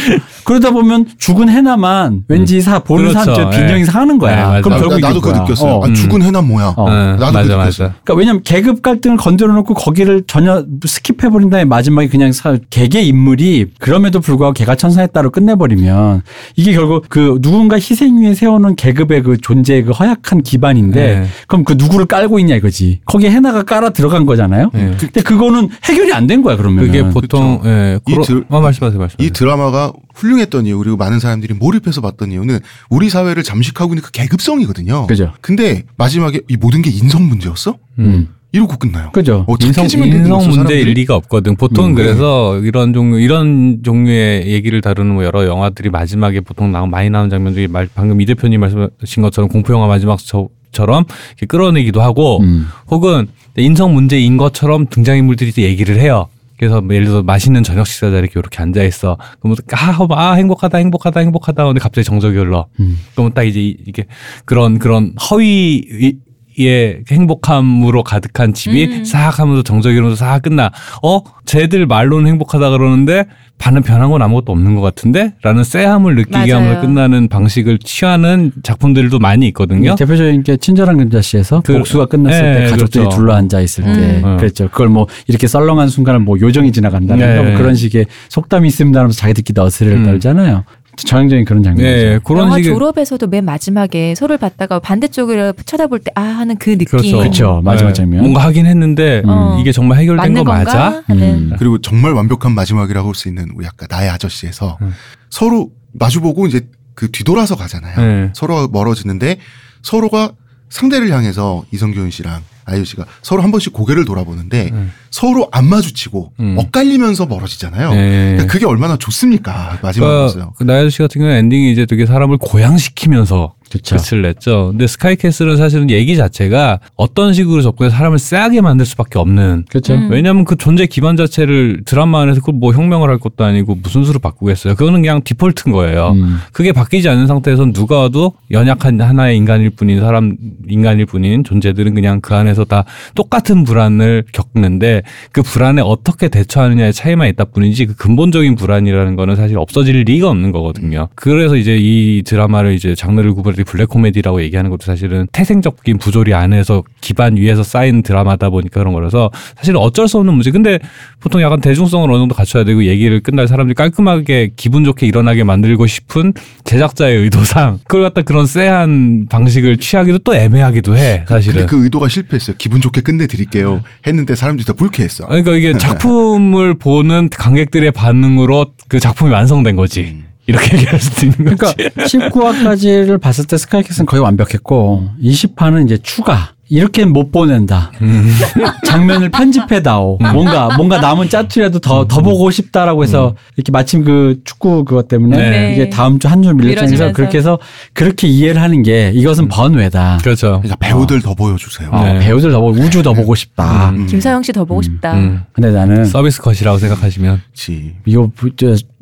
그러다 보면 죽은 혜나만 왠지 사 보는 그렇죠. 사람 저 빈정이 예. 상하는 거야. 네. 그럼 나, 결국 나도 이길 그거. 느꼈어요. 어. 아, 죽은 혜난 뭐야? 어. 네, 나도 맞아 맞아. 느꼈어요. 그러니까 왜냐면 계급 갈등을 건드려 놓고 거기를 전혀 skip해 버린 다음에 마지막에 그냥 사, 개개 인물이 그럼에도 불구하고 개과천선했다로 끝내 버리면 이게 결국 그 누군가 희생 위에 세우는 계급의 그 존재의 그 허약한 기반인데 네. 그럼 그 누구를 깔고 있냐 이거지. 거기에 혜나가 깔아 들어간 거잖아요. 네. 근데 그거는 해결이 안 된 거야 그러면. 그게 보통. 예. 이 그러, 들- 아, 말씀하세요, 말씀하세요. 이 드라마가 훌륭했던 이유 그리고 많은 사람들이 몰입해서 봤던 이유는 우리 사회를 잠식하고 있는 그 계급성이거든요. 그죠. 근데 마지막에 이 모든 게 인성 문제였어? 음. 이러고 끝나요. 그죠. 어, 인성 인성 문제일. 리가 없거든. 보통 음, 은 그래서 이런 종류 이런 종류의 얘기를 다루는 뭐 여러 영화들이 마지막에 보통 나 많이 나오는 장면 중에 말, 방금 이 대표님 말씀하신 것처럼 공포 영화 마지막처럼 끌어내기도 하고 음. 혹은 인성 문제인 것처럼 등장인물들이 또 얘기를 해요. 그래서 뭐 예를 들어 맛있는 저녁 식사 자리에 이렇게 앉아 있어. 그러면 아, 아 행복하다 행복하다 행복하다 근데 갑자기 정적이 흘러. 음. 그러면 딱 이제 이- 이게 그런 그런 허위 의 행복함으로 가득한 집이 음. 싹 하면서 정적이 이러면서 싹 끝나. 어? 쟤들 말로는 행복하다 그러는데 반은 변한 건 아무것도 없는 것 같은데? 라는 쎄함을 느끼게 맞아요. 하면서 끝나는 방식을 취하는 작품들도 많이 있거든요. 대표적인 게 친절한 금자씨에서 그- 복수가 끝났을 네, 때 가족들이 그렇죠. 둘러 앉아 있을 때 음. 그랬죠. 그걸 뭐 이렇게 썰렁한 순간을 뭐 요정이 지나간다든가 네. 뭐 그런 식의 속담이 있습니다 하면서 자기들끼리 너스를 음. 떨잖아요. 전형적인 그런 장면이죠. 네, 그런 영화 식의 졸업에서도 맨 마지막에 서로를 봤다가 반대쪽으로 쳐다볼 때 아 하는 그 느낌. 그렇죠. 그렇죠. 마지막 네. 장면. 뭔가 하긴 했는데 어. 이게 정말 해결된 맞는 거 건가 맞아? 하는. 음. 그리고 정말 완벽한 마지막이라고 할 수 있는 우리 아까 나의 아저씨에서 음. 서로 마주보고 이제 그 뒤돌아서 가잖아요. 네. 서로가 멀어지는데 서로가 상대를 향해서 이선균 씨랑 아이유 씨가 서로 한 번씩 고개를 돌아보는데 음. 서로 안 마주치고 음. 엇갈리면서 멀어지잖아요. 네. 그러니까 그게 얼마나 좋습니까 마지막이었어요. 그러니까 그 나의 아저씨 같은 경우는 엔딩이 이제 되게 사람을 고양시키면서 그렇죠. 끝을 냈죠. 근데 스카이캐슬은 사실은 얘기 자체가 어떤 식으로 접근해서 사람을 쎄하게 만들 수밖에 없는. 그렇죠. 음. 왜냐하면 그 존재 기반 자체를 드라마 안에서 그걸 뭐 혁명을 할 것도 아니고 무슨 수로 바꾸겠어요. 그거는 그냥 디폴트인 거예요. 음. 그게 바뀌지 않는 상태에선 누가 와도 연약한 하나의 인간일 뿐인 사람 인간일 뿐인 존재들은 그냥 그 안에서 다 똑같은 불안을 겪는데 그 불안에 어떻게 대처하느냐의 차이만 있다 뿐이지 그 근본적인 불안이라는 거는 사실 없어질 리가 없는 거거든요. 그래서 이제 이 드라마를 이제 장르를 구분 할때 블랙 코미디라고 얘기하는 것도 사실은 태생적인 부조리 안에서 기반 위에서 쌓인 드라마다 보니까 그런 거라서 사실은 어쩔 수 없는 문제. 근데 보통 약간 대중성을 어느 정도 갖춰야 되고 얘기를 끝날 사람들이 깔끔하게 기분 좋게 일어나게 만들고 싶은 제작자의 의도상 그걸 갖다 그런 쎄한 방식을 취하기도 또 애매하기도 해 사실은. 근데 그 의도가 실패했어요. 기분 좋게 끝내드릴게요. 했는데 사람들이 다 불쾌했어. 그러니까 이게 작품을 보는 관객들의 반응으로 그 작품이 완성된 거지. 음. 이렇게 얘기할 수도 있는 그러니까 거지. 19화까지를 봤을 때 스카이캐스는 거의 완벽했고 20화는 이제 추가. 이렇게 못 보낸다. 음. 장면을 편집해 다오. 뭔가 뭔가 남은 짜투리라도 더더 보고 싶다라고 해서 이렇게 마침 그 축구 그것 때문에 음. 네. 이게 다음 주 한. 그래서 미뤄지면서. 그렇게 해서 그렇게 이해를 하는 게 이것은 번외다. 그렇죠. 그러니까 배우들 더 보여주세요. 어, 네. 배우들 더 보고 우주 더 보고 싶다. 음. 김사영 씨 더 보고 싶다. 음. 근데 나는 서비스 컷이라고 생각하시면. 그렇지. 이거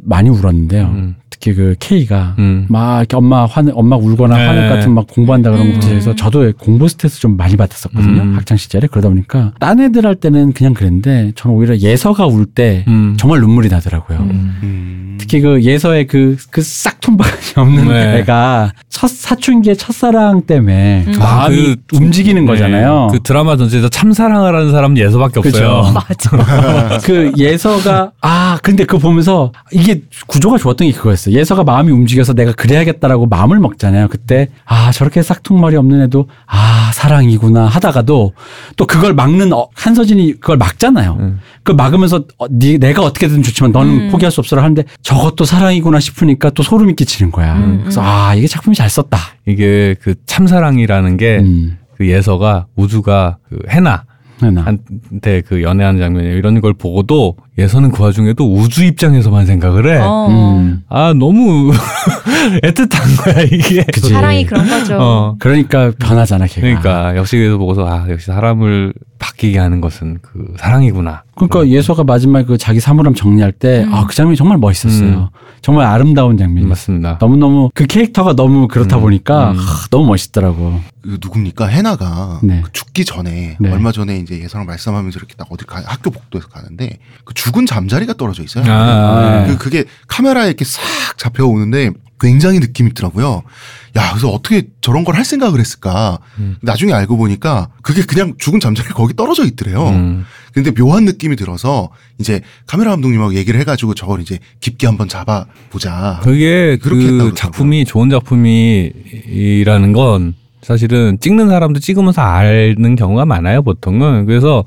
많이 울었는데요. 음. 특히 그 K가 음. 막 이렇게 엄마 화내 엄마 울거나 네. 화낼 것 같은 막 공부한다 그런 음. 것에 대해서 저도 공부 스트레스 좀 많이 받았었거든요. 음. 학창 시절에 그러다 보니까 딴 애들 할 때는 그냥 그랬는데 저는 오히려 예서가 울때 음. 정말 눈물이 나더라고요. 음. 음. 특히 그 예서의 그, 그 싹통바람이 없는 네. 애가 첫 사춘기의 첫사랑 때문에 음. 마음이 그- 움직이는 거잖아요. 네. 그 드라마 전체에서 참사랑을 하는 사람은 예서밖에 그죠. 없어요. 맞아. 그 예서가 아 근데 그거 보면서 이게 구조가 좋았던 게 그거였어요. 예서가 마음이 움직여서 내가 그래야겠다라고 마음을 먹잖아요. 그때 아 저렇게 싹퉁머리 없는 애도 아 사랑이구나 하다가도 또 그걸 막는 어, 한서진이 그걸 막잖아요. 음. 그걸 막으면서 어, 네, 내가 어떻게든 좋지만 너는 음. 포기할 수 없어라 하는데 저것도 사랑이구나 싶으니까 또 소름이 끼치는 거야. 음, 그래서 음. 아 이게 작품이 잘 썼다. 이게 그 참사랑이라는 게그 음. 예서가 우주가 그 해나. 한테 그 연애하는 장면이에요. 이런 걸 보고도 예서는 그 와중에도 우주 입장에서만 생각을 해. 어. 음. 아 너무 애틋한 거야 이게. 그치. 사랑이 그런 거죠. 어. 그러니까 변하잖아 걔가. 그러니까 역시 그래서 보고서 아 역시 사람을 바뀌게 하는 것은 그 사랑이구나. 그러니까 예서가 마지막 그 자기 사물함 정리할 때, 음. 아, 그 장면이 정말 멋있었어요. 음. 정말 아름다운 장면이었어요. 맞습니다. 너무너무 그 캐릭터가 너무 그렇다 음. 보니까 음. 하, 너무 멋있더라고. 그 누굽니까 해나가 네. 그 죽기 전에 네. 얼마 전에 이제 예선을 말씀하면서 이렇게 딱 어디 가, 학교 복도에서 가는데 그 죽은 잠자리가 떨어져 있어요. 아, 그 그게 카메라에 이렇게 싹 잡혀오는데 굉장히 느낌 있더라고요. 야, 그래서 어떻게 저런 걸 할 생각을 했을까? 음. 나중에 알고 보니까 그게 그냥 죽은 잠자리 거기 떨어져 있더래요. 음. 근데 묘한 느낌이 들어서 이제 카메라 감독님하고 얘기를 해가지고 저걸 이제 깊게 한번 잡아보자. 그게 그렇게 그. 작품이 좋은 작품이라는 건 사실은 찍는 사람도 찍으면서 아는 경우가 많아요 보통은 그래서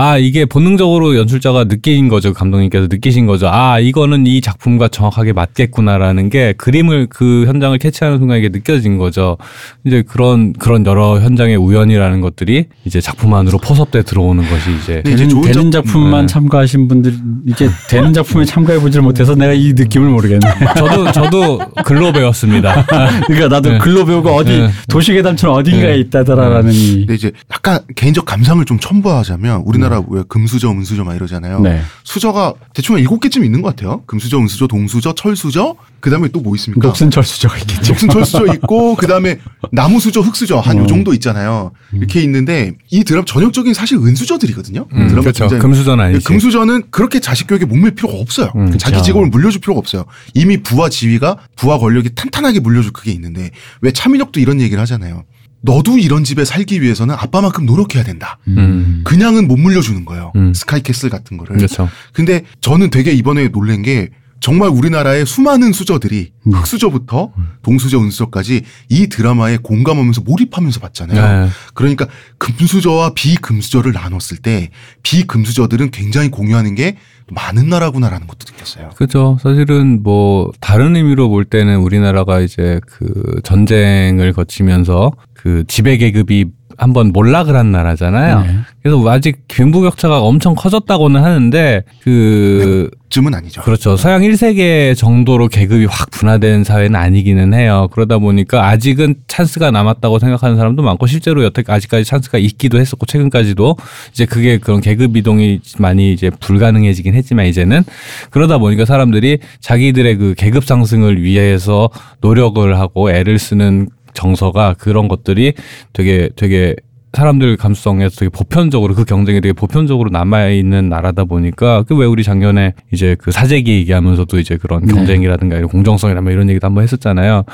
아 이게 본능적으로 연출자가 느낀 거죠 감독님께서 느끼신 거죠 아 이거는 이 작품과 정확하게 맞겠구나라는 게 그림을 그 현장을 캐치하는 순간 이게 느껴진 거죠 이제 그런 그런 여러 현장의 우연이라는 것들이 이제 작품 안으로 포섭돼 들어오는 것이 이제 네, 이제 되는, 좋은 되는 작- 작품 만 네. 참가하신 분들, 이게 되는 작품에 참가해 보질 못해서 내가 이 느낌을 모르겠네. 저도 저도 글로 배웠습니다 그러니까 나도 네. 글로 배우고 어디 네. 도시계담처럼 어딘가에 네. 있다더라라는 이. 근데 이제 약간 개인적 감상을 좀 첨부하자면 우리나라 우리나라 왜 금수저, 은수저 막 이러잖아요. 네. 수저가 대충 한 일곱 개쯤 있는 것 같아요. 금수저, 은수저, 동수저, 철수저. 그 다음에 또 뭐 있습니까? 녹슨 철 수저가 있겠죠. 녹슨 철수저 있고 그 다음에 나무수저, 흙수저 한요 어. 정도 있잖아요. 이렇게 있는데 이 드럼 전형적인 사실 은수저들이거든요. 음, 드럼 그렇죠. 금수저는 아니지. 금수저는 그렇게 자식 교육에 목맬 필요가 없어요. 음, 자기 그렇죠. 직업을 물려줄 필요가 없어요. 이미 부와 지위가 부와 권력이 탄탄하게 물려줄 그게 있는데 왜 차민혁도 이런 얘기를 하잖아요. 너도 이런 집에 살기 위해서는 아빠만큼 노력해야 된다. 음. 그냥은 못 물려주는 거예요. 음. 스카이캐슬 같은 거를. 그렇죠. 근데 저는 되게 이번에 놀란 게 정말 우리나라의 수많은 수저들이 음. 흑수저부터 동수저, 은수저까지 이 드라마에 공감하면서 몰입하면서 봤잖아요. 네. 그러니까 금수저와 비금수저를 나눴을 때 비금수저들은 굉장히 공유하는 게 많은 나라구나라는 것도 느꼈어요. 그죠. 사실은 뭐 다른 의미로 볼 때는 우리나라가 이제 그 전쟁을 거치면서 그 지배 계급이 한번 몰락을 한 나라잖아요. 네. 그래서 아직 빈부격차가 엄청 커졌다고는 하는데 그 쯤은 아니죠. 그렇죠. 서양 1세계 정도로 계급이 확 분화된 사회는 아니기는 해요. 그러다 보니까 아직은 찬스가 남았다고 생각하는 사람도 많고 실제로 여태 아직까지 찬스가 있기도 했었고 최근까지도 이제 그게 그런 계급 이동이 많이 이제 불가능해지긴 했지만 이제는 그러다 보니까 사람들이 자기들의 그 계급 상승을 위해서 노력을 하고 애를 쓰는 정서가 그런 것들이 되게 되게 사람들 감수성에서 되게 보편적으로 그 경쟁이 되게 보편적으로 남아 있는 나라다 보니까 그 왜 우리 작년에 이제 그 사재기 얘기하면서도 이제 그런 네. 경쟁이라든가 이런 공정성이라든가 이런 얘기도 한번 했었잖아요.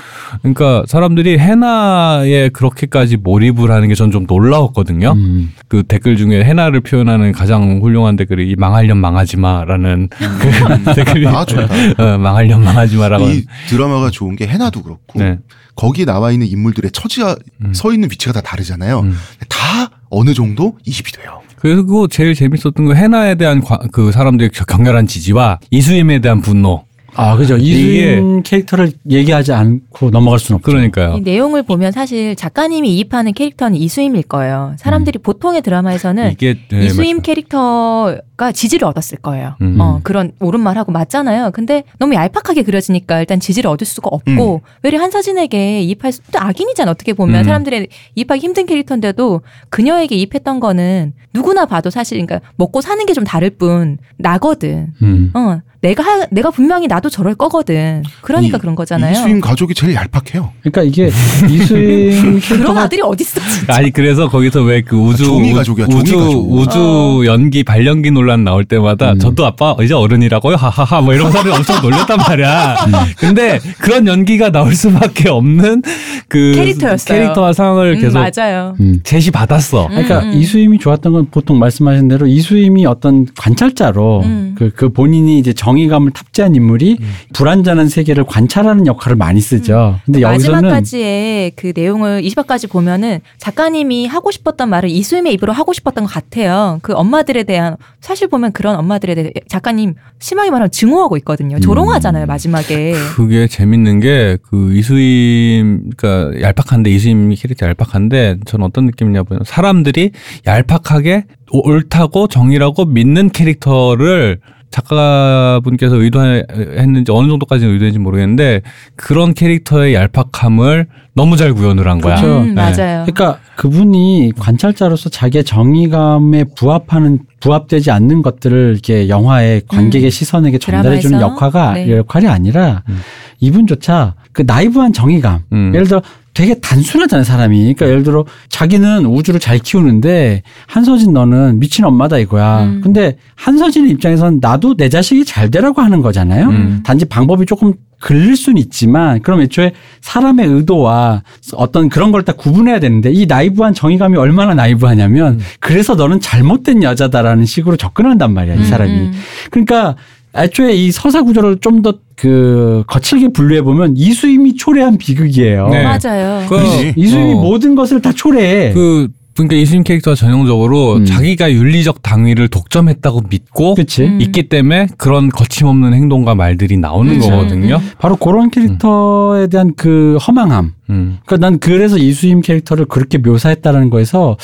그러니까 사람들이 해나에 그렇게까지 몰입을 하는 게 전 좀 놀라웠거든요. 음. 그 댓글 중에 해나를 표현하는 가장 훌륭한 댓글이 이 망할련 망하지 마라는 그 댓글이 아, 좋다. 어, 망할련 망하지 마라고 이 드라마가 좋은 게 해나도 그렇고 네. 거기 나와 있는 인물들의 처지가 서 있는 위치가 다 다르잖아요. 음. 다 어느 정도 이입이 돼요. 그리고 제일 재밌었던 거 해나에 대한 과- 그 사람들의 겨- 격렬한 지지와 이수임에 대한 분노. 아, 그죠. 이게- 이수인 캐릭터를 얘기하지 않고 넘어갈 수는 없죠. 그러니까요. 이 내용을 보면 사실 작가님이 이입하는 캐릭터는 이수임일 거예요. 사람들이 보통의 드라마에서는 이게 네, 이수임 맞- 캐릭터가 지지를 얻었을 거예요. 음. 어, 그런 옳은 말하고 맞잖아요. 근데 너무 얄팍하게 그려지니까 일단 지지를 얻을 수가 없고, 외려 한서진에게 이입할 수, 또 악인이잖아, 어떻게 보면. 음. 사람들의 이입하기 힘든 캐릭터인데도 그녀에게 이입했던 거는 누구나 봐도 사실, 그러니까 먹고 사는 게 좀 다를 뿐, 나거든. 음. 어, 내가, 하- 내가 분명히 나도 저럴 거거든. 그러니까 이- 그런 거잖아요. 이수임 가족이 제일 얄팍해요. 그러니까 이게 이수인 그런 아들이 어딨어, 진짜. 아니 그래서 거기서 왜 그 우주 종이 가족이야, 종이 우주 가족. 우주 어. 연기 발연기 논란 나올 때마다 음. 저도 아빠 이제 어른이라고요 하하하 뭐 이런 사람이 엄청 놀렸단 말이야. 근데 그런 연기가 나올 수밖에 없는 그 캐릭터였어요. 캐릭터와 상황을 음, 계속 맞아요. 음. 제시 받았어. 그러니까 음, 음. 이수임이 좋았던 건 보통 말씀하신 대로 이수임이 어떤 관찰자로 음. 그, 그 본인이 이제 정 의감을 탑재한 인물이 불완전한 세계를 관찰하는 역할을 많이 쓰죠. 근데 여기서는 마지막까지의 그 내용을 20화까지 보면은 작가님이 하고 싶었던 말을 이수임의 입으로 하고 싶었던 것 같아요. 그 엄마들에 대한 사실 보면 그런 엄마들에 대해 작가님 심하게 말하면 증오하고 있거든요. 조롱하잖아요 마지막에. 그게 재밌는 게 그 이수임 그러니까 얄팍한데 이수임 캐릭터 얄팍한데 저는 어떤 느낌이냐면 사람들이 얄팍하게 옳다고 정의라고 믿는 캐릭터를 작가분께서 의도했는지 어느 정도까지는 의도했는지 모르겠는데 그런 캐릭터의 얄팍함을 너무 잘 구현을 한 거야. 그렇죠. 음, 네. 맞아요. 그러니까 그분이 관찰자로서 자기의 정의감에 부합하는 부합되지 않는 것들을 이렇게 영화의 관객의 음. 시선에게 전달해 주는? 역할가 네. 역할이 아니라 음. 이분조차 그 나이브한 정의감 음. 예를 들어 되게 단순하잖아요 사람이 그러니까 예를 들어 자기는 우주를 잘 키우는데 한서진 너는 미친 엄마다 이거야 음. 근데 한서진 입장에선 나도 내 자식이 잘 되라고 하는 거잖아요 음. 단지 방법이 조금 글릴 수는 있지만 그럼 애초에 사람의 의도와 어떤 그런 걸 다 구분해야 되는데 이 나이브한 정의감이 얼마나 나이브하냐면 그래서 너는 잘못된 여자다라는 식으로 접근한단 말이야 이 사람이 음, 음. 그러니까 애초에 이 서사 구조를 좀 더 그 거칠게 분류해 보면 이수임이 초래한 비극이에요. 네. 맞아요. 그- 그지? 이수임이 어. 모든 것을 다 초래해. 그 그러니까 이수임 캐릭터가 전형적으로 음. 자기가 윤리적 당위를 독점했다고 믿고 그치? 음. 있기 때문에 그런 거침없는 행동과 말들이 나오는 그렇죠. 거거든요. 바로 그런 캐릭터에 대한 그 허망함. 음. 그러니까 난 그래서 이수임 캐릭터를 그렇게 묘사했다는 거에서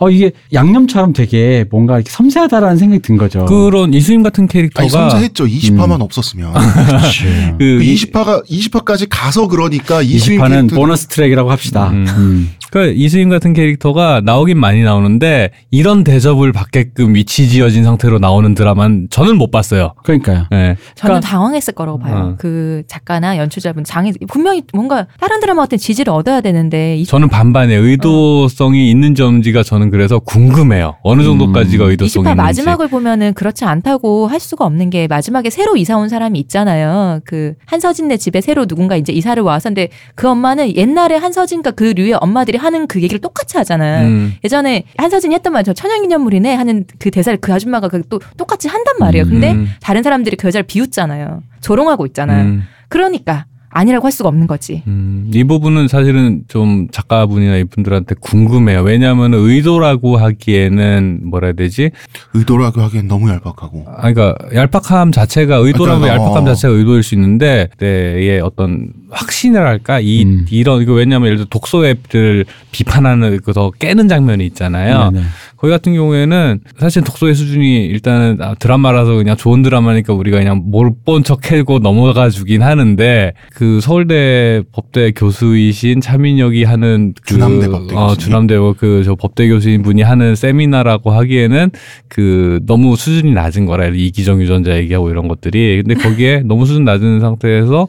어 이게 양념처럼 되게 뭔가 이렇게 섬세하다라는 생각이 든 거죠. 그런 이수임 같은 캐릭터가 아니 섬세했죠. 20화만 음. 없었으면. 그그 이- 20화가 20화까지 가서 그러니까 이수인 20화는 캐릭터 보너스 트랙이라고 합시다. 음. 음. 그 이수임 같은 캐릭터가 나오긴 많이 나오는데 이런 대접을 받게끔 위치 지어진 상태로 나오는 드라마는 저는 못 봤어요. 그러니까요. 예. 저는 그러니까- 당황했을 거라고 봐요. 어. 그 작가나 연출자분 입장에 분명히 뭔가 다른 드라마 같은 지지를 얻어야 되는데 이 저는 반반의 의도성이 있는지 없는지가 저는 그래서 궁금해요. 어느 정도까지가 음. 의도성이 20화 있는지. 마지막을 보면은 그렇지 않다고 할 수가 없는 게 마지막에 새로 이사 온 사람이 있잖아요. 그 한서진네 집에 새로 누군가 이제 이사를 와서 근데 그 엄마는 옛날에 한서진과 그 류의 엄마들이 하는 그 얘기를 똑같이 하잖아요. 음. 예전에 한서진이 했던 말 저 천연기념물이네 하는 그 대사를 그 아줌마가 그또 똑같이 한단 말이에요. 근데 음. 다른 사람들이 그 여자를 비웃잖아요. 조롱하고 있잖아요. 음. 그러니까 아니라고 할 수가 없는 거지. 음, 이 부분은 사실은 좀 작가분이나 이분들한테 궁금해요. 왜냐하면 의도라고 하기에는 뭐라 해야 되지? 의도라고 하기엔 너무 얄팍하고. 아, 그러니까 얄팍함 자체가 의도라면 그러니까, 얄팍함 어. 자체가 의도일 수 있는데 내의 어떤 확신이랄까 이 음. 이런 이거 왜냐하면 예를 들어 독서 앱들 비판하는 그더 깨는 장면이 있잖아요. 네, 네. 거기 같은 경우에는 사실 독서의 수준이 일단은 아, 드라마라서 그냥 좋은 드라마니까 우리가 그냥 못본척 해고 넘어가 주긴 하는데 그 서울대 법대 교수이신 차민혁이 하는 그 주남대 법대 어, 교수님? 주남대 그저 법대 교수인 분이 하는 세미나라고 하기에는 그 너무 수준이 낮은 거라 이기정 유전자 얘기하고 이런 것들이 근데 거기에 너무 수준 낮은 상태에서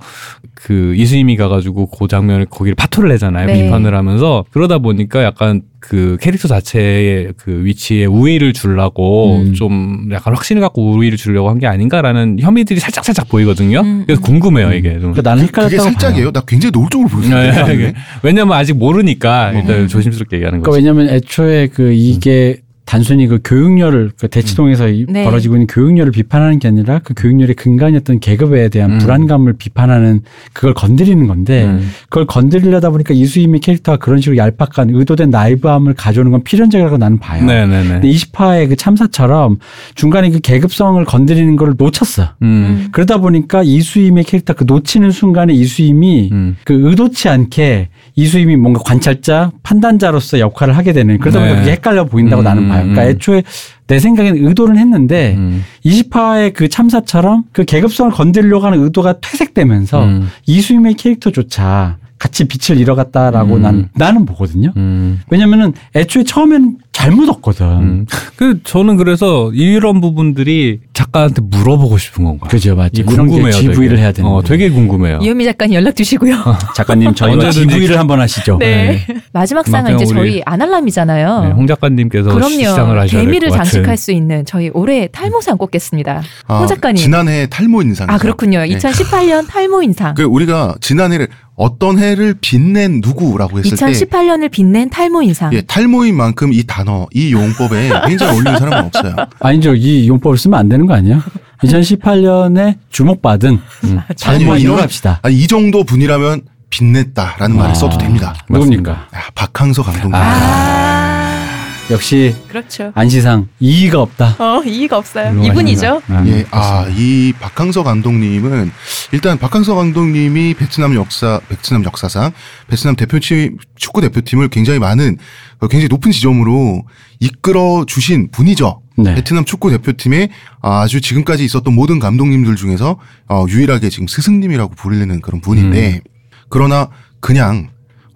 그 이수임이 가가지고 그 장면을 거기를 파토를 내잖아요 네. 비판을 하면서 그러다 보니까 약간 그 캐릭터 자체의 그 위치에 우위를 주려고 음. 좀 약간 확신을 갖고 우위를 주려고 한 게 아닌가라는 혐의들이 살짝 살짝 보이거든요. 음, 그래서 음. 궁금해요 이게 좀. 그러니까 나는 그게 헷갈렸다고 살짝이에요. 나 굉장히 노골적으로 네, 보였어요. 이게 왜냐면 아직 모르니까 일단 음. 조심스럽게 얘기하는 그러니까 거죠. 왜냐하면 애초에 그 이게 단순히 그 교육열을 그 대치동에서 이 네. 벌어지고 있는 교육열을 비판하는 게 아니라 그 교육열의 근간이었던 계급에 대한 음. 불안감을 비판하는 그걸 건드리는 건데 음. 그걸 건드리려다 보니까 이수임의 캐릭터가 그런 식으로 얄팍한 의도된 나이브함을 가져오는 건 필연적이라고 나는 봐요. 네네네. 근데 20화의 그 참사처럼 중간에 그 계급성을 건드리는 걸 놓쳤어. 음. 그러다 보니까 이수임의 캐릭터 그 놓치는 순간에 이수임이 음. 그 의도치 않게 이수임이 뭔가 관찰자, 판단자로서 역할을 하게 되는 그러다 보니까 네. 그게 헷갈려 보인다고 음, 나는 봐요. 그러니까 음. 애초에 내 생각에는 의도는 했는데 음. 20화의 그 참사처럼 그 계급성을 건드리려고 하는 의도가 퇴색되면서 음. 이수임의 캐릭터조차 같이 빛을 잃어갔다라고 음. 난, 나는 보거든요. 음. 왜냐면은 애초에 처음에는 잘 묻었거든. 음. 그 저는 그래서 이런 부분들이 작가한테 물어보고 싶은 건가요? 그죠, 맞죠. 궁금해요. GV를 되게. 해야 되는 어, 되게 궁금해요. 이현미 작가님 연락 주시고요. 작가님 저희와 GV를 한번 하시죠. 네. 마지막 상은 이제 저희 아날람이잖아요. 네, 홍 작가님께서 시상을 그럼요. 하셔야 대미를. 장식할 수 있는 저희 올해 탈모상 꼽겠습니다. 아, 홍 작가님. 지난해 탈모 인상. 아 그렇군요. 2018년 탈모 인상. 그 우리가 지난해를 어떤 해를 빛낸 누구라고 했을 때 2018년을 빛낸 탈모 인상. 예, 탈모인 만큼 이 단 어, 이 용법에 굉장히 어울리는 사람은 없어요. 아니죠. 이 용법을 쓰면 안 되는 거 아니야? 2018년에 주목받은 아니요, 잘모인으로 이런- 합시다. 아니, 이 정도 분이라면 빛냈다라는 말을 써도 됩니다. 누굽니까? 야, 박항서 감독님. 아, 역시 그렇죠. 안시상 이의가 없다. 어 이의가 없어요. 이분이죠. 아, 예, 아, 이 박항서 감독님은 일단 박항서 감독님이 베트남 역사, 베트남 역사상 베트남 대표팀 축구 대표팀을 굉장히 많은 어, 굉장히 높은 지점으로 이끌어 주신 분이죠. 네. 베트남 축구 대표팀의 아주 지금까지 있었던 모든 감독님들 중에서 어, 유일하게 지금 스승님이라고 부르는 그런 분인데 그러나 그냥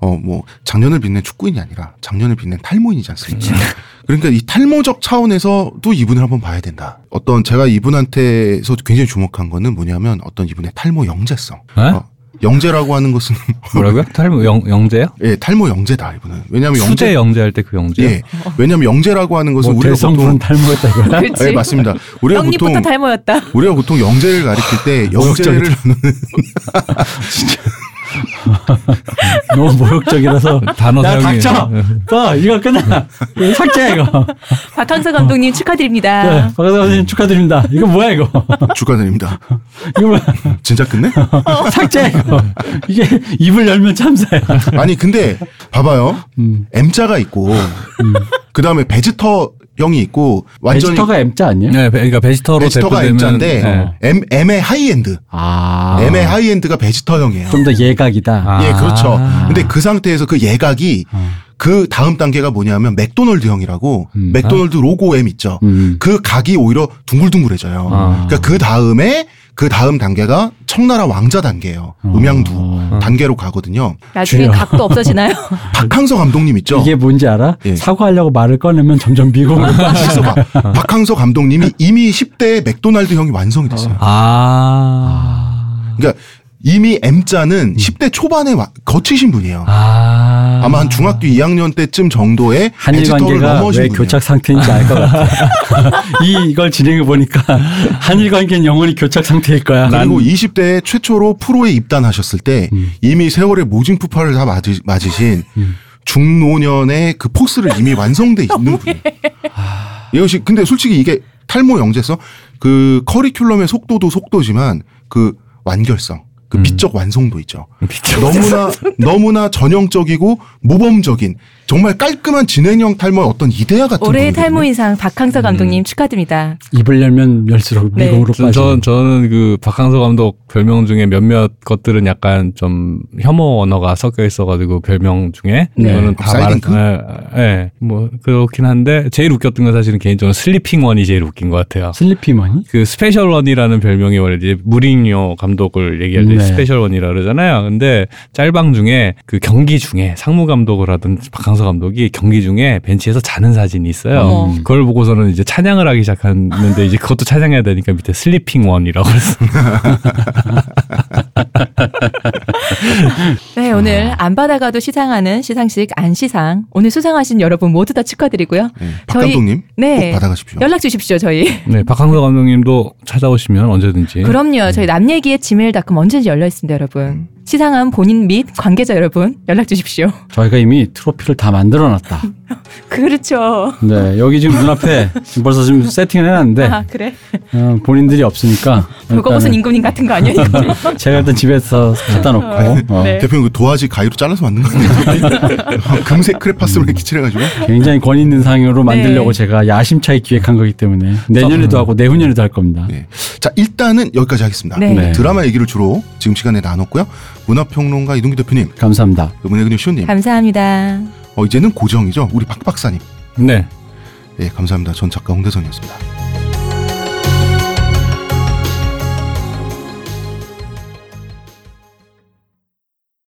어 뭐 작년을 빛낸 축구인이 아니라 작년을 빛낸 탈모인이지 않습니까? 그러니까 이 탈모적 차원에서도 이분을 한번 봐야 된다. 어떤 제가 이분한테서 굉장히 주목한 거는 뭐냐면 어떤 이분의 탈모 영재성. 에? 어, 영재라고 하는 것은 뭐라고요? 탈모 영, 영재요? 예, 탈모 영재다 이분은. 왜냐하면 수제 영재 영재 할 때 그 영재. 예. 왜냐하면 영재라고 하는 것은 뭐 우리가 대성분 보통 탈모했다 이거야. 그렇지. 예, 맞습니다. 우리가 보통 탈모였다. 우리가 보통 영재를 가리킬 때 영재를 너무 모욕적이라서. 단어 야, 사용이 닥쳐! 또 이거 끝나. 이거 삭제 이거. 박항서 감독님 네, 축하드립니다. 박사님 선생님 축하드립니다. 이거 뭐야 이거? 축하드립니다. 이거 뭐야? 진짜 끝내? 삭제 이거. 이게 입을 열면 참사야. 아니 근데 봐봐요. 음. M자가 있고 그 다음에 베지터 형이 있고 완전히 베지터가 M자 아니에요? 네, 베- 그러니까 베지터로 베지터가 대표되면 M자인데 네. M M의 하이엔드, 아. M의 하이엔드가 베지터 형이에요. 좀 더 예각이다. 아. 예, 그렇죠. 아. 근데 그 상태에서 그 예각이 어. 그 다음 단계가 뭐냐면 맥도널드형이라고 음. 맥도널드 로고 M 있죠. 음. 그 각이 오히려 둥글둥글해져요. 아. 그러니까 그 다음에 그 다음 단계가 청나라 왕자 단계예요. 어. 음양두 단계로 가거든요. 나중에 주여. 각도 없어지나요? 박항서 감독님 있죠. 이게 뭔지 알아? 예. 사과하려고 말을 꺼내면 점점 미궁으로 빠지고 있어봐. 박항서 감독님이 이미 10대에 맥도날드 형이 완성이 됐어요. 아. 그러니까 이미 M자는 10대 초반에 와- 거치신 분이에요. 아. 아마 한 중학교 2학년 때쯤 정도의 한일 관계가 넘어신 왜 분이에요. 교착 상태인지 알 것 같아. 이 이걸 진행해 보니까 한일 관계는 영원히 교착 상태일 거야. 그리고 20대에 최초로 프로에 입단하셨을 때 음. 이미 세월의 모진 푸파를 다 맞으, 맞으신 중노년의 그 포스를 이미 완성돼 있는 분이에요. 이것이 근데 솔직히 이게 탈모 영재성 그 커리큘럼의 속도도 속도지만 그 완결성 그 음. 비적 완성도 있죠. 미쳐. 너무나 너무나 전형적이고 모범적인 정말 깔끔한 진행형 탈모의 어떤 이데아 같은 올해의 분이거든요. 탈모 인상 박항서 감독님 축하드립니다. 입을 열면 열수록 네. 미국으로 전, 빠져. 전, 저는 그 박항서 감독 별명 중에 몇몇 것들은 약간 좀 혐오 언어가 섞여 있어가지고 별명 중에 네. 이거는 다? 말한, 예, 예, 뭐 그렇긴 한데 제일 웃겼던 건 사실은 개인적으로 Sleeping One이 제일 웃긴 것 같아요. Sleeping One이? 그 Special One이라는 별명이 원래 이제 무리뉴 감독을 얘기할 때 네. Special One이라 그러잖아요. 근데 짤방 중에 그 경기 중에 상무 감독을 하던 박항서 감독이 경기 중에 벤치에서 자는 사진이 있어요. 어머. 그걸 보고서는 이제 찬양을 하기 시작했는데 이제 그것도 찬양해야 되니까 밑에 Sleeping One이라고 그랬어. 네, 오늘 안 받아가도 시상하는 시상식 안시상. 오늘 수상하신 여러분 모두 다 축하드리고요. 네, 박 저희- 감독님 네. 꼭 받아가십시오. 연락 주십시오, 저희. 네, 박항서 감독님도 찾아오시면 언제든지. 그럼요. 저희 남 얘기의 지메일닷컴 언제든지 열려 있습니다, 여러분. 시상한 본인 및 관계자 여러분 연락 주십시오. 저희가 이미 트로피를 다 만들어 놨다. 그렇죠. 네, 여기 지금 눈앞에 지금 벌써 지금 세팅을 해놨는데 아, 그래? 어, 본인들이 없으니까 그거 무슨 임금님 같은 거 아니에요? 제가 일단 집에서 갖다 놓고 어, 네. 대표님 그 도화지 가위로 잘라서 만든 거 아니에요? 금색 크레파스로 이렇게 칠해가지고 굉장히 권위 있는 상으로 만들려고 네. 제가 야심차게 기획한 거기 때문에 내년에도 하고 내후년에도 할 겁니다. 네. 자 일단은 여기까지 하겠습니다. 네. 네. 드라마 얘기를 주로 지금 시간에 나눴고요. 문화평론가 이동기 대표님, 감사합니다. 이번에 그냥 시호님, 감사합니다. 어, 이제는 고정이죠. 우리 박 박사님. 네. 예, 감사합니다. 전 작가 홍대선이었습니다.